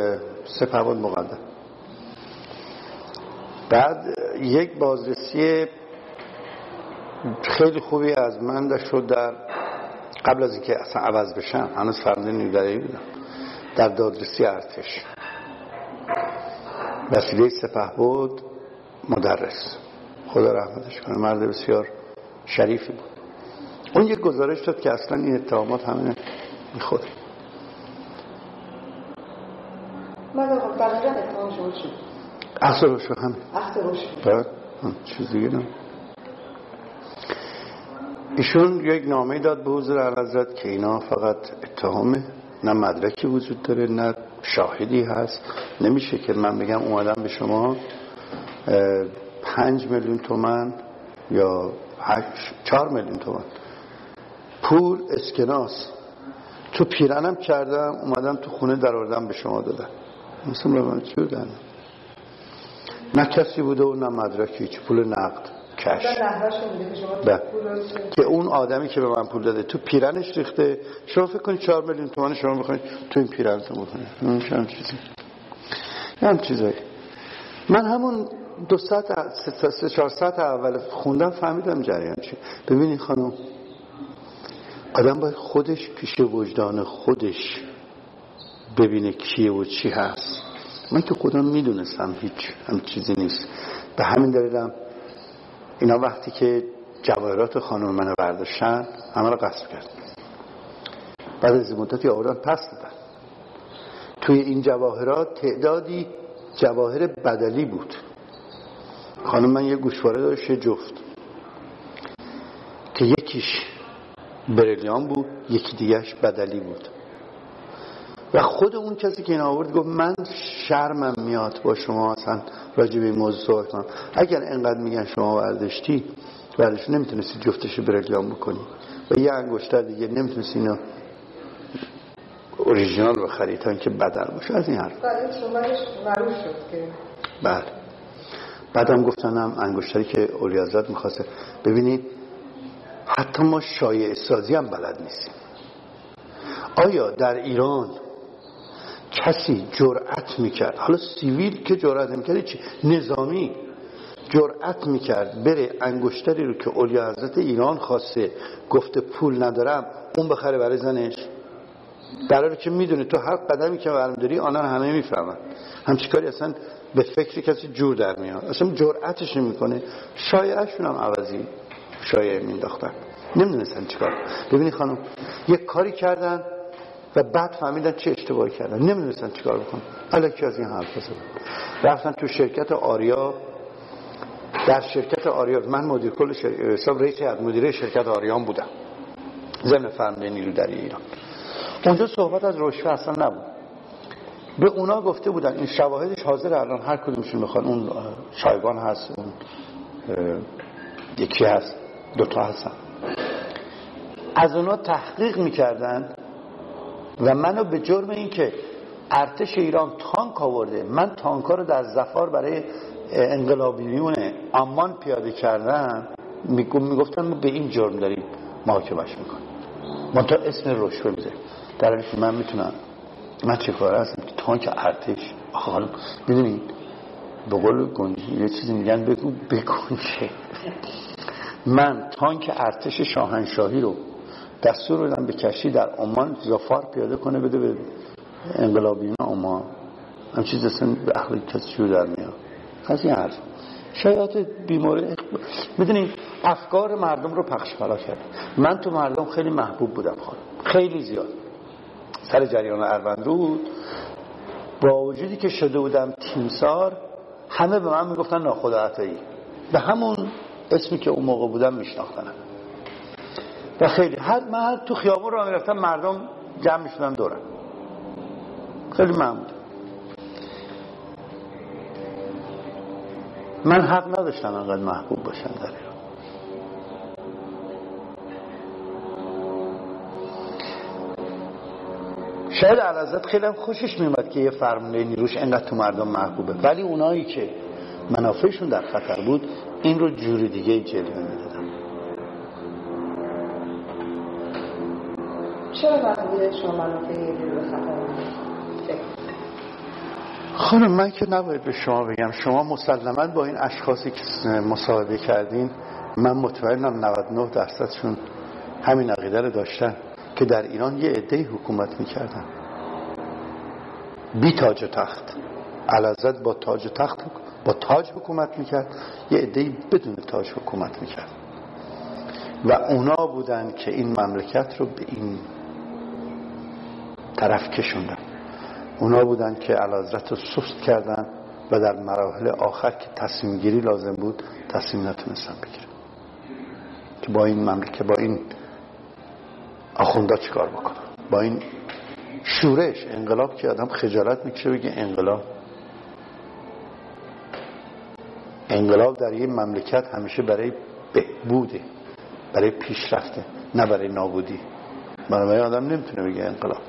C: سپهبد مقدم. بعد یک بازرسی خیلی خوبی از من شد در قبل از اینکه اصلا عوض بشم هنوز فرمانده نیروی بودم. در دادرسی ارتش. وسیله سپه بود مدرس. خدا رحمتش کنه مرد بسیار شریفی بود. اون یک گزارش داد که اصلا این اتهامات همه می‌خوره.
B: من دقیقا اتهام شما چی؟
C: اصل روشو همین.
B: اصل روشو
C: چیز دیگه نه ایشون یک نامه داد به حضور اعلیحضرت که اینا فقط اتهامه نه مدرکی وجود داره نه شاهدی هست. نمیشه که من بگم اومدم به شما پنج میلیون تومن یا چهار میلیون تومن. پول اسکناس. تو پیرنم کردم اومدم تو خونه در به شما دادم. مثل من چی نه کسی بوده و نه مدرکی هیچ پول نقد. کش.
B: بله.
C: که اون آدمی که به من پول داده تو پیرنش ریخته. شما فکر کنید چهار میلیون تومان شما بخواید تو این پیرنتون بکنید. هم چیزی. هم چیزایی. من همون دو ساعت سه چهار ساعت اول خوندم فهمیدم جریان چی ببینید خانم آدم باید خودش پیش وجدان خودش ببینه کیه و چی هست. من که خودم می‌دونستم هیچ هم چیزی نیست. به همین دلیلم اینا وقتی که جواهرات خانم منو برداشتن همه رو قصد کرد بعد از مدتی آوردن پس دادن. توی این جواهرات تعدادی جواهر بدلی بود. خانم من یه گوشواره داشت جفت. که یکیش بریلیان بود یکی دیگهش بدلی بود. و خود اون کسی که این آورد گفت من شرمم میاد با شما اصلا راجع به این موضوع صحبت کنم. اگر انقدر میگن شما وردشتی وردش نمی‌تونستی جفتش بریلیان بکنی. و یه انگشتر دیگه نمی‌تونستی اینا اوریژینال بخرید تا اینکه بدل باشه از این حرف.
B: بله شد که.
C: بله. بعدم گفتنم انگشتری که اولی حضرت می‌خواسته. ببینید حتی ما شایع سازی هم بلد نیستیم. آیا در ایران کسی جرأت می‌کرد. حالا سیویل که جرأت می‌کرد چی؟ نظامی جرأت می‌کرد بره انگشتری رو که اولیا حضرت ایران خواسته گفته پول ندارم اون بخره برای زنش. در که می‌دونه تو هر قدمی که برم داری آنها همه می‌فهمن. همچی کاری اصلا به فکر کسی جور در میاد. اصلا جرأتش نمی‌کنه. شایعشون هم عوضی شایعه مینداختن نمی‌دونستن چیکار ببینی خانم یک کاری کردن و بعد فهمیدن چه اشتباهی کردن. نمی‌دونستن چیکار بکنن. الکی از این حرف زدن. رفتن تو شرکت آریا. در شرکت آریا من مدیر کل حساب رئیس مدیره شرکت آریان بودم. ضمن نیرو در ایران. اونجا صحبت از رشوه اصلا نبود. به اونا گفته بودن این شواهدش حاضر الان هر کدومشون می‌خوان. اون شایگان هست اون یکی هست دوتا هستن. از اونا تحقیق می‌کردن و منو به جرم این که ارتش ایران تانک آورده. من تانکا رو در زفار برای انقلابیون امان پیاده کردن می‌گفتن ما به این جرم داریم محاکمش می‌کنیم. ما تا اسم رشوه می‌ذاریم. در من می‌تونم من چه کار هستم؟ که تانک ارتش. حالا می‌دونید به قول گنجی یه چیزی میگن بگو که من تانک ارتش شاهنشاهی رو دستور بدم به کشتی در عمان زفار پیاده کنه بده به انقلابیون عمان. هم چیز اصلا به اخلی کسی در میاد. از این حرف. شایعات بیماری می‌دونید افکار مردم رو پخش پلا کرد. من تو مردم خیلی محبوب بودم خانم. خیلی زیاد. سر جریان اروندرود با وجودی که شده بودم تیمسار همه به من می‌گفتن ناخدا عطایی به همون اسمی که اون موقع بودم میشناختنم. و خیلی. هر من تو خیابون را می‌رفتم مردم جمع می‌شدن دورم. خیلی محمود من حق نداشتم انقدر محبوب باشم در ایران. شاید علازت خیلی خوشش میومد که یه فرمانده نیروش انقدر تو مردم محبوبه. ولی اونایی که منافعشون در خطر بود این رو جوری دیگه جلوه می‌دادن
B: چرا شما
C: خانم من که نباید به شما بگم. شما مسلما با این اشخاصی که مصاحبه کردین من مطمئنم 99 درصدشون همین عقیده رو داشتن که در ایران یه عده حکومت می‌کردن. بی تاج و تخت. علازت با تاج و تخت با تاج حکومت می‌کرد. یه عده بدون تاج حکومت می‌کرد. و اونا بودن که این مملکت رو به این طرف کشوندن. اونا بودن که علازت رو سست کردن و در مراحل آخر که تصمیم گیری لازم بود تصمیم نتونستن بگیرن. که با این مملکت با این آخوندا چیکار بکنن؟ با این شورش انقلاب که آدم خجالت می‌کشه بگه انقلاب. انقلاب در یه مملکت همیشه برای بهبوده برای پیشرفته نه برای نابودی. برای آدم نمی‌تونه بگه انقلاب.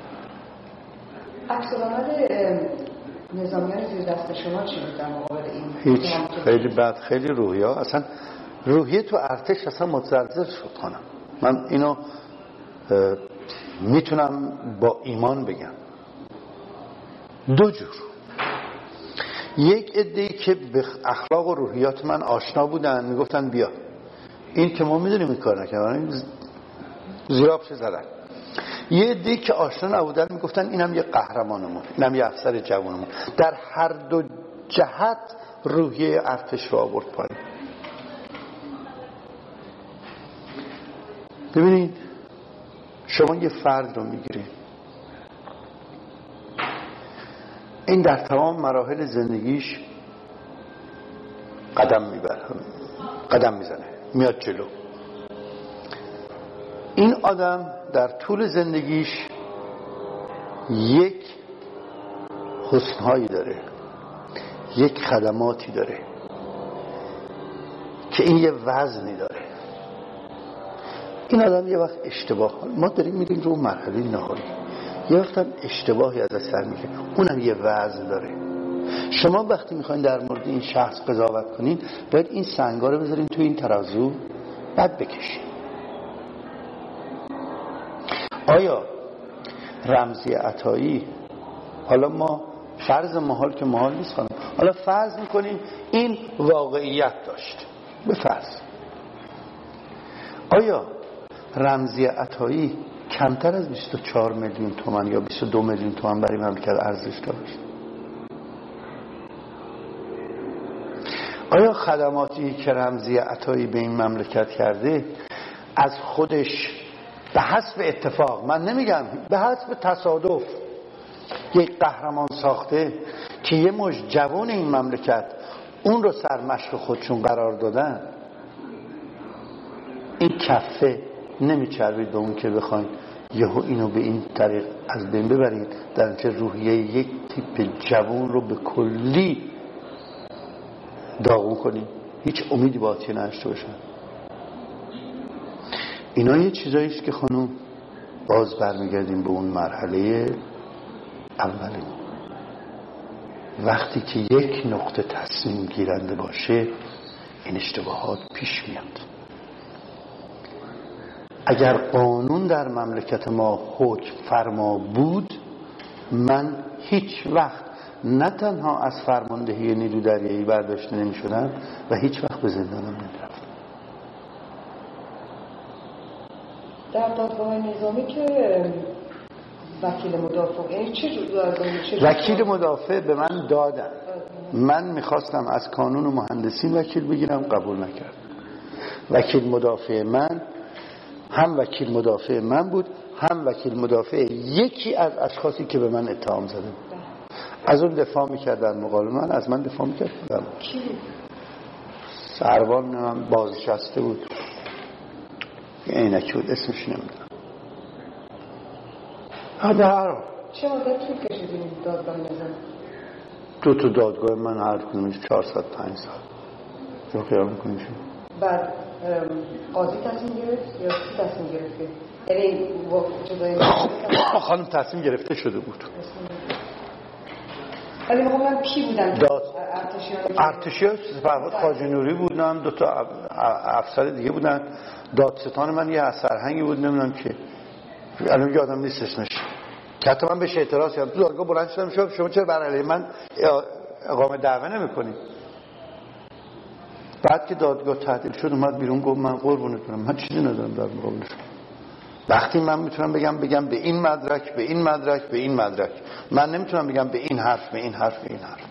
B: نظامیان زیر دست شما چی بود در مقابل این
C: هیچ. خیلی بد خیلی روحیه. اصلا روحیه تو ارتش اصلا متزلزل شد کنم من اینو می‌تونم با ایمان بگم. دو جور. یک عده که به اخلاق و روحیات من آشنا بودن می‌گفتن بیا. این که ما می‌دونیم این کار نکنم زیرابش زدن. یه عده که آشنا نبودن می‌گفتن اینم یه قهرمانمون اینم یه افسر جوانمون. در هر دو جهت روحیه ارتش رو آورد پایین. ببینید شما یه فرد رو می‌گیرید. این در تمام مراحل زندگیش قدم می‌بره قدم می‌زنه میاد جلو. این آدم در طول زندگیش یک حسنهایی داره یک خدماتی داره که این یه وزنی داره. این آدم یه وقت اشتباه ما داریم میریم رو مرحله نهایی. یه وقت هم اشتباهی از سر میگه. اونم یه وزن داره. شما وقتی می‌خواین در مورد این شخص قضاوت کنین باید این سنگا رو بذارین تو این ترازو بعد بکشین. آیا رمزی عطایی؟ حالا ما فرض محال که محال نیست خانم. حالا فرض می‌کنیم این واقعیت داشت. به فرض. آیا رمزی عطایی کمتر از 24 میلیون تومن یا 22 میلیون تومن برای مملکت ارزش داشت؟ آیا خدماتی که رمزی عطایی به این مملکت کرده از خودش به حسب اتفاق. من نمیگم به حسب تصادف. یک قهرمان ساخته که یه مش جوان این مملکت اون رو سرمشق خودشون قرار دادن این کفه نمیچربید به اون که بخواین یهو اینو به این طریق از بین ببرید در چه روحیه یک تیپ جوان رو به کلی داغون کنید. هیچ امیدی با آتیه نشته باشن. اینا یه چیزاییست که خانم باز برمیگردیم به اون مرحله اولین وقتی که یک نقطه تصمیم گیرنده باشه این اشتباهات پیش میاد. اگر قانون در مملکت ما حکم فرما بود من هیچ وقت نه تنها از فرماندهی نیرو دریایی برداشته نمی شدم و هیچ وقت به زندانم نمی
B: در دادگاه نظامی که وکیل مدافع یعنی چه
C: وکیل مدافع به من دادن. من می‌خواستم از کانون و مهندسین وکیل بگیرم قبول نکرد. وکیل مدافع من هم وکیل مدافع من بود هم وکیل مدافع یکی از اشخاصی که به من اتهام زده بود از اون دفاع می‌کرد در مقابل من از من دفاع می‌کرد سروان من بازنشسته بود. عینکی بود اسمش نمی‌دونم.
B: هر چه مدت طول کشیدین دادگاه نظام؟
C: دو تا دادگاه من هر کنیم 400 5 سال رو خیال می‌کنیم
B: بعد قاضی تصمیم گرفت یا کی تصمیم گرفته؟ یعنی
C: خانم تصمیم گرفته شده بود.
B: ولی من کی بودن
C: داد ارتشی ها فرهاد خواجه نوری بودن دو تا افسر دیگه بودن. دادستان من یه سرهنگی بود نمی‌دونم که الان یادم نیست اسمش. که حتی من بهش اعتراض کردم. تو دادگاه بلند شدم شما شما چرا بر علیه من اقامه دعوه نمی‌کنید بعد که دادگاه تعطیل شد اومد بیرون گفت من قربونت برم. من چیزی ندارم در مقابلش. وقتی من می‌تونم بگم بگم به این مدرک به این مدرک به این مدرک. من نمی‌تونم بگم به این حرف به این حرف به این حرف.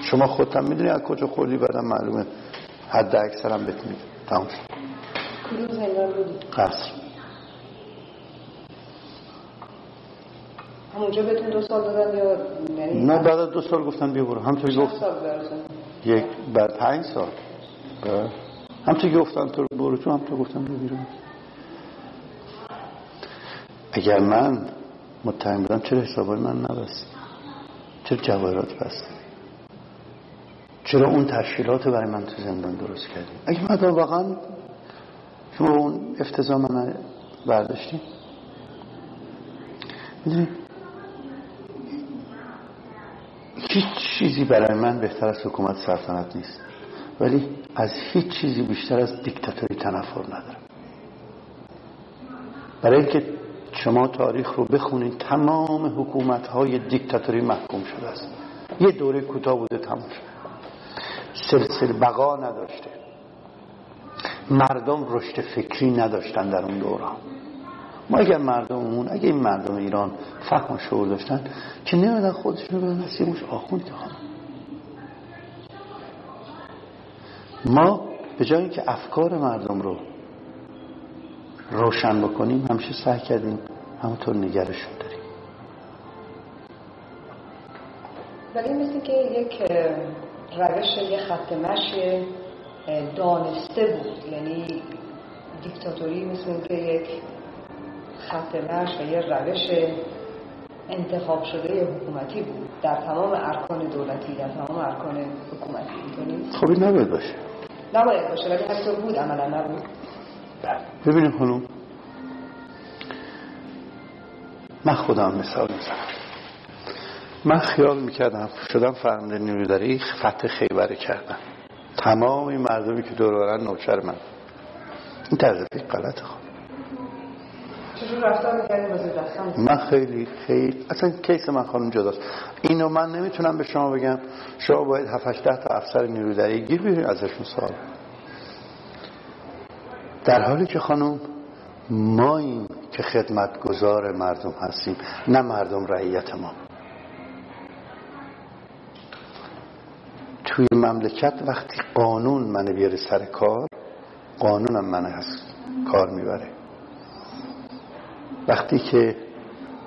C: شما خودتم می‌دونی از کجا خوردی؟ بعدم معلومه. حد اکثرم بهت میگم. تمام؟ قصر.
B: همونجا بهتون دو سال دادن یا یعنی
C: نه بعد دو سال گفتن بیا برو. همونطوری گفت یک بعد پنج سال. همونطوری گفتن تو برو تو هم تو گفتن بیا بیرون. اگر من متهم بودم چرا حسابای من نبستی چرا جواهرات بستی چرا اون تشکیلات برای من تو زندان درست کردی؟ اگه من واقعا شما اون افتضاح من برداشتی؟ می‌دونی؟ هیچ چیزی برای من بهتر از حکومت سلطنت نیست. ولی از هیچ چیزی بیشتر از دیکتاتوری تنفر ندارم. برای اینکه شما تاریخ رو بخونید تمام حکومت های دیکتاتوری محکوم شده است. یه دوره کوتاه بوده تمام شد. سلسل بقا نداشته. مردم رشد فکری نداشتن در اون دوران. ما اگر مردممون اگر این مردم ایران فهم و شعور داشتن که نمیدن خودشون رو به نسیمش آخوند که ما به جای اینکه افکار مردم رو روشن بکنیم همیشه سعی کردیم همونطور نگرشون داریم.
B: ولی مثل که یک روش یه خط مشی دانسته بود. یعنی دیکتاتوری مثل که یک خط مش و یه روش انتخاب شده حکومتی بود. در تمام ارکان دولتی در تمام ارکان حکومتی.
C: خب نباید باشه.
B: نباید باشه ولی حتی بود عملا نبود.
C: ببینیم خانم. من خودم مثال می‌زنم. من خیال می‌کردم شدم فرمانده نیروداری فتح خیبره کردم. تمام این مردمی که دور برن نوکر من. این طرز فکر غلط خواهم
B: چجور رفتار می‌کردی وزیر
C: من خیلی خیلی اصلا کیس من خانم جداست. اینو من نمی‌تونم به شما بگم. شما باید 7 تا افسر نیرو گیر بیرین ازشون سوال. در حالی که خانم ما این که خدمتگزار مردم هستیم نه مردم رعیت ما. توی مملکت وقتی قانون منو بیاره سر کار قانونم من هست کار می‌بره. وقتی که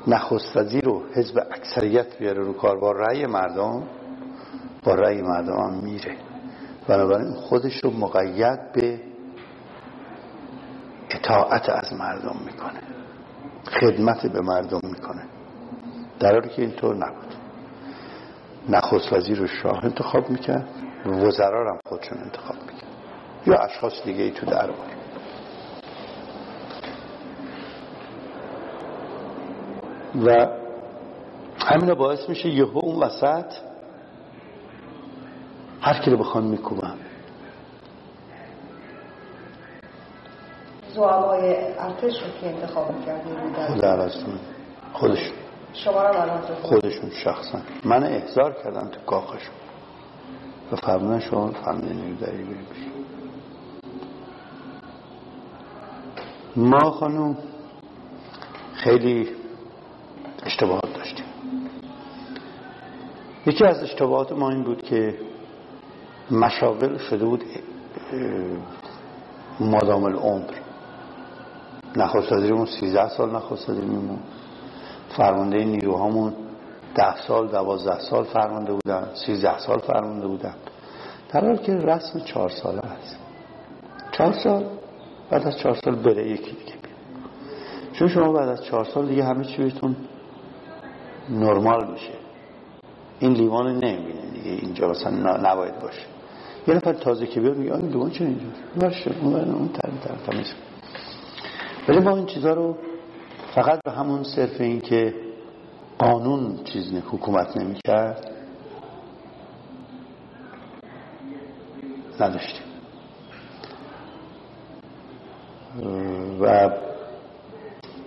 C: نخست وزیر رو حزب اکثریت بیاره رو کار با رأی مردم با رأی مردم میره. بنابراین خودش رو مقید به اطاعت از مردم می‌کنه. خدمت به مردم می‌کنه. در حالی که اینطور نبود. نخست وزیر رو شاه انتخاب می‌کرد. وزرا هم خودشون انتخاب می‌کرد. یا اشخاص دیگه ای تو دربار. و همین باعث میشه یهو اون وسط هر کی رو بخوان میکوبن.
B: زوابای ارتش رو که انتخاب می‌کردیم
C: خود خودشون.
B: شما رو
C: خودشون شخصا. من احضار کردم تو کاخشون. و فرمودن شما فرمودن نمیداری بریم ما خانم خیلی اشتباهات داشتیم. یکی از اشتباهات ما این بود که مشاغل شده بود مادام العمر. نخست وزیرمون 13 سال نخست وزیر فرمانده نیروهامون ده سال دوازده سال فرمانده بودن سیزده سال فرمانده بودن. در حال که رسم چهار ساله هست چهار سال؟ بعد از چهار سال بره یکی دیگه. چون شما بعد از چهار سال دیگه همه چی بهتون نرمال میشه. این لیوان نمی‌بینه دیگه اینجا مثلا نباید باشه. یه نفر تازه که بیاد میگه این لیوان چه اینجا باشه اون اون طرف طرف ولی ما این چیزها رو فقط به همون صرف این که قانون چیز نه حکومت نمی‌کرد نداشتیم. و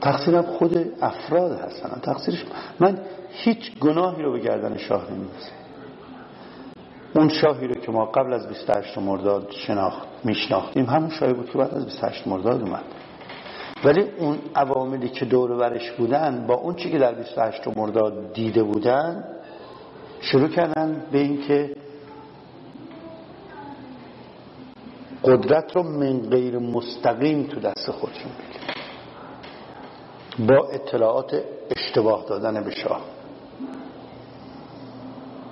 C: تقصیرم خود افراد هستن. تقصیرش من هیچ گناهی رو به گردن شاه نمیدازم اون شاهی رو که ما قبل از 28 مرداد شناخت میشناختیم همون شاهی بود که بعد از 28 مرداد اومد. ولی اون عواملی که دور برش بودن با اون چی که در 28 مرداد دیده بودن شروع کردن به اینکه قدرت رو من غیر مستقیم تو دست خودشون بگیرن. با اطلاعات اشتباه دادن به شاه.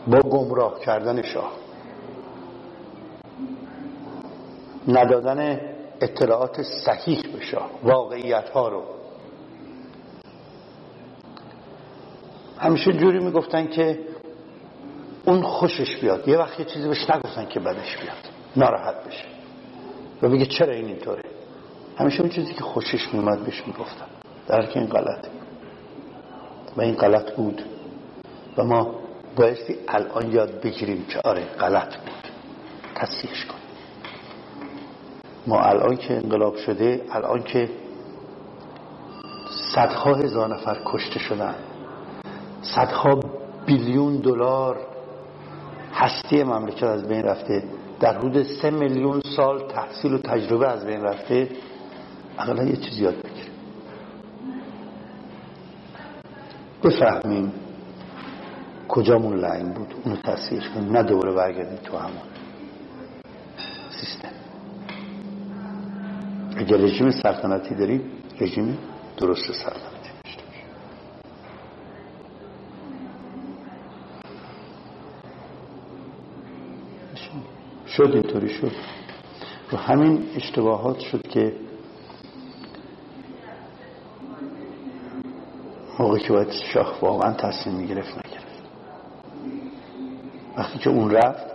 C: با گمراه کردن شاه. ندادن اطلاعات صحیح به شاه واقعیت ها رو. همیشه جوری می‌گفتن که اون خوشش بیاد. یه وقت یه چیزی بهش نگفتن که بدش بیاد. ناراحت بشه. و بگه چرا این اینطوره؟ همیشه اون چیزی که خوشش میومد بهش می‌گفتن. در که این غلطه و این غلط بود. و ما بایستی الان یاد بگیریم که آره غلط بود. تصحیحش کن. ما الان که انقلاب شده الان که صدها هزار نفر کشته شدن. صدها بیلیون دلار هستی مملکت از بین رفته. در حدود سه میلیون سال تحصیل و تجربه از بین رفته. اقلا یه چیزی یاد بگیریم. بفهمیم کجامون لعین بود. اونو تصویر کنیم. نه دوباره برگردیم تو همون سیستم. اگر رژیم سلطنتی داریم. رژیم درست سلطنتی. شد اینطوری شد. و همین اشتباهات شد که موقعی که باید شاه واقعا تصمیم می‌گرفت نگرفت. وقتی که اون رفت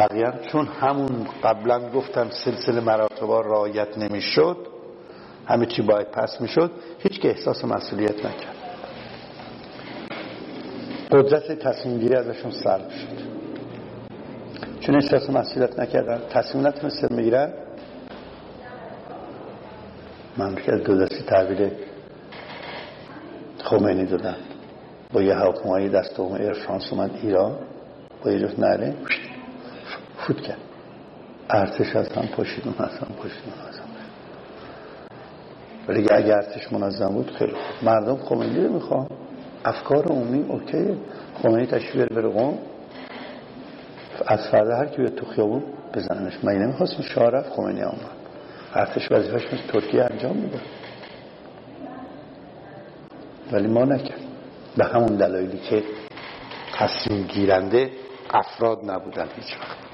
C: بقیه چون همون قبلا گفتم سلسله مراتبا رایت نمی‌شد همه چی باید پس می‌شد هیچ که احساس مسئولیت نکرد. قدرت تصمیم گیری ازشون سلب شد. چون احساس مسئولیت نکردن تصمیم نتونستن بگیرن. من دو دستی تحویل خمینی دادن با یه هواپیمای دست دوم ایرفرانس اومد ایران. با یه جفت نره. فوت کرد. ارتش از هم پاشید اون از هم پاشید اون از هم ولی اگه ارتش منظم بود خیلی خوب. مردم خمینی رو می‌خوام افکار عمومی اوکی. خمینی تشریف بره قوم از فردا هر کی بیاد تو خیابون بزننش. من نمی‌خواستم شاه رفت خمینی آمد ارتش وظیفش مثل ترکیه انجام میده. ولی ما نکرد به همون دلایلی که تصمیم گیرنده افراد نبودن هیچ وقت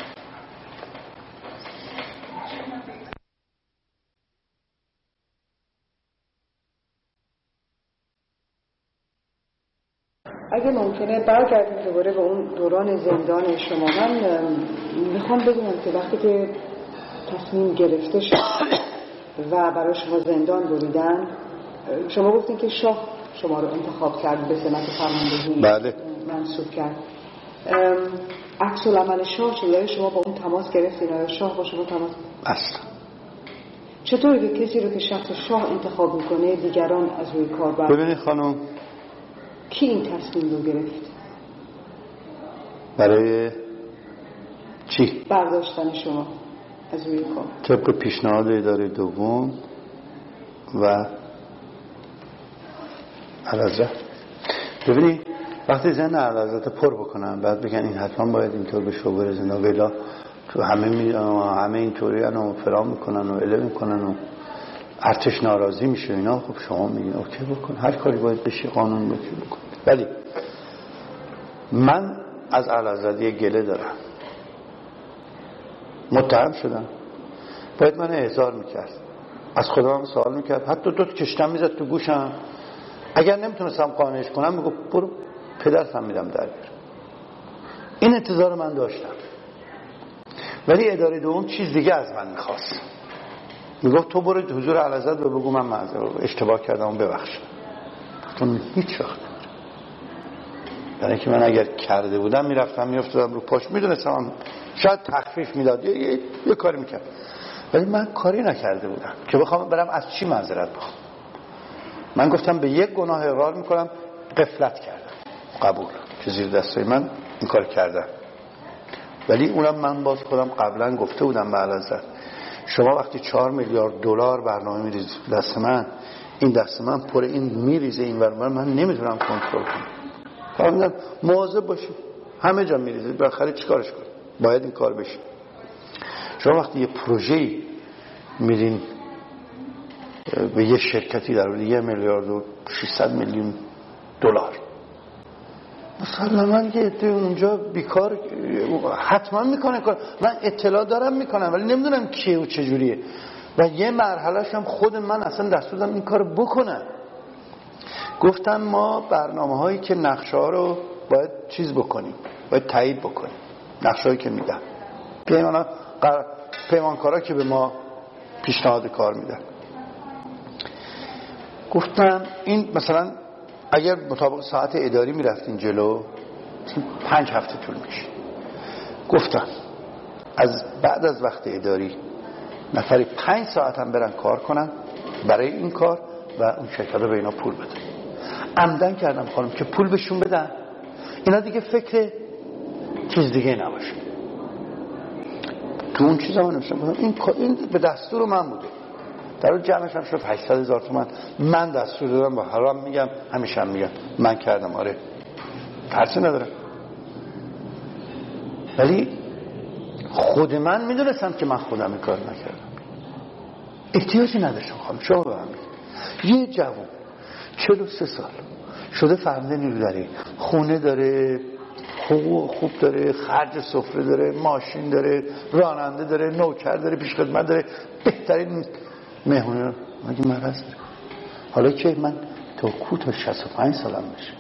B: اگه ممکنه برگردیم دوباره به اون دوران زندان شما. من می‌خوام بدونم که وقتی که تصمیم گرفته شد و برای شما زندان بریدن شما گفتین که شاه شما رو انتخاب کرد به سمت فرماندهی
C: بله.
B: منصوب کرد. عکس العمل شاه شد یا شما با اون تماس گرفتین؟ یا شاه با شما تماس
C: اصلا.
B: چطور که کسی رو که شخص شاه انتخاب می‌کنه دیگران از روی کار بر
C: ببینید خانم
B: کی این تصمیم رو گرفت؟
C: برای چی؟
B: برداشتن شما از روی کار.
C: طبق پیشنهاد اداره دوم و علازه ببینید وقتی زن علازت پر بکنن بعد بگن این حتما باید اینطور به شعبه زندان ویلا تو همه می... همه اینطوری و فرام می‌کنن و اله می‌کنن و ارتش ناراضی میشه اینا خب شما میگین اوکی بکن. هر کاری باید بشه قانون بکی بکن ولی من از علازدی گله دارم. متهم شدم. باید من احضار می‌کرد. از خودم سوال می‌کرد. حتی دو کشتم می‌زد تو گوشم. اگر نمی‌تونستم قانعش کنم میگو برو پدرتم میدم در بیار. این انتظار من داشتم. ولی اداره دوم چیز دیگه از من می‌خواست. می‌گفت تو برو حضور علازت و بگو من معذر اشتباه کردم و ببخشم گفتم هیچ وقت. یعنی که من اگر کرده بودم می‌رفتم میافتادم رو پاش می‌دونستم شاید تخفیف می‌داد. یه, یه،, یه کاری می‌کرد ولی من کاری نکرده بودم که بخوام برم از چی معذرت بخوام. من گفتم به یک گناه اقرار می‌کنم قفلت کردم. قبول. که زیر دستای من این کار کردم. ولی اونم من باز خودم قبلا گفته بودم به علازت شما وقتی چهار میلیارد دلار برنامه میریز دست من این دست من پر این میریزه این ور من نمی‌تونم کنترل کنم. فرمودن مواظب باشید. همه جا میریزه بالاخره چیکارش کنید؟ باید این کار بشه. شما وقتی یه پروژه میرین به یه شرکتی در یه میلیارد و 600 میلیون دلار. مسلما که تو اونجا بیکار حتما می‌کنه کار. من اطلاع دارم می‌کنم ولی نمی‌دونم کیه و چجوریه. و یه مرحلهش هم خود من اصلا دست این کار بکنم. گفتم ما برنامه هایی که نقشه ها رو باید چیز بکنیم باید تایید بکنیم. نقشه هایی که میدن. پیمان پیمانکارا که به ما پیشنهاد کار میدن. گفتم این مثلا اگر مطابق ساعت اداری می‌رفتین جلو پنج هفته طول میشه گفتم از بعد از وقت اداری نفری پنج ساعت هم برن کار کنن برای این کار و اون شرکت رو به اینا پول بدن. عمدن کردم خانم که پول بهشون بدن. اینا دیگه فکر چیز دیگه نباشه. تو اون چیز هم این, این به دستور من بوده. در اون جمعش هم شد 800 هزار تومن. من دستور دادم و حرام میگم همیشه هم میگم. من کردم آره. ترسی ندارم. ولی خود من می‌دونستم که من خودم این کار نکردم. احتیاجی نداشتم خواهم شما به من یه جوان چلو سه سال شده فرمده نیرو داره خونه داره حقوق خوب داره خرج سفره داره ماشین داره راننده داره نوکر داره پیشخدمت داره. بهترین مهمونی رو مگه مرض حالا که من تا کو تا 65 سالم بشه.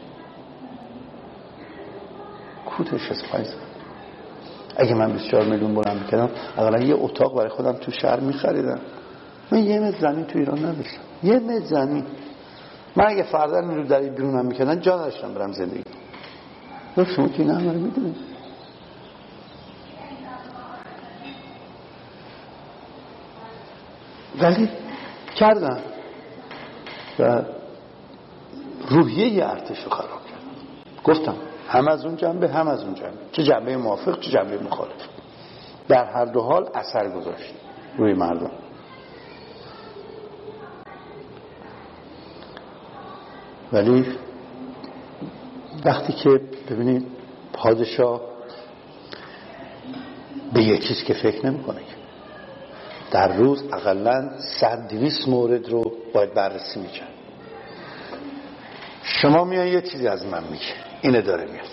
C: کو تا 65 سال اگه من 24 میلیون بلند می‌کردم اولا یه اتاق برای خودم تو شهر میخریدم. من یه متر زمین تو ایران نداشتم. یه متر زمین. من اگه فردا نیرو در بیرونم می‌کردن جا نداشتم برم زندگی شما که این همه رو می‌دونید ولی کردم و روحیه ارتش رو خراب کرد. گفتم هم از اون جنبه هم از اون جنبه. چه جنبه موافق چه جنبه مخالف. در هر دو حال اثر گذاشت روی مردم. ولی وقتی که ببینید پادشاه به یه چیز که فکر نمی‌کنه. در روز اقلا صد دویست مورد رو باید بررسی می‌کرد. شما میان یه چیزی از من میگه اینه داره میاد.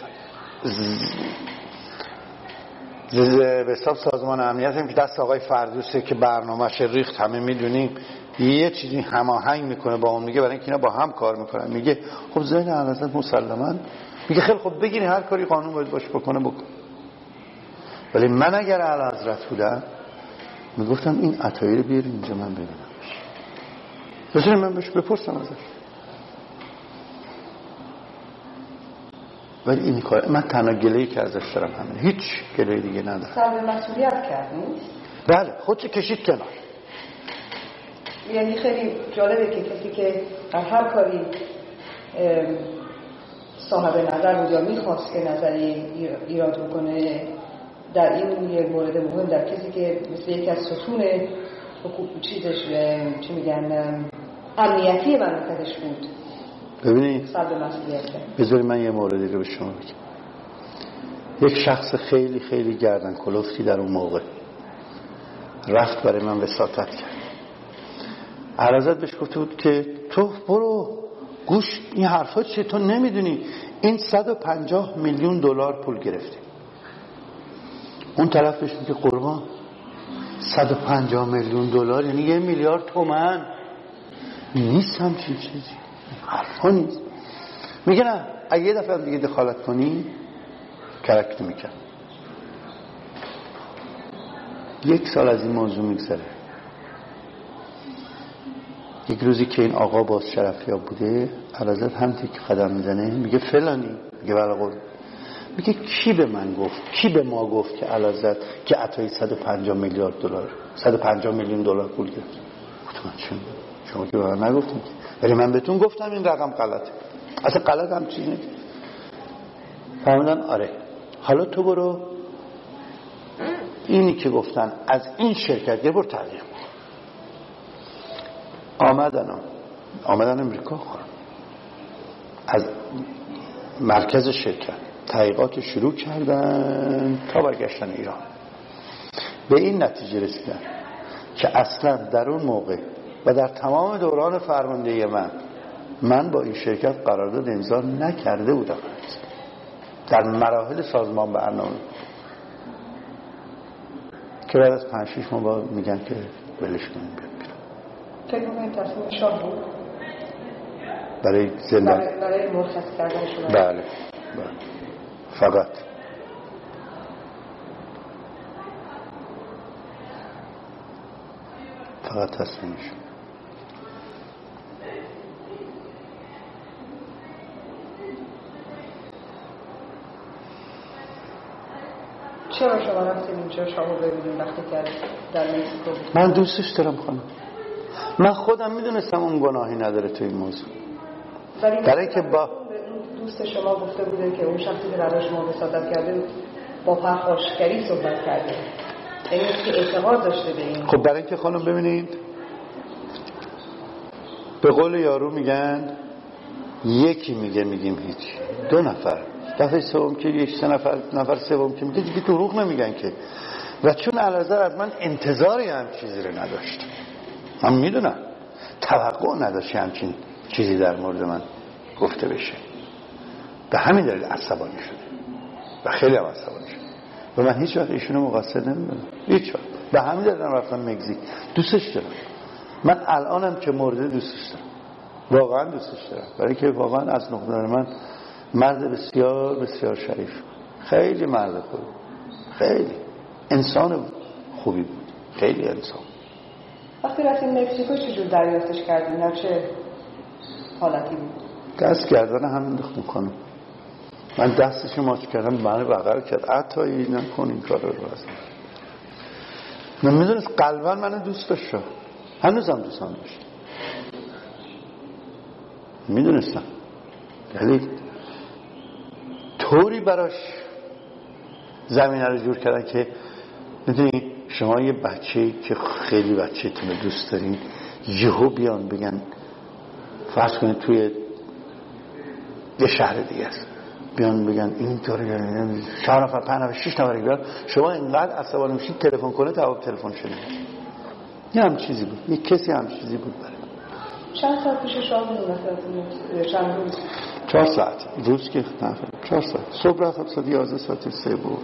C: به حساب سازمان امنیت هم که دست آقای فردوسه که برنامهش ریخت همه می‌دونیم. یه چیزی هماهنگ می‌کنه با اون میگه برای اینکه اینا با هم کار می‌کنن. میگه خب زین حضرت مسلما میگه خیلی خب بگیری هر کاری قانون باید باش بکنه بکن. ولی من اگر اعلی حضرت بودم می‌گفتم این عطایی رو بیاری اینجا من ببینم. بذاری من بهش بپرسم ازش. ولی این کار من تنها گلهی که ازش دارم همین هیچ گله دیگه ندارم.
B: سر مسئولیت کرد نیست؟
C: بله خودش کشید کنار.
B: یعنی خیلی جالبه که کسی که در هر کاری صاحب نظر بود یا می‌خواست که نظری ایراد بکنه در این یه مورد مهم در کسی که مثل یکی از ستون چیزش چی میگن امنیتی مملکتش بود.
C: ببینید بذاری من یه موردی رو به شما بگم. یک شخص خیلی خیلی گردن کلفتی در اون موقع رفت برای من وساطت کرد. عرضت بهش گفته بود که تو برو گوش این حرفا چیه؟ تو نمی‌دونی. این 150 میلیون دلار پول گرفتی. اون طرف بهش میگه قربان 150 میلیون دلار یعنی یه میلیارد تومن. نیست همچین چیزی. حرفا نیست. میگه نه اگه یه دفعه دیگه دخالت کنی کرکت میکن یک سال از این موضوع میگذره. یک روزی که این آقا باز شرفیاب بوده علازت هم که قدم می‌زنه میگه فلانی. میگه بله میگه کی به من گفت؟ کی به ما گفت که علازت که عطای 150 میلیارد دلار 150 میلیون دلار پول گرفت؟ گفتم شما که به من نگفتیم ولی من بهتون گفتم این رقم غلطه. اصلا غلط هم چیزی نیست. فهمیدن آره. حالا تو برو. اینی که گفتن از این شرکت یه بر تحقیق آمدن. آمدن امریکا؟ از مرکز شرکت. تحقیقات شروع کردن تا برگشتن ایران. به این نتیجه رسیدن که اصلا در اون موقع و در تمام دوران فرمانده من من با این شرکت قرارداد امضا نکرده بودم. در مراحل سازمان برنامه. که بعد از پنج شیش ماه میگن که ولش کنیم
B: شاه بود؟
C: برای زندان.
B: برای, برای مرخص کردن شما
C: بله. بله. فقط. فقط تصمیمش
B: چرا شما رفتیم اینجا؟ شما ببینیم وقتی که در مکزیکو بود
C: من دوستش دارم خانم. من خودم می‌دونستم اون گناهی نداره تو این موضوع. برای که با
B: دوست شما گفته بوده که اون شخصی که برای شما وسادت کرده با پرخاشگری صحبت کرده. یعنی که اعتقاد داشته به این.
C: خب برای اینکه خانم ببینید به قول یارو میگن یکی میگه میگیم هیچ. دو نفر. دفعه سوم که یک سه نفر نفر سوم که میگه دیگه دروغ نمیگن که. و چون علازر از من انتظاری هم چیزی رو نداشت. من می‌دونم. توقع نداشت همچین چیزی در مورد من گفته بشه. به همین دلیل عصبانی شده. و خیلی هم عصبانی شده. و من هیچ وقت ایشونو مقصر نمی‌دونم. هیچ وقت. به همین دلیل رفتم مگزیک دوستش دارم. من الانم که مورد دوستش دارم. واقعا دوستش دارم. برای که واقعا از نقطه من مرد بسیار بسیار شریف. خیلی مرد خوب خیلی. انسان خوبی بود. خیلی انسان.
B: وقتی رفتیم مکزیکو چجور دریافتش کردیم نه چه حالتی بود؟
C: دست گردن هم انداخت می‌کنم من دستش ماچ کردم؟ من بغل کرد. عطایی نکن این کار رو از من می‌دونست قلبا من دوست داشت هنوزم هم داشت می‌دونستم. یعنی طوری براش زمینه رو جور کردن که می‌دونی شما یه بچه که خیلی بچه تون دوست دارین یهو بیان بگن فرض کنید توی یه شهر دیگه است. بیان بگن این طوری چهار نفر پنج نفر شش نفر بیان شما اینقدر عصبانی میشید تلفن کنه جواب تلفن شده یه هم چیزی بود یه کسی هم چیزی بود برای.
B: چند ساعت پیش شما چند روز؟
C: چهار ساعت. روز که نه چهار ساعت. صبح رفتم ساعت یازده ساعت سه بود.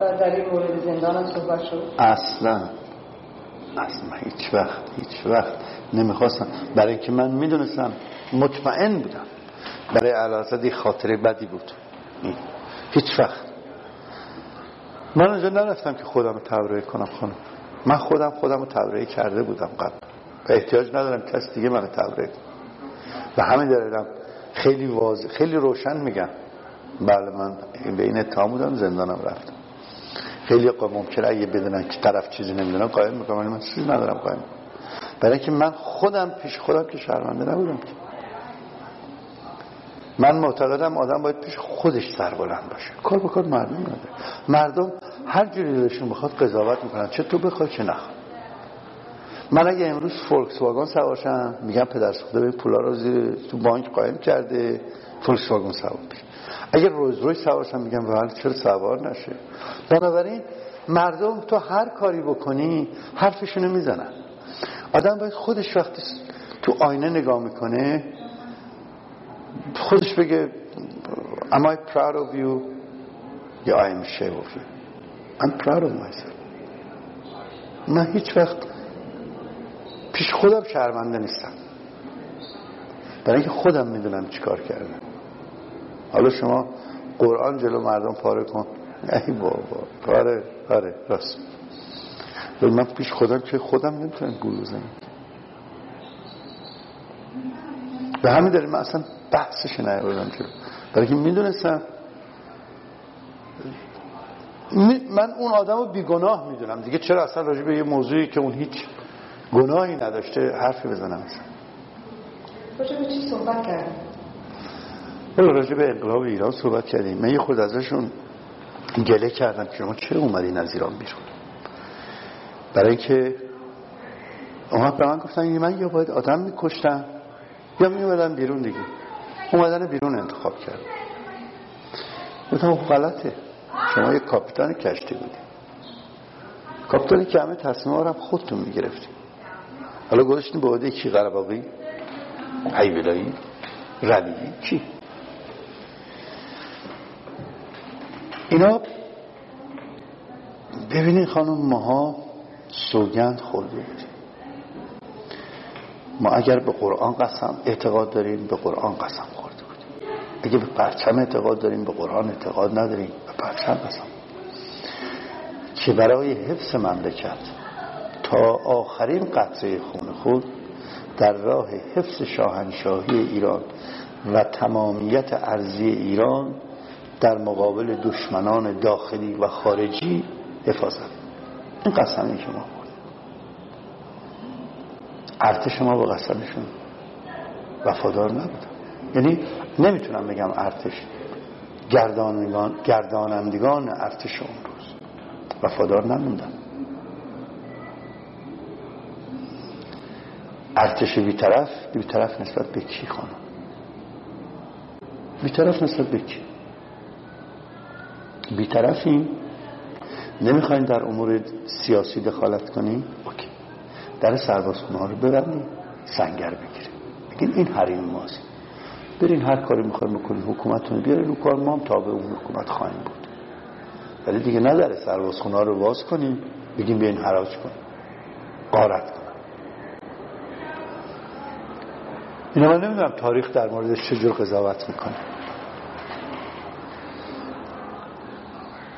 B: در این مورد زندان هم صحبت شد؟
C: اصلا. اصلا هیچ وقت هیچ وقت نمی‌خواستم. برای اینکه من می‌دونستم مطمئن بودم. برای علاسد خاطره بدی بود. هیچ وقت. من اونجا نرفتم که خودم رو کنم خانم. من خودم خودم رو کرده بودم قبل. و احتیاج ندارم کس دیگه من تبرئه و همین دلیلم خیلی واضح خیلی روشن میگم. بله من به این اتهام بودم زندانم رفتم. خیلی ممکنه اگه بدونن که طرف چیزی نمی‌دونم قایم می‌کنم من چیزی ندارم قایم. برای اینکه من خودم پیش خودم که شرمنده نبودم که. من معتقدم آدم باید پیش خودش سربلند باشه. کار به کار مردم نداره مردم هر جوری دلشون بخواد قضاوت می‌کنن. چه تو بخوای چه نخواد من اگه امروز فولکس واگن سوارشم میگم پدر سوخته به پولا رو زیر تو بانک قایم کرده فولکس واگن سوار بشه اگر روز روی سوارشم میگم ولی چرا سوار نشه؟ بنابراین مردم تو هر کاری بکنی حرفشونو می‌زنن. آدم باید خودش وقتی تو آینه نگاه می‌کنه خودش بگه Am I proud of you? یا I am ashamed of you. I'm proud of myself. من هیچ وقت پیش خودم شرمنده نیستم. برای اینکه خودم می‌دونم چیکار کردم. حالا شما قرآن جلو مردم پاره کن. ای بابا. آره آره راست. ولی من پیش خودم که خودم نمی‌تونم گول بزنم. به همین دلیل من اصلا بحثش نیاوردم جلو برای که می‌دونستم. من اون آدم رو بیگناه می‌دونم دیگه. چرا اصلا راجع به یه موضوعی که اون هیچ گناهی نداشته حرفی بزنم؟
B: راجع به چی صحبت کردیم
C: راجع به انقلاب ایران صحبت کردیم. من یه خود ازشون گله کردم که شما چرا اومدین از ایران بیرون؟ برای اینکه اومد به من گفتن من یا باید آدم میکشتم یا میومدن بیرون دیگه. اومدن بیرون انتخاب کرد. گفتم خب غلطه. شما یه کاپیتان کشتی بودی. کاپیتانی که همه تصمیم هم خودتون می‌گرفتیم حالا گذاشتیم به عهده کی؟ قرباقی حیبلایی ردیی کی؟ اینا ببینید خانم ماها سوگند خورده بودیم. ما اگر به قرآن قسم اعتقاد داریم به قرآن قسم خورده اگر به پرچم اعتقاد داریم به قرآن اعتقاد نداریم به پرچم قسم که برای حفظ مملکت تا آخرین قطره خون خود در راه حفظ شاهنشاهی ایران و تمامیت ارزی ایران در مقابل دشمنان داخلی و خارجی حفاظت. این قسمی که ما ارتش ما با قسمشون وفادار نبود یعنی نمی‌تونم بگم ارتش گردانندگان, ارتش اون روز. وفادار نموندن ارتش بیطرف بیطرف نسبت به کی خانم؟ بیطرف نسبت به کی؟ بیطرفیم. نمی‌خواین در امور سیاسی دخالت کنیم؟ اوکی. در سربازخونه ها رو ببریم سنگر بگیریم. بگین این حریم ماست. برین هر کاری می‌خوایم بکنیم حکومتتون بیارین رو کار ما هم تابع اون حکومت خواهیم بود. ولی دیگه نداره سربازخونه رو باز کنیم بگیم بیاین حراج کنیم. قارت کنیم اینا من نمی‌دونم تاریخ در موردش چجور قضاوت می‌کنه.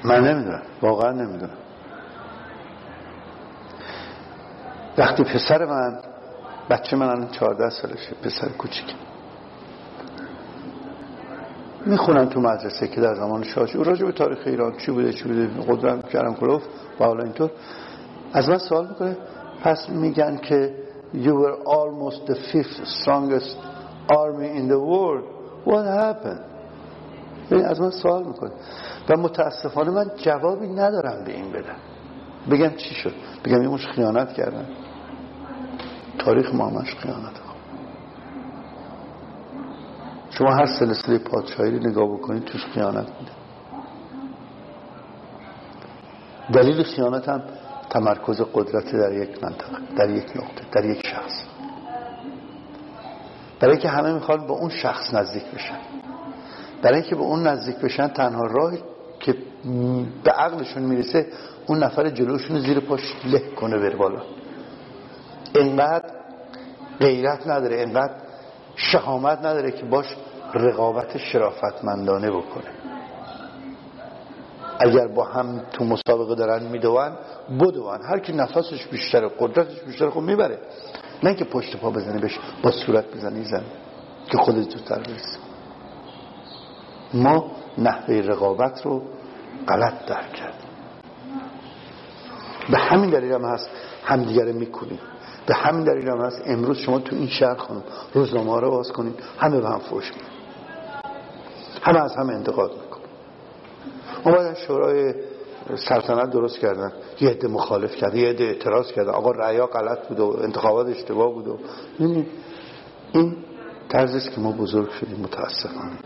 C: من نمی‌دونم واقعا نمی‌دونم. وقتی پسر من بچه من الان چهارده سالشه پسر کوچیک می‌خونن تو مدرسه که در زمان شاهش او راجع به تاریخ ایران چی بوده چی بوده؟ قدرم کرم کلوف و حالا اینطور. از من سوال می‌کنه پس میگن که you were almost the fifth strongest army in the world. What happened? این از من سوال می‌کنه. و متاسفانه من جوابی ندارم به این بدم بگم چی شد؟ بگم یه مش خیانت کردن. تاریخ ما همش خیانت. شما هر سلسله پادشاهی رو نگاه بکنید توش خیانت میده. دلیل خیانت هم تمرکز قدرت در یک منطقه در یک نقطه در یک شخص. برای اینکه همه می‌خوان به اون شخص نزدیک بشن. برای اینکه به اون نزدیک بشن تنها راهی که به عقلشون می‌رسه اون نفر جلوشون زیر پاش له کنه بر بالا. انقدر غیرت نداره انقدر شهامت نداره که باش رقابت شرافتمندانه بکنه. اگر با هم تو مسابقه دارن میدوان بدوان. هر کی نفسش بیشتره قدرتش بیشتره خب می‌بره. نه که پشت پا بزنه بهش با صورت بزنه زن که خودت زودتر برسه. ما نحوه رقابت رو غلط در کرد به همین دلیل هم هست همدیگره می‌کنیم به همین دلیل هم هست. امروز شما تو این شهر خانم روزنامه رو باز کنید. همه به هم فوش میدن. همه از هم انتقاد می‌کنن. اومدن شورای سلطنت درست کردن. یه عده مخالف کرد یه عده اعتراض کردن. آقا رعیا غلط بود و انتخابات اشتباه بود و این طرز است که ما بزرگ شدیم متاسفانه.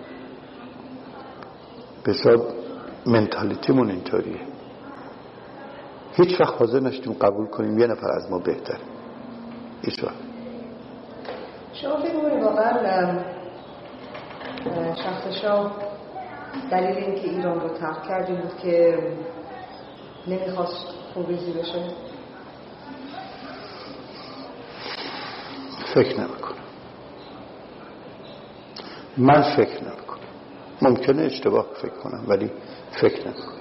C: به حساب منتالیتیمون اینطوریه. هیچ وقت حاضر نشدیم قبول کنیم یه نفر از ما بهتره. وقت
B: شما فکر واقعا شخص شاه دلیل اینکه ایران رو ترک کردیم بود که نمی‌خواست خوبیزی بشه؟
C: فکر نمی‌کنم. من فکر نمی‌کنم. ممکنه اشتباه فکر کنم ولی فکر نمی‌کنم.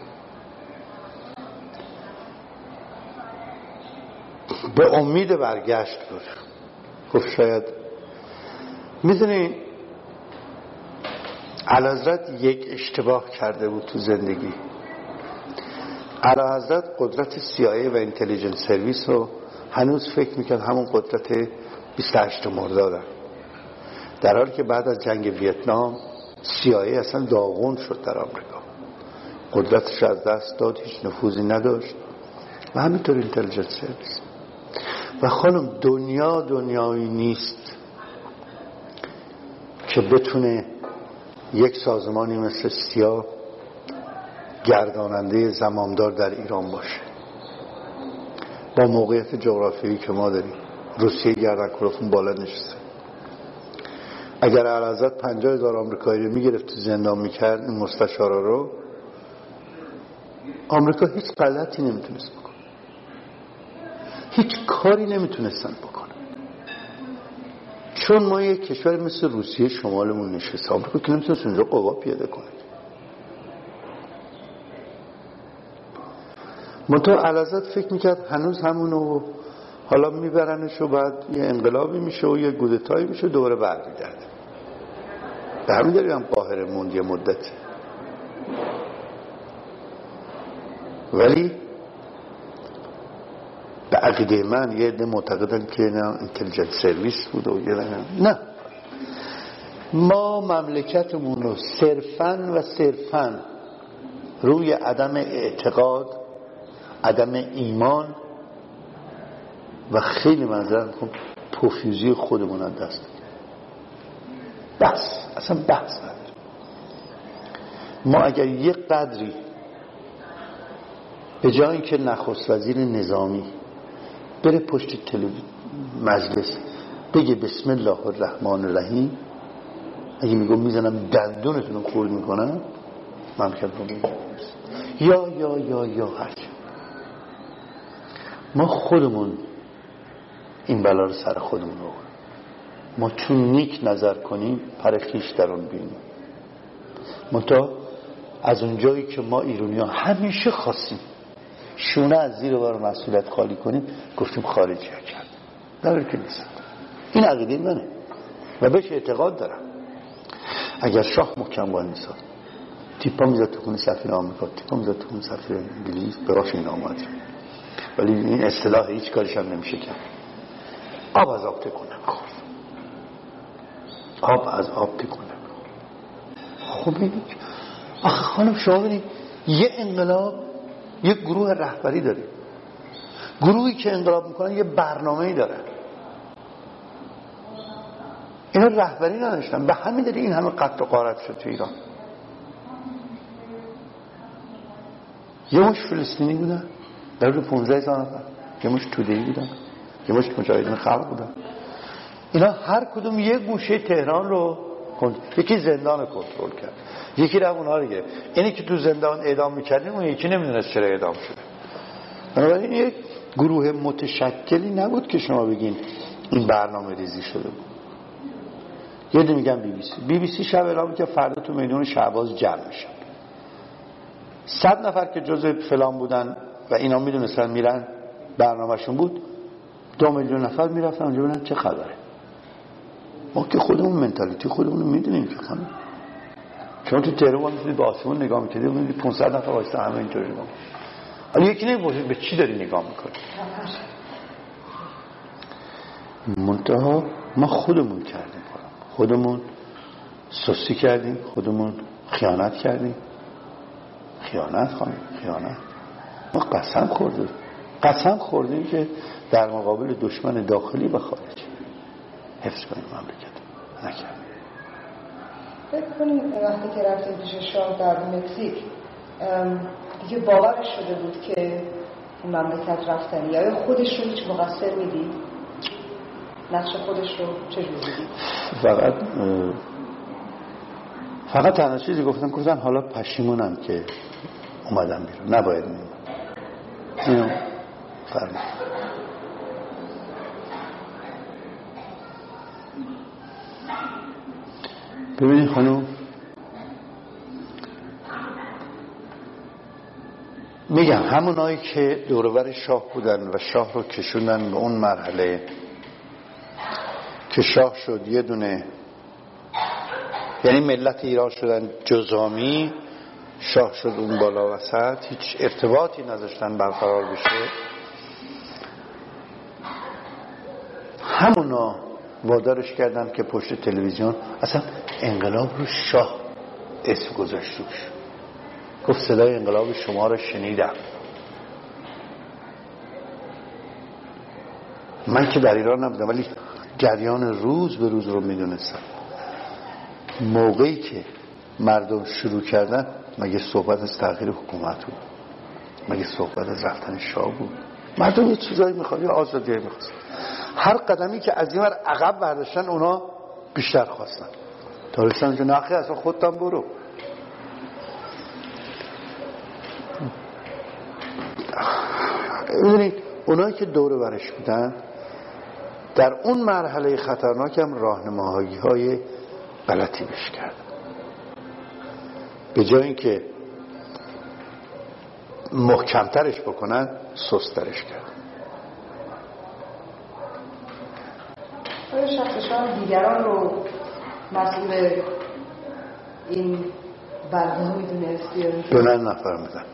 C: به امید برگشت بود گفت شاید می‌دونی علازرت یک اشتباه کرده بود تو زندگی. علازرت قدرت سیایی و انتلیجنس سرویس رو هنوز فکر می‌کرد همون قدرت 28 مرداد در حالی که بعد از جنگ ویتنام سیایی اصلا داغون شد در آمریکا. قدرتش از دست داد هیچ نفوذی نداشت و همینطور اینتلیجنس سرویس و خانم دنیا دنیایی نیست که بتونه یک سازمانی مثل سیا گرداننده زمامدار در ایران باشه. با موقعیت جغرافیایی که ما داریم. روسیه گردن کلوفون بالا نشسته. اگر عرضت پنجاه هزار آمریکایی رو می‌گرفت زندان می‌کرد این مستشارا رو آمریکا هیچ غلطی نمی‌تونست بکنه. هیچ کاری نمی‌تونستن بکنه چون ما یک کشور مثل روسیه شمالمون نشسته آمریکا که نمی‌تونست اونجا قوا پیاده کنه. منطقه علازت فکر می‌کرد هنوز همونو حالا میبرنش و بعد یه انقلابی میشه و یه گودتایی میشه دوباره برمیگرده. به همین دلیل هم قاهره موند یه مدتی ولی به عقیده من یه عده معتقدن که نه انتلیجنت سرویس بود و یه نه. ما مملکتمون رو صرفا و صرفا روی عدم اعتقاد عدم ایمان و خیلی منظرم کن پوفیوزی خودمون از دست بس اصلا بحث نداره ما اگر یک قدری به جای که نخست وزیر نظامی بره پشت مجلس. بگه بسم الله الرحمن الرحیم. اگه میگم می‌زنم دندونتون رو خورد می‌کنم ممکن رو یا یا یا یا هرچی ما خودمون این بلا رو سر خودمون رو ما چون نیک نظر کنیم پر خیش در اون بینیم. منتها از اونجایی که ما ایرونی ها همیشه خواستیم شونه از زیر بار مسئولیت خالی کنیم گفتیم خارجی ها کرد در که نیست. این عقیده منه. و بهش اعتقاد دارم. اگر شاه محکم باید نیست تیپا می‌زد تو خونه سفیر آمریکا تیپا می‌زد تو خونه سفیر انگلیس براش این آمد. ولی این اصطلاح هیچ کارش هم نمیشه کرد. آب از آب تکونه آب از آب بکنه خب ببینید آخه خانم شما ببینید یه انقلاب یه گروه رهبری داره گروهی که انقلاب می‌کنن یه برنامه ای داره اینا رهبری نداشتن. به همین دلیل این همه قتل و قارت شد تو ایران. یه مش فلسطینی بودن. در رو 15 هزار نفر. یه مش تودهی بودن. یه مش مجاهدین خلق بودن. اینا هر کدوم یه گوشه تهران رو یکی زندان کنترل کرد. یکی رو اونها رو گرفت. اینی که تو زندان اعدام می‌کردیم اون یکی نمی‌دونست چرا اعدام شده بنابراین یک گروه متشکلی نبود که شما بگین این برنامه ریزی شده بود. یه میگن بی بی سی. بی بی سی شب اعلام که فردا تو میدون شعباز جمع میشن صد نفر که جز فلان بودن و اینا می‌دونستن میرن برنامهشون بود. دو میلیون نفر می‌رفتن اونجا ببینن چه خبره. ما که خودمون منتالیتی خودمون می‌دونیم که خانم. چون تو تهران می‌تونید به آسمون نگاه می‌کنید می‌دونید 500 نفر واسه همه اینطوری نگاه حالا یکی نمی‌پرسید به چی داری نگاه می‌کنی؟ منتها ما خودمون کردیم خودمون سوسی کردیم خودمون خیانت کردیم. خیانت خانم خیانت. ما قسم خوردیم قسم خوردیم که در مقابل دشمن داخلی و حفظ کنیم مملکت نکردیم
B: فکر کنیم وقتی که رفتیم پیش شاه در مکزیک دیگه باورش شده بود که مملکت رفتنی یا خودش رو هیچ مقصر می‌دید؟ نقش خودش رو چجور دیدید
C: فقط فقط تنها چیزی گفتن گفتن حالا پشیمونم که اومدم بیرون. نباید میومد اینو فرمید ببینید خانم. میگم همونایی که دورور شاه بودن و شاه رو کشوندن به اون مرحله که شاه شد یه دونه یعنی ملت ایران شدن جزامی شاه شد اون بالا وسط هیچ ارتباطی نذاشتن برقرار بشه. همونا وادارش کردن که پشت تلویزیون اصلا انقلاب رو شاه اسم گذاشت روش. گفت صدای انقلاب شما رو شنیدم. من که در ایران نبودم ولی جریان روز به روز رو می‌دونستم. موقعی که مردم شروع کردن مگه صحبت از تغییر حکومت بود؟ مگه صحبت از رفتن شاه بود؟ مردم یه چیزایی می‌خواد یا آزادی می‌خواست هر قدمی که از این ور عقب برداشتن اونا بیشتر خواستن. تا رسن که نخی اصلا خودتان برو. ببینید اونایی که دور برش بودن در اون مرحله خطرناک هم راهنماهایی های غلطی بش کرد به جای اینکه محکمترش بکنن سسترش کرد.
B: آیا شخص دیگران رو مسئول این بلده می‌دونست
C: دو نفر میدن.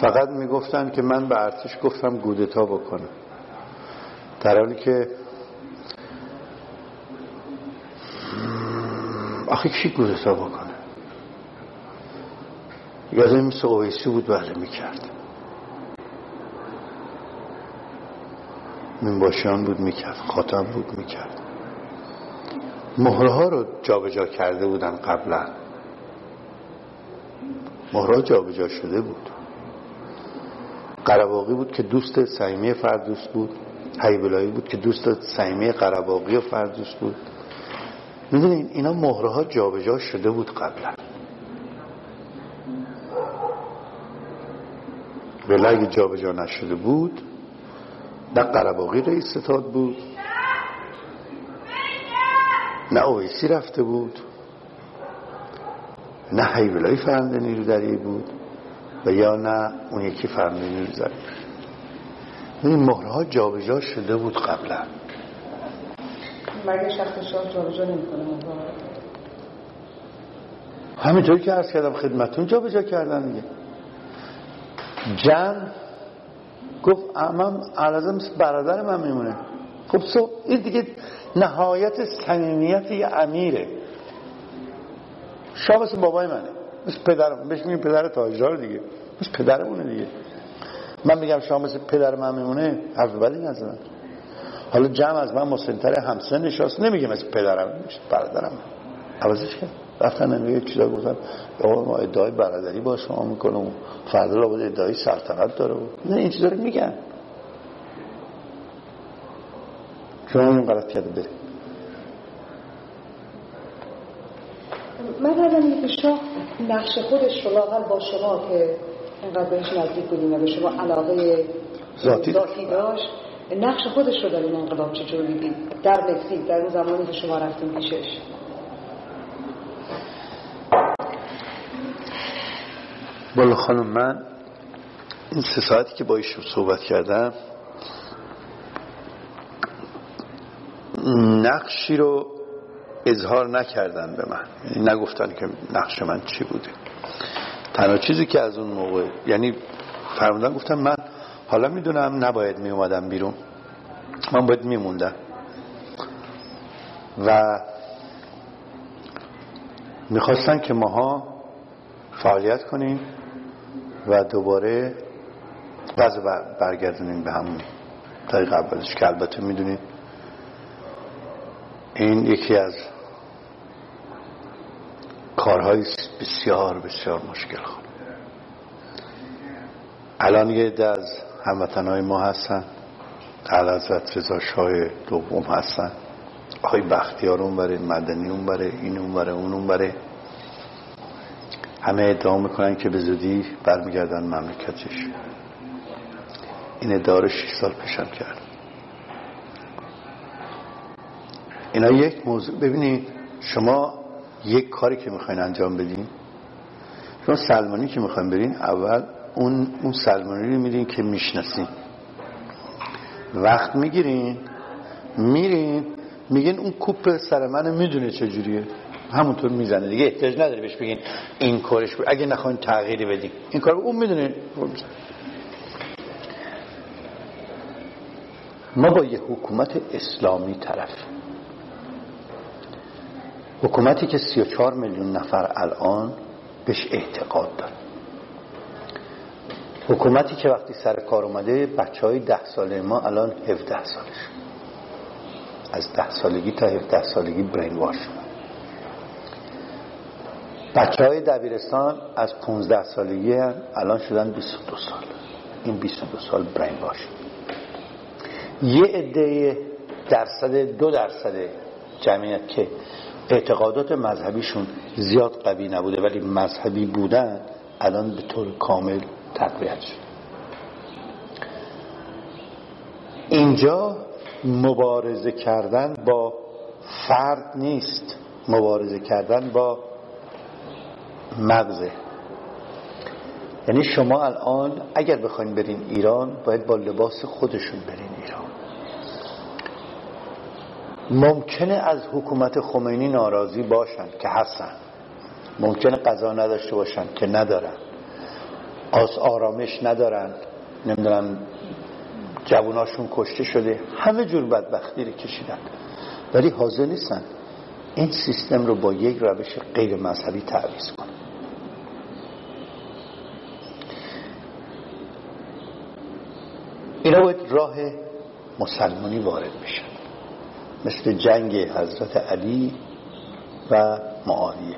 C: فقط می‌گفتن که من به ارتش گفتم گودتا بکنم در حالی که آخه کی گودتا بکنه؟ یادم مثل اویسی بود بله می‌کرد. من بود می‌کرد خاتم بود می‌کرد. مهرها رو جابجا جا کرده بودن قبلا. مهرها جابجا شده بود. قرباقی بود که دوست سیمه فردوس بود. حیبلایی بود که دوست سیمه قرباقی و فردوس بود. می‌دونین اینا مهره ها جابجا شده بود قبلا. اگه جابجا نشده بود نه قرباقی رئیس ستاد بود نه اویسی رفته بود نه حیبلایی فرنده نیرو دریه بود و یا نه اون یکی فرنده نیرو دریه این مهره ها جابجا شده بود قبلا.
B: مرگ شخص شاه جابجا نمی‌کنه
C: همینطوری که عرض کردم خدمتون جابجا کردن دیگه. جمع گفت امام علازه مثل برادر من میمونه. خب سو این دیگه نهایت صمیمیت یه امیره. شاه مثل بابای منه. مثل پدرم بهش میگیم پدر تاجدار دیگه. مثل پدرمونه دیگه. من میگم شاه مثل پدر من میمونه حرف بدی نزدن حالا جمع از من مسنتر همسن نشاست نمیگه مثل پدرم برادرم. عوضش کرد. رفتن نمیگه چیزا گفتن آقا ما ادعای برادری با شما می‌کنم فردا لابد ادعای سلطنت داره نه این چیزا رو میگن. شما این غلط کرده بره
B: من اینه که شاه نقش خودش رو لاغل با شما که اینقدر بهش نزدیک بودیم و به شما علاقه
C: ذاتی
B: داشت. نقش خودش رو در این انقلاب چجور می‌دید؟ در مکزیک در اون زمانی که شما رفتیم پیشش.
C: بالا خانم من این سه ساعتی که با ایشون صحبت کردم نقشی رو اظهار نکردن به من. یعنی نگفتن که نقش من چی بوده. تنها چیزی که از اون موقع یعنی فرمودن گفتم من حالا می‌دونم نباید میومدم بیرون. من باید میموندم. و می‌خواستن که ماها فعالیت کنیم. و دوباره وضع برگردونیم به همون طریق اولش که البته می‌دونید این یکی از کارهای بسیار بسیار مشکل خود الان یه عده از هموطنهای ما هستن. حضرت رضا شاه دوم هستن. آقای بختیار اون بره مدنی اون بره این اون بره اون اون بره همه ادعا می‌کنن که به زودی برمیگردن مملکتش. این ادعا رو 6 سال پیشم کرد. اینا یک موضوع ببینید شما یک کاری که می‌خواین انجام بدین شما سلمانی که می‌خواین برین اول اون اون سلمانی رو میرین که می‌شناسین. وقت می‌گیرین میرین میگین اون کوپ سر من می‌دونه چجوریه. همونطور می‌زنه دیگه احتیاج نداره بهش بگین این کارش بود. اگه نخواین تغییری بدین. این کار اون می‌دونه. ما با یه حکومت اسلامی طرف. حکومتی که 34 میلیون نفر الان بهش اعتقاد داره حکومتی که وقتی سر کار اومده بچه های ده ساله ما الان 17 سالش. از ده سالگی تا 17 سالگی برین بچه های دبیرستان از 15 سالگی هم الان شدن 22 سال. این 22 سال برین واش یه عده درصد دو درصد جمعیت که اعتقادات مذهبیشون زیاد قوی نبوده ولی مذهبی بودن الان به طور کامل تقویت شد. اینجا مبارزه کردن با فرد نیست. مبارزه کردن با مغزه. یعنی شما الان اگر بخواین برین ایران باید با لباس خودشون برین ایران. ممکنه از حکومت خمینی ناراضی باشن که هستن. ممکنه قضا نداشته باشن که ندارن. آس آرامش ندارن. نمی‌دونم جواناشون کشته شده. همه جور بدبختی رو کشیدن. ولی حاضر نیستن این سیستم رو با یک روش غیر مذهبی تعویض کنن. اینا باید راه مسلمانی وارد بشن. مثل جنگ حضرت علی و معاویه.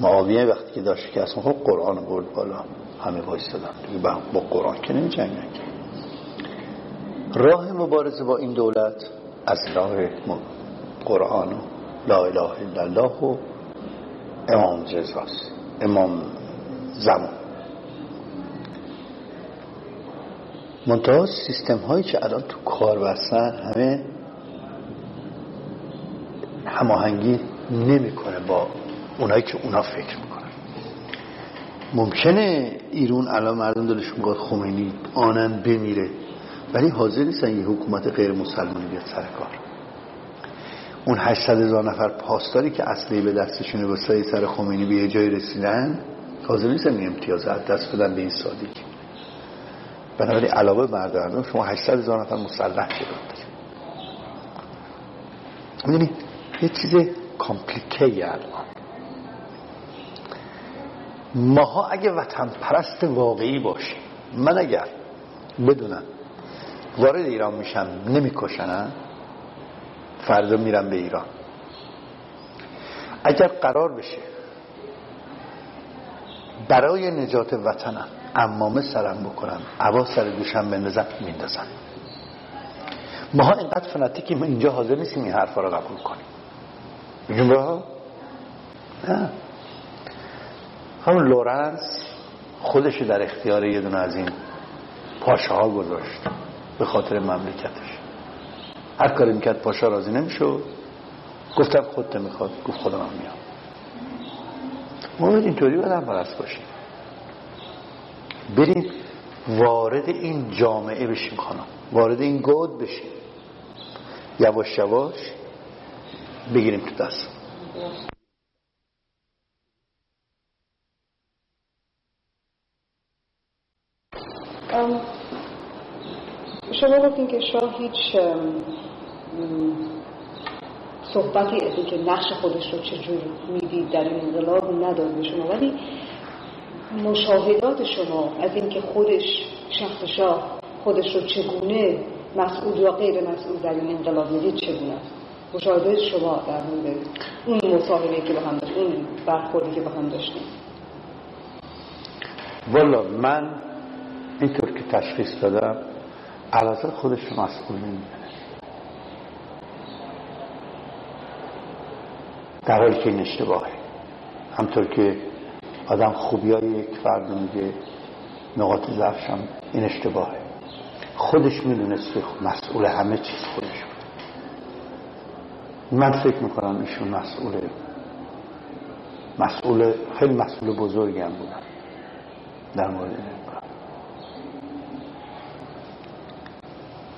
C: معاویه وقتی که داشت که اصلا خب قرآن برد بالا. همه وایستادن. دیگه با قرآن که نمی جنگ راه مبارزه با این دولت از راه قرآن و لا اله الا الله و امام رضاست امام زمان. منتها سیستم هایی که الان تو کار بستن همه هماهنگی نمی‌کنه با اونایی که اونا فکر می‌کنن. ممکنه ایرون الان مردم دلش می‌خواد خمینی آنن بمیره ولی حاضر نیستن یه حکومت غیر مسلمانی بیاد سر کار. اون 800 هزار نفر پاسداری که اصلی به دستشونه واسه سر خمینی به یه جای رسیدن حاضر نیستن امتیاز دست بدن به این بنابراین علاوه مردم شما 800 هزار نفر مسلح شده می‌دونی یه چیز کامپلیکه الان. ماها اگه وطن پرست واقعی باشیم من اگر بدونم وارد ایران میشم نمیکشنن فردا میرم به ایران. اگر قرار بشه برای نجات وطنم امامه سرم بکنم. عبا سر دوشم بندازم میندازم ماها اینقدر فناتیکیم اینجا حاضر نیستیم این حرفا رو قبول کنیم. بگیم با نه. لورنس خودش در اختیار یه دونه از این پاشه ها گذاشت به خاطر مملکتش. هر کاری می‌کرد پاشا راضی نمی‌شد. گفتم خودت می‌خواد گفت خودم هم میام ما باید اینطوری بدن پرست باشیم. بریم وارد این جامعه بشیم خانم. وارد این گود بشیم. یواش یواش بگیریم تو دست.
B: شما گفتین که شاه هیچ صحبتی از که نقش خودش رو چجور می‌دید در این انقلاب نداد شما. ولی مشاهدات شما از اینکه خودش شخص شاه خودش رو چگونه مسئول یا غیر مسئول در این انقلاب می‌دید چگونه است؟ مشاهدات شما در مورد اون مصاحبه که با هم داشت اون برخوردی که با هم داشتیم.
C: والا من اینطور که تشخیص دادم علازه خودش رو مسئول در حالی که این اشتباهه. همطور که آدم خوبی های یک فرد میگه نقاط ضعفش هم این اشتباهه. خودش می‌دونست که مسئول همه چیز خودش بود. من فکر می‌کنم ایشون مسئول مسئول خیلی مسئول بزرگی هم بودن در مورد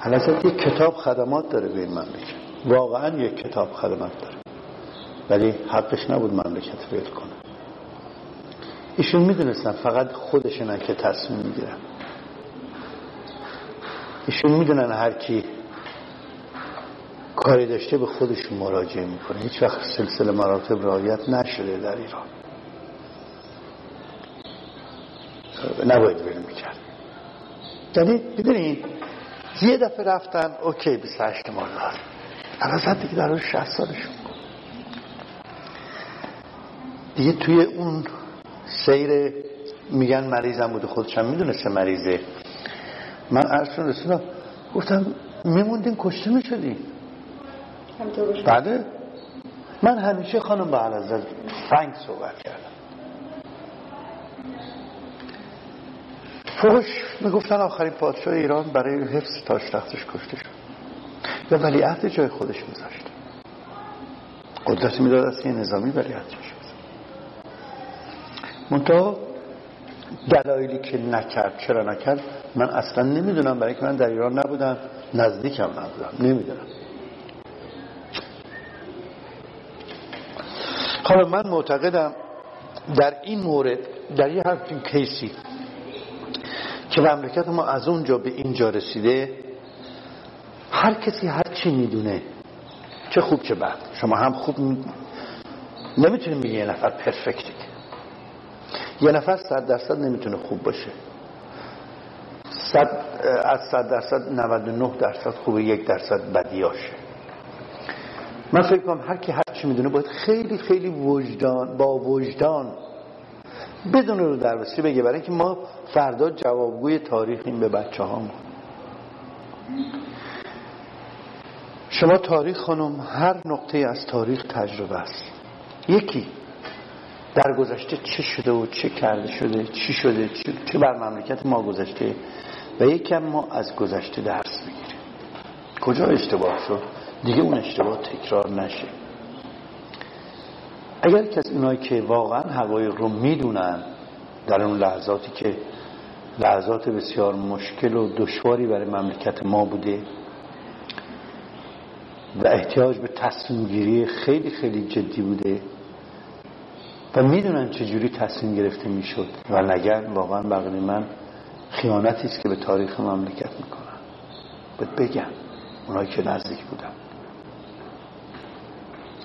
C: این یک کتاب خدمات داره به این مملکت. واقعا یک کتاب خدمات داره. ولی حقش نبود مملکت ول کنه. ایشون می‌دونستن فقط خودشونن که تصمیم می‌گیرن. ایشون می‌دونن هر کی کاری داشته به خودشون مراجعه می‌کنه. هیچ وقت سلسله مراتب رعایت نشده در ایران. نباید ول می‌کرد. یعنی می‌دونین یه دفعه رفتن اوکی 28 مرداد الان دیگه در اون 60 سالشون دیگه توی اون سیر میگن مریضم بوده. خودشم می‌دونسته مریضه. من عرض رسیدم گفتم میموندین کشته می‌شدین. بله. من همیشه خانم به از فرنگ صحبت کردم. فوش می‌گفتن آخرین پادشاه ایران برای حفظ تاج تختش کشته شد. یا ولیعهد جای خودش میذاشت. قدرت می‌داد از یه نظامی ولیعهد جایش منتها دلایلی که نکرد چرا نکرد؟ من اصلا نمی‌دونم برای که من در ایران نبودم نزدیکم نبودم نمی‌دونم. حالا من معتقدم در این مورد در یه همچین کیسی که مملکت ما از اونجا به اینجا رسیده هر کسی هر چی می‌دونه چه خوب چه بد شما هم خوب می... نمی‌تونیم یه نفر پرفکتی یه نفر صد درصد نمی‌تونه خوب باشه. صد از صد درصد 99 درصد خوبه یک درصد بدیاشه من فکر کنم هر کی هر چی می‌دونه باید خیلی خیلی وجدان با وجدان بدون رو در بگه برای اینکه ما فردا جوابگوی تاریخیم به بچه هامون شما تاریخ خانم هر نقطه از تاریخ تجربه است. یکی در گذشته چه شده و چه کرده شده چی شده چه بر مملکت ما گذشته و یکم ما از گذشته درس بگیریم کجا اشتباه شد؟ دیگه اون اشتباه تکرار نشه. اگر اینایی که واقعا حقایق رو می‌دونن در اون لحظاتی که لحظات بسیار مشکل و دشواری برای مملکت ما بوده و احتیاج به تصمیم گیری خیلی خیلی جدی بوده و می‌دونن چجوری تصمیم گرفته می‌شد. و نگن واقعا بقیه من خیانتی است که به تاریخ مملکت می‌کنن. باید بگم اونایی که نزدیک بودن.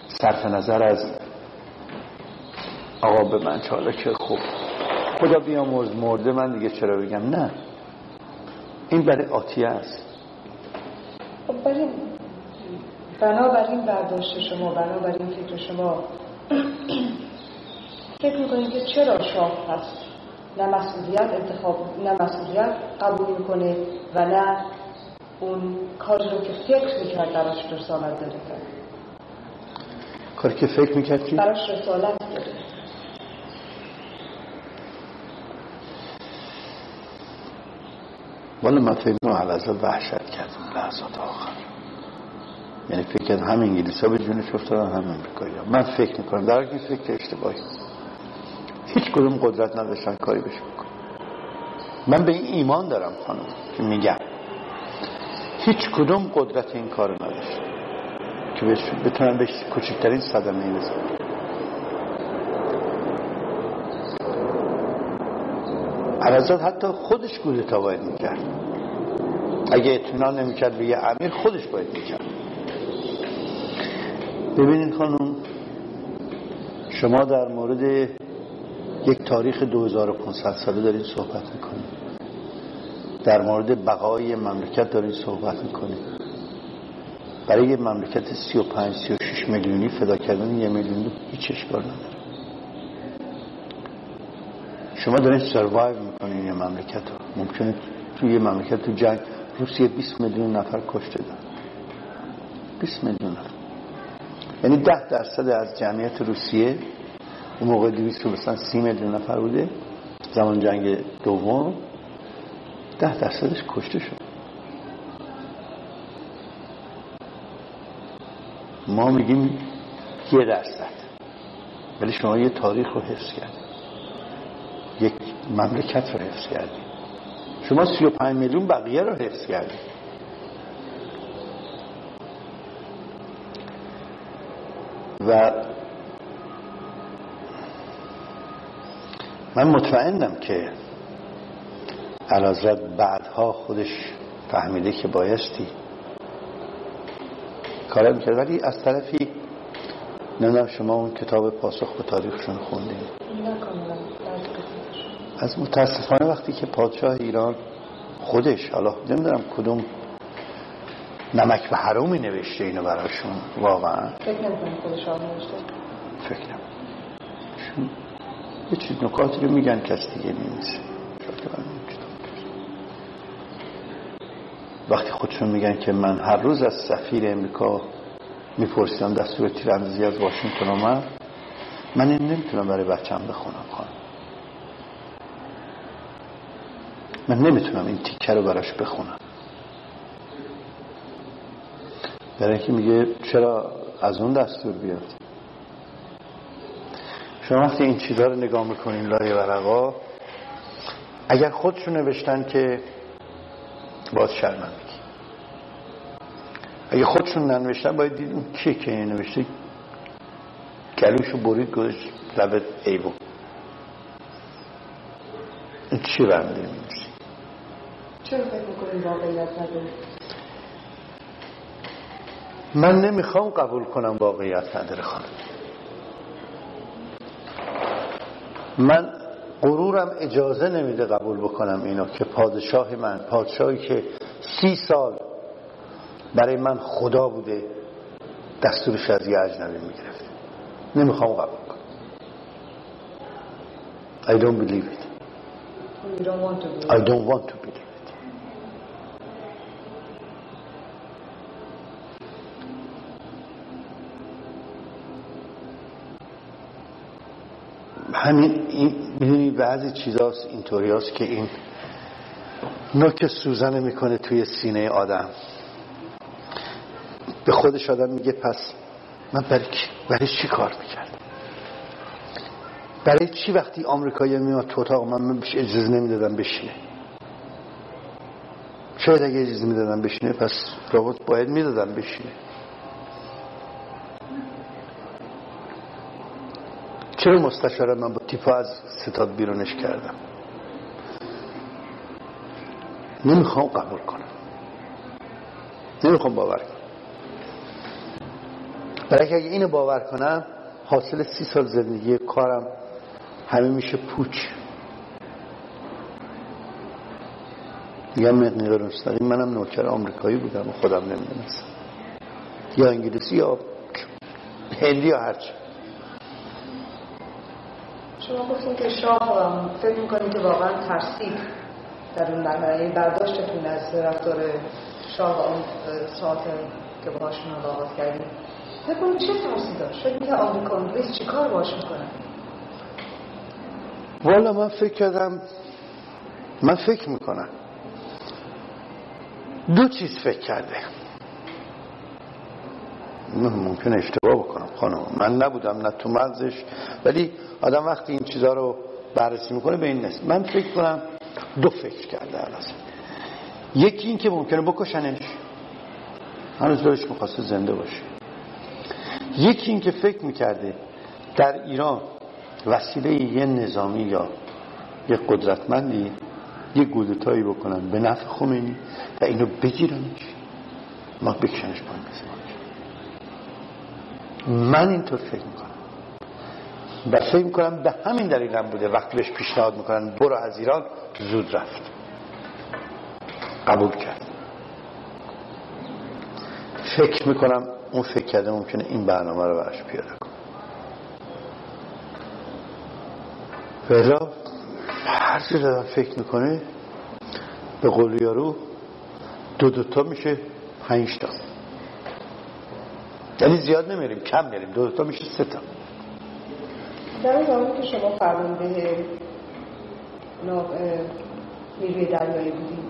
C: صرف نظر از آقا به من چاله که خوب خدا بیامرز مرده من دیگه چرا بگم؟ نه. این برای آتیه است.
B: خب برای بنابراین برداشت شما بنابراین فکر شما. فکر می‌کنید که چرا شاه هست نه مسئولیت انتخاب نه مسئولیت قبول می‌کنه و نه اون کاری رو که فکر می‌کرد براش رسالت داره
C: کاری که فکر می‌کرد چی؟
B: براش رسالت داره
C: والا من فکر می‌کنم وحشت کردم لحظات آخر. یعنی فکر کردم هم انگلیس ها به جونش افتادن هم امریکایی ها من فکر می‌کنم در این فکر اشتباهی. هیچ کدوم قدرت نداشتن کاری بشه بکن من به این ایمان دارم خانم که میگم. هیچ کدوم قدرت این کار نداشت که بتونن بهش کچکترین صدمه بزن عرضات حتی خودش گولتا باید می‌کرد. اگه اطمینان نمی‌کرد به یه امیر خودش باید می‌کرد. ببینید خانم شما در مورد یک تاریخ 2500 ساله دارید صحبت می‌کنید در مورد بقای مملکت دارید صحبت می‌کنید برای یه مملکت 35 36 میلیونی فدا کردن یه میلیون هیچ اشکال نداره. شما دارید سروایو می‌کنید یه مملکت رو. ممکنه توی یه مملکت تو جنگ روسیه 20 میلیون نفر کشته داد 20 میلیون نفر. یعنی ده درصد از جمعیت روسیه اون موقع دویست رو مثلا سی میلیون نفر بوده. زمان جنگ دوم. ده درصدش کشته شد. ما میگیم یه درصد. ولی شما یه تاریخ رو حفظ کردید. یک مملکت رو حفظ کردید. شما سی و پنج میلیون بقیه رو حفظ کردید. و من مطمئنم که علازرت بعدها خودش فهمیده که بایستی کارا می‌کرد. ولی از طرفی نمی‌دونم شما اون کتاب پاسخ به تاریخشون خوندین. از متاسفانه وقتی که پادشاه ایران خودش حالا نمی‌دونم کدوم نمک به حرومی نوشته اینو براشون واقعا.
B: فکر نمی‌کنم خودش
C: فکر یه چیز نکاتی رو میگن کس دیگه وقتی خودشون میگن که من هر روز از سفیر امریکا میپرسیدم دستور تیراندازی از واشنگتن اومد من این نمی‌تونم برای بچم بخونم خانم. من نمی‌تونم این تیکه رو براش بخونم. برای اینکه میگه چرا از اون دستور بیاد؟ شما وقتی این چیزها رو نگاه می‌کنین لای ورقا اگر خودشون نوشتن که باز شرمندگی اگه خودشون ننوشتن باید دید اون کیه که این نوشته. گلوشو برید گذاشت لبت ایبو این چی برنده میمیسی
B: چرا فکر می‌کنیم واقعیت نداره
C: من نمی‌خوام قبول کنم واقعیت نداره خانم. من غرورم اجازه نمیده قبول بکنم اینو که پادشاه من پادشاهی که سی سال برای من خدا بوده دستورش از یه اجنبی می‌گرفت. نمی‌خوام قبول کنم. I don't believe it.
B: You don't want to believe
C: I don't want to believe it. همین این می‌دونی بعضی چیزاست اینطوری هست که این نوک سوزنه می‌کنه توی سینه آدم. به خودش آدم میگه پس من برای, برای چی کار می‌کردم؟ برای چی وقتی آمریکایی میاد تو اتاق من بهش اجازه نمی‌دادم بشینه. شاید اگه اجازه می‌دادم بشینه پس رابط باید می‌دادم بشینه. چرا مستشار من با تیپا از ستاد بیرونش کردم؟ نمی‌خوام قبول کنم. نمی‌خوام باور کنم. برای اگه اینو باور کنم حاصل سی سال زندگی کارم همه میشه پوچ. یا مقنی مستقیم منم نوکر آمریکایی بودم و خودم نمی‌دونستم. یا انگلیسی یا هندی یا هرچی.
B: شما گفتیم که شاه فکر می‌کنید که واقعا ترسید در اون مرحله. یعنی برداشتتون از رفتار شاه اون ساعت که باهاش ملاقات کردیم فکر چه ترسی داشت؟ فکر می‌کنید آمریکا انگلیس چی کار باش می‌کنن
C: والا من فکر کردم من فکر می‌کنم دو چیز فکر کرده. ممکن اشتباه بکنم. خانم. من نبودم نه تو مغزش. ولی آدم وقتی این چیزها رو بررسی می‌کنه به این نیست من فکر کنم دو فکر کرده علاز یکی این که ممکنه بکشنش. هنوز دارش می‌خواسته زنده باشه. یکی این که فکر می‌کرده در ایران وسیله یه نظامی یا یه قدرتمندی یه گودتایی بکنن به نفع خمینی و اینو بگیرنش. ما بکشنش پایین من اینطور فکر می‌کنم. و فکر می‌کنم به همین دلیل هم بوده وقتی بهش پیشنهاد می‌کنن برو از ایران زود رفت. قبول کرد. فکر می‌کنم اون فکر کرده ممکنه این برنامه رو برش پیاده کنه. ولی هر چیز فکر می‌کنه به قول یارو دو دوتا میشه پنج تا. یعنی زیاد نمیریم کم میریم. دو تا میشه سه تا.
B: در اون زمانی که شما فرمانده نیروی دریایی بودیم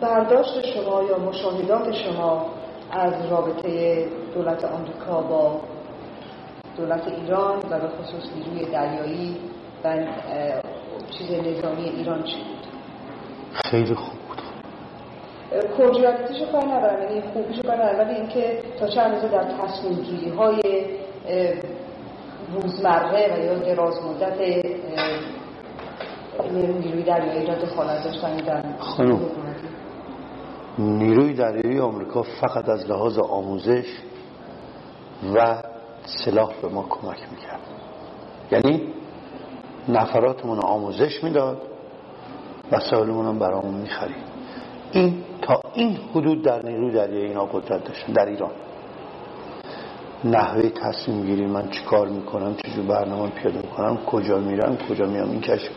B: برداشت شما یا مشاهدات شما از رابطه دولت آمریکا با دولت ایران و به خصوص نیروی دریایی و چیز نظامی ایران چی بود؟
C: خیلی خوب.
B: کرجیاتیشو کار ندارم یعنی خوبیشو کار ندارم ولی اینکه تا چه اندازه در تصمیم گیری های روزمره و یا دراز مدت نیروی دریایی را دخالت داشتن در
C: خانم نیروی دریایی آمریکا فقط از لحاظ آموزش و سلاح به ما کمک می‌کرد. یعنی نفراتمون آموزش می‌داد و سالمون هم برامون می‌خرید. این تا این حدود در نیروی دریایی اینا قدرت داشتن در ایران. نحوه تصمیم گیری من چی کار می‌کنم چجور برنامه پیاده می‌کنم کجا میرم کجا میام این کشف.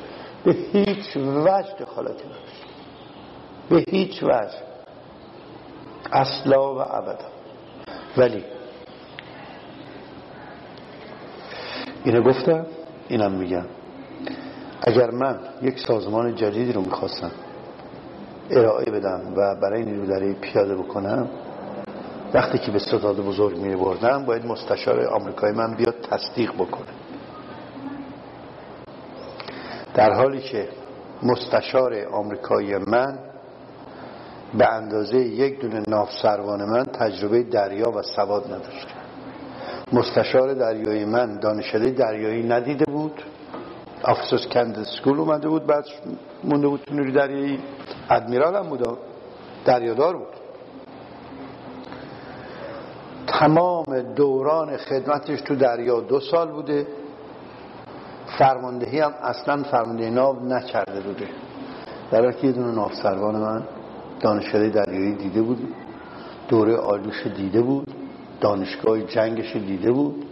C: به هیچ وجه دخالتی نداشت به هیچ وجه. اصلا و ابدا. ولی اینو گفتم اینم میگم. اگر من یک سازمان جدیدی رو می‌خواستم ارائه بدم و برای نیرو پیاده بکنم وقتی که به ستاد بزرگ می بردم باید مستشار آمریکایی من بیاد تصدیق بکنه. در حالی که مستشار آمریکایی من به اندازه یک دونه ناف سروان من تجربه دریا و سواد نداشت. مستشار دریایی من دانشده دریایی ندیده بود. آفیسرز کند سکول اومده بود بعد مونده بود تو نیروی دریایی ادمیرال هم بود دریادار بود. تمام دوران خدمتش تو دریا دو سال بوده. فرماندهی هم اصلا فرماندهی ناو نکرده بوده. در که یه دونه ناف سروان من دانشگاه دریایی دیده بود. دوره آلوش دیده بود. دانشگاه جنگش دیده بود.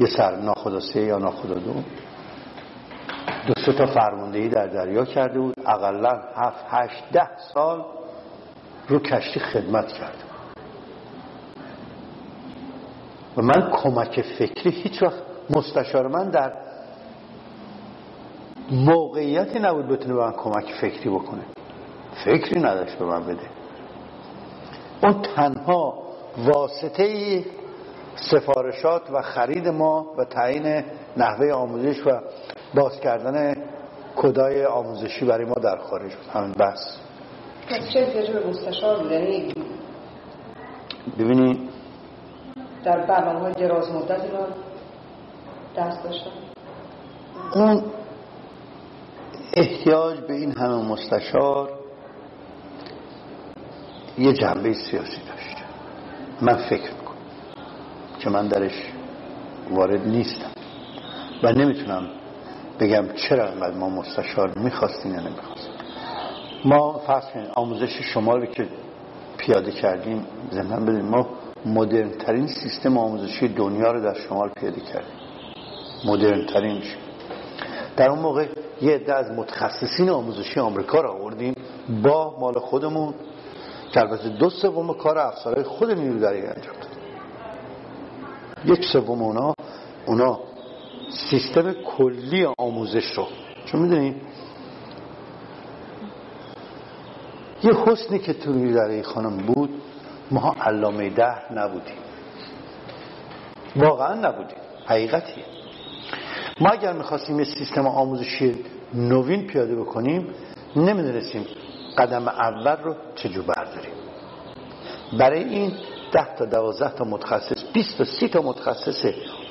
C: یه سر ناخدا سه یا ناخدا دو دو سه تا فرماندهی در دریا کرده بود. اقلا هفت هشت ده سال رو کشتی خدمت کرده و من کمک فکری هیچ وقت مستشار من در موقعیتی نبود بتونه به من کمک فکری بکنه. فکری نداشت به من بده. اون تنها واسطه سفارشات و خرید ما و تعیین نحوه آموزش و باز کردن کدای آموزشی برای ما در خارج بود. همین بس
B: مستشار بود؟ یعنی
C: ببینی
B: در برنامه های دراز مدت دست داشتن؟
C: اون احتیاج به این همه مستشار یه جنبه سیاسی داشت. من فکر می‌کنم که من درش وارد نیستم و نمی‌تونم بگم چرا انقدر ما مستشار می‌خواستیم یا نمی‌خواستیم؟ ما فرض کنیم آموزش شما که پیاده کردیم زمین بدیم ما مدرن ترین سیستم آموزشی دنیا رو در شمال پیاده کردیم. مدرن ترینش در اون موقع یه عده از متخصصین آموزشی آمریکا رو آوردیم با مال خودمون که البته دو سوم کار افسرهای خود نیرو دریایی انجام داد یک سوم اونا اونا سیستم کلی آموزش رو. چون می‌دونید یه حسنی که تو نیرو دریایی خانم بود ما علامه ده نبودیم. واقعا نبودیم. حقیقتیه. ما اگر می‌خواستیم یه سیستم آموزشی نوین پیاده بکنیم نمی‌دونستیم قدم اول رو چجور برداریم. برای این ده تا دوازده تا متخصص 20 تا سی تا متخصص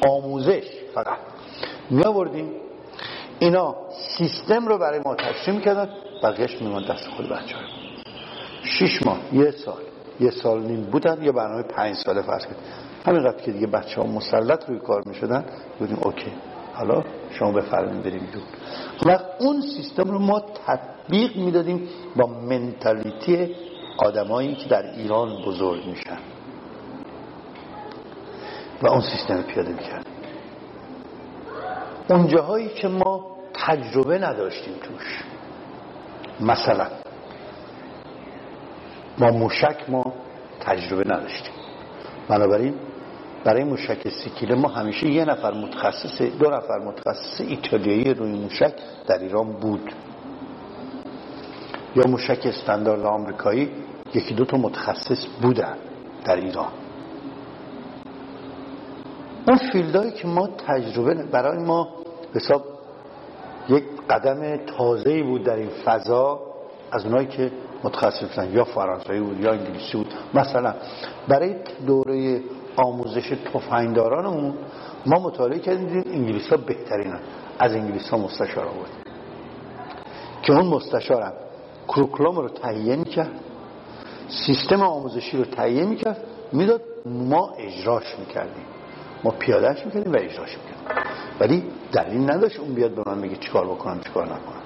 C: آموزش فقط. می آوردیم اینا سیستم رو برای ما تشریح می‌کردن بقیهش میمان دست خود بچه های شیش ماه یه سال. یه سال نیم بودن یه برنامه پنج ساله فرض کرد همینقدر که دیگه بچه ها مسلط روی کار می‌شدن. بودیم اوکی. حالا شما بفرمایید بریم دون و اون سیستم رو ما تطبیق می‌دادیم با منتالیتی آدمایی که در ایران بزرگ میشن. و اون سیستم پیاده می‌کرد اون جاهایی که ما تجربه نداشتیم توش. مثلا. ما موشک ما تجربه نداشتیم. بنابراین برای موشک سیکیله ما همیشه یه نفر متخصص دو نفر متخصص ایتالیایی روی موشک در ایران بود. یا موشک استاندارد آمریکایی یکی دو تا متخصص بودن در ایران. اون فیلدهایی که ما تجربه برای ما حساب یک قدم تازه بود در این فضا از اونایی که متخصص بودن یا فرانسوی بود یا انگلیسی بود. مثلا برای دوره آموزش تفنگدارانمون ما مطالعه کردیم انگلیس ها بهترین از انگلیس ها مستشار آورد که اون مستشارم کروکلوم رو تهیه می‌کرد سیستم آموزشی رو تهیه می‌کرد می‌داد ما اجراش می‌کردیم. ما پیادهش می‌کردیم و اجراش می‌کردیم. ولی دلیل نداشت اون بیاد به من بگه چیکار بکنم چیکار نکنم.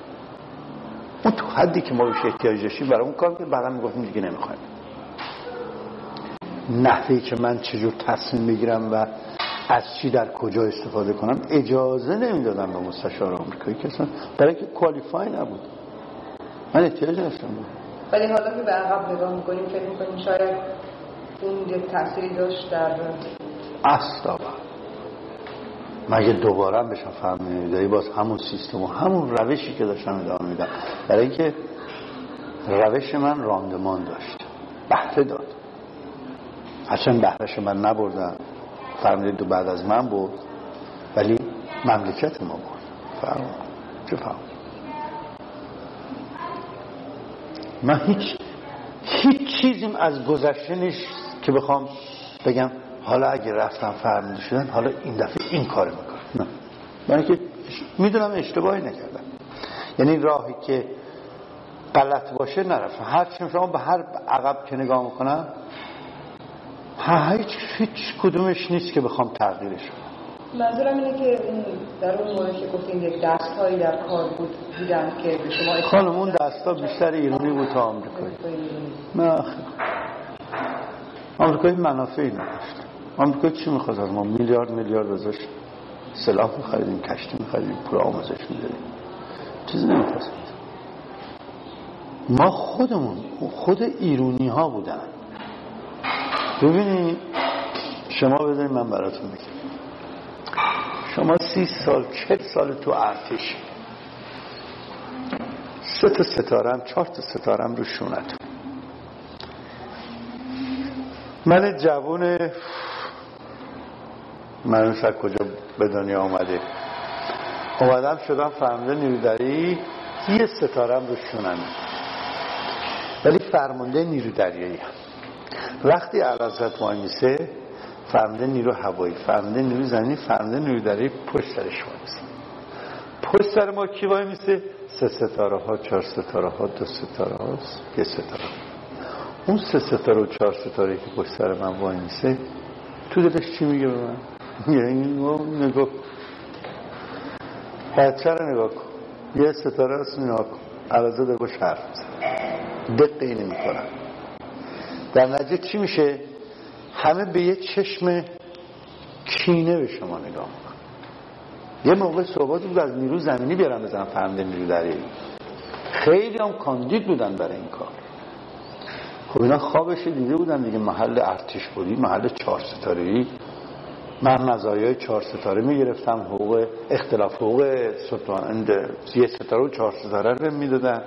C: اون تو حدی که ما بهش احتیاج داشتیم برای اون کار که بعدا می‌گفتیم دیگه نمی‌خوایم. نحوی که من چجور تصمیم بگیرم و از چی در کجا استفاده کنم اجازه نمی‌دادم به مستشار آمریکایی کسان برای که کوالیفای نبود. من احتیاج داشتم.
B: ولی حالا که به عقب نگاه می‌کنیم فکر می‌کنیم شاید اون یه تأثیری داشت در
C: اصلا مگه دوباره بشم فهمیدایی باز همون سیستم و همون روشی که داشتم ادامه میدم برای اینکه روش من راندمان داشت. بحثه داد. هرچند بهرش من نبردن فرمودید دو بعد از من بود ولی مملکت ما بود. فرمود چه فرمود من هیچ هیچ چیزیم از گذشته نیست که بخوام بگم حالا اگه رفتم فرمونده شدن حالا این دفعه این کار می‌کنم نه. من که می‌دونم اشتباهی نکردم. یعنی راهی که غلط باشه نرفتم هر شما به هر عقب که نگاه می‌کنم هیچ هیچ کدومش نیست که بخوام تغییرش
B: کنم. منظورم اینه که در اون مورد که گفتین یک دست هایی در کار بود بودن که به شما
C: خانم اون دست ها بیشتر ایرانی بود تا آمریکایی. نه آمریکایی منافعی نداشت. آمریکا چی می‌خواست از ما میلیارد میلیارد ازش سلاح میخریدیم کشتی میخریدیم پول آموزش می‌دادیم. چیزی نمی‌خواست ما خودمون خود ایرونی ها بودن. ببینید شما بذارید من براتون بگم. شما سی سال چل سال تو ارتش. سه تا ستارم چهار تا ستارم رو شونتون. من جوون من از کجا به دنیا آمده اومدم شدم فرمانده نیرودری یه ستارم رو شونم. ولی فرمانده نیرو دریایی هم. وقتی علازت وانیسه فرمانده نیرو هوایی فرمانده نیرو زمینی فرمانده نیرو دریایی پشت سرش وانیسه پشت سر ما کی وای میسه؟ سه ستاره ها چهار ستاره ها دو ستاره هاست یه ستاره. اون سه ستاره و چهار ستاره که پشت سر من وای میسه تو دلش چی میگه به من؟ نگاه بچه رو نگاه کن. یه ستاره هست نگاه کن. عوضا در باش حرف دقه اینه می‌کنم در نتیجه چی میشه؟ همه به یه چشم کینه به شما نگاه میکن یه موقع صحبات بود از نیرو زمینی بیارم بزنم فهمده نیرو دریایی خیلی هم کاندید بودن برای این کار. خب اینا خوابش دیده بودن دیگه محل ارتش بودی محل چهار ستاره من مزایای چهار ستاره می‌گرفتم حقوق اختلاف حقوق ستان یه ستاره و چهار ستاره رو می‌دادن.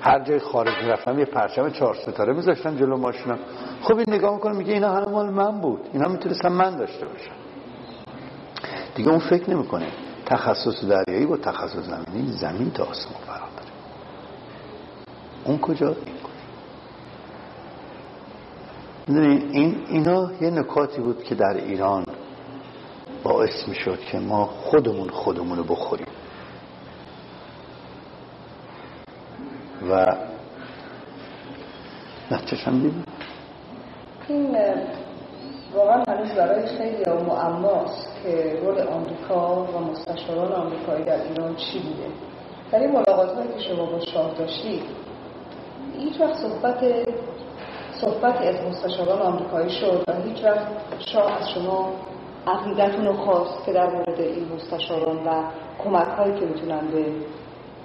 C: هر جای خارج می‌رفتم یه پرچم چهار ستاره میذاشتن جلو ماشینم خب این نگاه می‌کنه میگه اینا همه مال من بود. اینا می‌تونستم من داشته باشم دیگه اون فکر نمی‌کنه. تخصص دریایی با تخصص زمینی زمین تا آسمون فرق داره اون کجا؟ این اینا یه نکاتی بود که در ایران باعث می‌شد که ما خودمون خودمون رو بخوریم. و نتیجهشم دیدیم.
B: این واقعا هنوز برای خیلی معماست که رول آمریکا و مستشاران آمریکایی در ایران چی بوده. در این ملاقات که شما با شاه داشتید هیچ وقت صحبت صحبتی از مستشاران آمریکایی شد و هیچ وقت شاه از شما عقیدتون رو خواست که در مورد این مستشاران و کمک هایی که می‌تونن به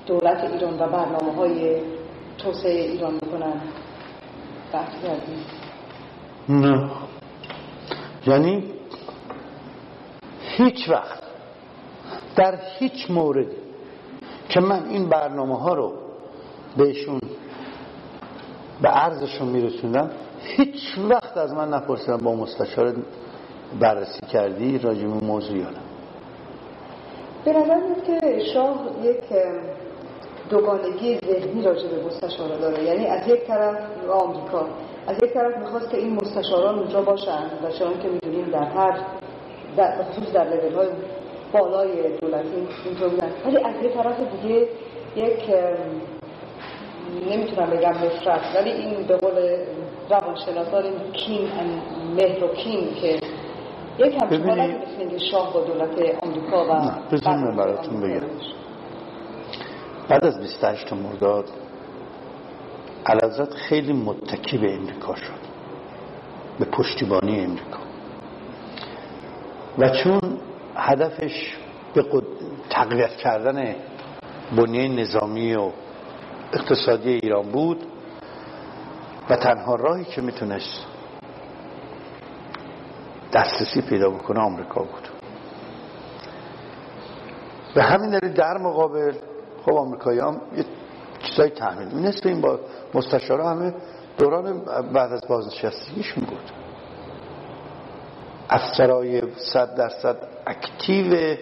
B: دولت ایران و برنامه های توسعه ایران بکنن بحث کردیم.
C: نه. یعنی هیچ وقت در هیچ مورد که من این برنامه ها رو بهشون به عرضشون میرسوندم. هیچ وقت از من نپرسیدم با مستشار بررسی کردی راجع موضوع یا
B: به نظر که شاه یک دوگانگی ذهنی راجع به مستشارا داره. یعنی از یک طرف آمریکا از یک طرف می‌خواست که این مستشاران اونجا باشن و شما که می‌دونیم در هر در خصوص در لیول های بالای دولتی اینجا بودن. ولی از یک طرف دیگه یک نمی‌تونم بگم نفرت ولی این به قول روانشناسان این کین مهر و کین که یک همچون حالت شاه با دولت آمریکا و
C: بزنیم براتون بگم. بعد از 28 مرداد علازت خیلی متکی به امریکا شد. به پشتیبانی امریکا. و چون هدفش به تقویت کردن بنیه نظامی و اقتصادی ایران بود و تنها راهی که می‌تونست دسترسی پیدا بکنه آمریکا بود. به همین دلیل در مقابل خب آمریکایی هم یه چیزای تحمیل نصف این با مستشارا همه دوران بعد از بازنشستگیشون بود. افسرهای صد درصد active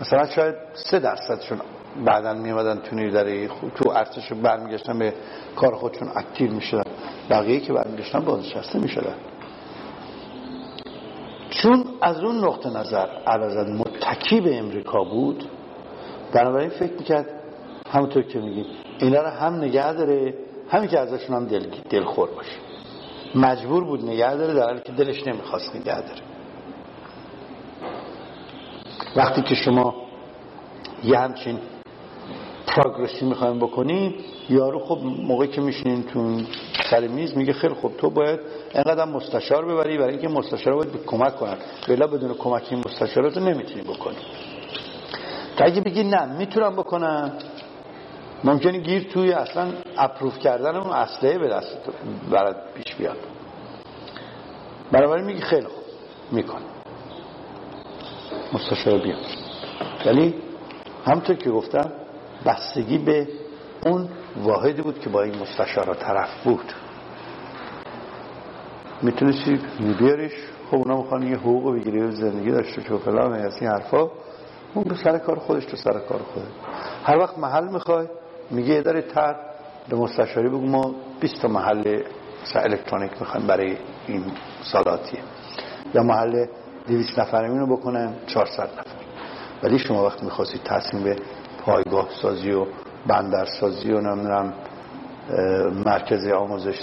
C: مثلا شاید سه درصدشون بعدا میمدن تو نیروی تو ارتش برمیگشتن به کار خودشون active می‌شدن. بقیه که برمیگشتن بازنشسته می‌شدن. چون از اون نقطه نظر علاوه متکی به امریکا بود بنابراین فکر می‌کرد همونطور که میگیم اینا رو هم نگه داره همین که ازشون هم دل دلخور باشه. مجبور بود نگه داره در حالی که دلش نمی‌خواست نگه داره. وقتی که شما یه همچین پروگرسی می‌خوایم بکنیم یارو خب موقعی که میشینین تو سر میز میگه خیلی خب تو باید اینقدر مستشار ببری برای اینکه مستشار باید کمک کنن. بلا بدون کمک این مستشارات رو نمی‌تونی بکنی. تا اگه بگی نه می‌تونم بکنم. ممکنه گیر توی اصلا اپروف کردن اون اصله به دست برات پیش بیاد. بنابراین میگی خیلی خوب میکن مستشار بیاد ولی همطور که گفتم بستگی به اون واحدی بود که با این مستشارا طرف بود. می‌تونستی بیاریش؟ خب اونا می‌خوان یه حقوق بگیری و زندگی داشته و فلان از این حرفا. اون به سر کار خودش تو سر کار خودش. هر وقت محل می‌خوای میگه داره تر به مستشاری بگو ما 20 تا محل الکترونیک می‌خوایم برای این سالاتیه یا محل 200 نفر اینو بکنم 400 نفر. ولی شما وقتی می‌خواستید تصمیم به پایگاه سازی و بندر سازی و نمی‌دونم مرکز آموزش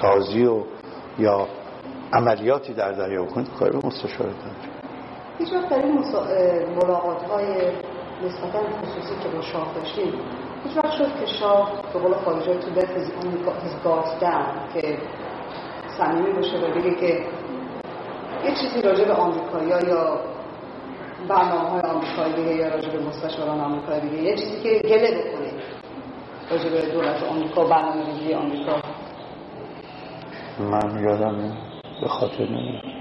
C: سازی و یا عملیاتی در دریا بکنید کار به مستشارت
B: هیچ وقت در این ملاقات های نسبتا خصوصی که با شاه داشتیم هیچ وقت شد که شاه به قول خارجه تو his guards که صمیمی باشه و بگه که یه چیزی راجع به آمریکایی یا برنامه های آمریکایی بگه یا راجع به مستشاران آمریکایی بگه یه چیزی که گله بکنه راجع به دولت آمریکا برنامه ریزی آمریکا.
C: من یادم به خاطر نمیاد.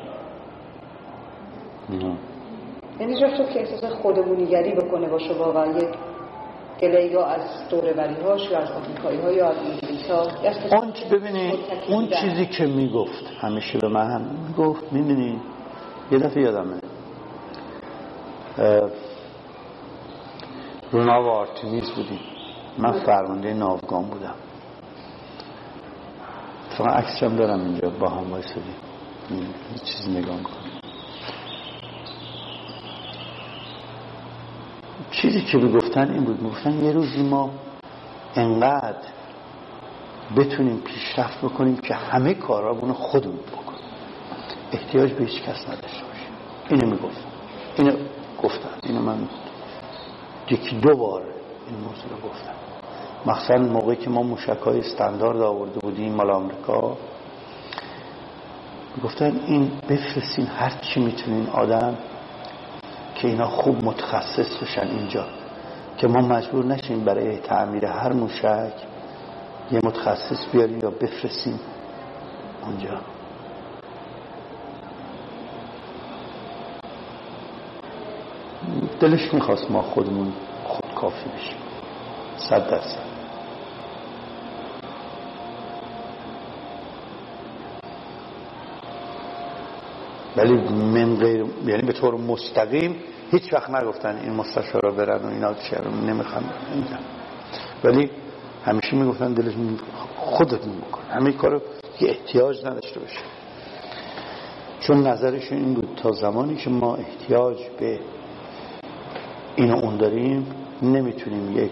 B: یعنی جا که احساس خودمونیگری بکنه با شما و یک گله یا از دوروری هاش یا از آمریکایی ها یا از انگلیس ها
C: اون ببینید اون چیزی که می‌گفت همیشه به من هم می‌گفت می‌بینید یه دفعه یادمه. رونا و آرتیمیز بودیم. من فرمانده ناوگان بودم. اتفاقا عکسشم دارم اینجا با هم وایسادیم. یه چیزی نگاه می‌کنم. چیزی که می‌گفتن این بود. می‌گفتن یه روزی ما انقدر بتونیم پیشرفت بکنیم که همه کارامون خودمون بکنیم. احتیاج به هیچ کس نداشته باشیم. اینو می‌گفتن. اینو گفتن اینو من یکی دو بار این موضوع رو گفتم. مخصوصا موقعی که ما موشک های استاندارد آورده بودیم مال آمریکا. گفتن این بفرستین هر چی می‌تونین آدم که اینا خوب متخصص بشن اینجا. که ما مجبور نشیم برای تعمیر هر موشک یه متخصص بیاریم یا بفرستیم اونجا. دلش می‌خواست ما خودمون خود کافی بشیم. صد درصد. ولی من غیر یعنی به طور مستقیم هیچ وقت نگفتن این مستشارا برن و اینا چه نمی‌خوان. ولی همیشه می‌گفتن دلش خودتون بکن. همه کارو که احتیاج نداشته باشه. چون نظرشون این بود تا زمانی که ما احتیاج به اینو اون داریم نمی‌تونیم یک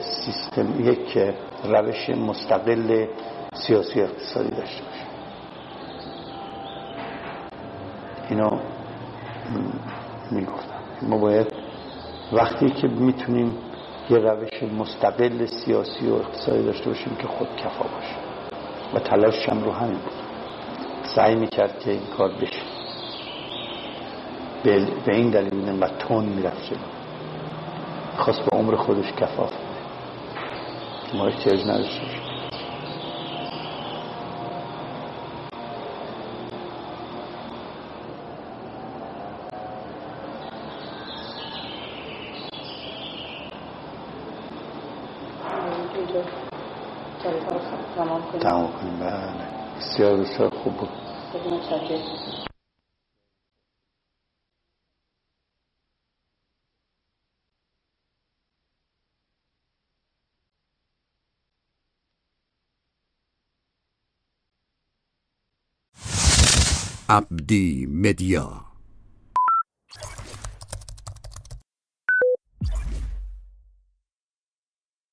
C: سیستم یک روش مستقل سیاسی اقتصادی داشته باشیم. اینو می‌گفتم. ما باید وقتی که می‌تونیم یه روش مستقل سیاسی و اقتصادی داشته باشیم که خود کفا باشه. و تلاش هم رو همین بود. سعی می‌کرد که این کار بشه. به این دلیل و تون می‌رفت جلو. خواست به عمر خودش کفاف ما احتیاج نداشته باشیم تمام کنیم. بله. بسیار بسیار خوب بود.
A: Abdi Media.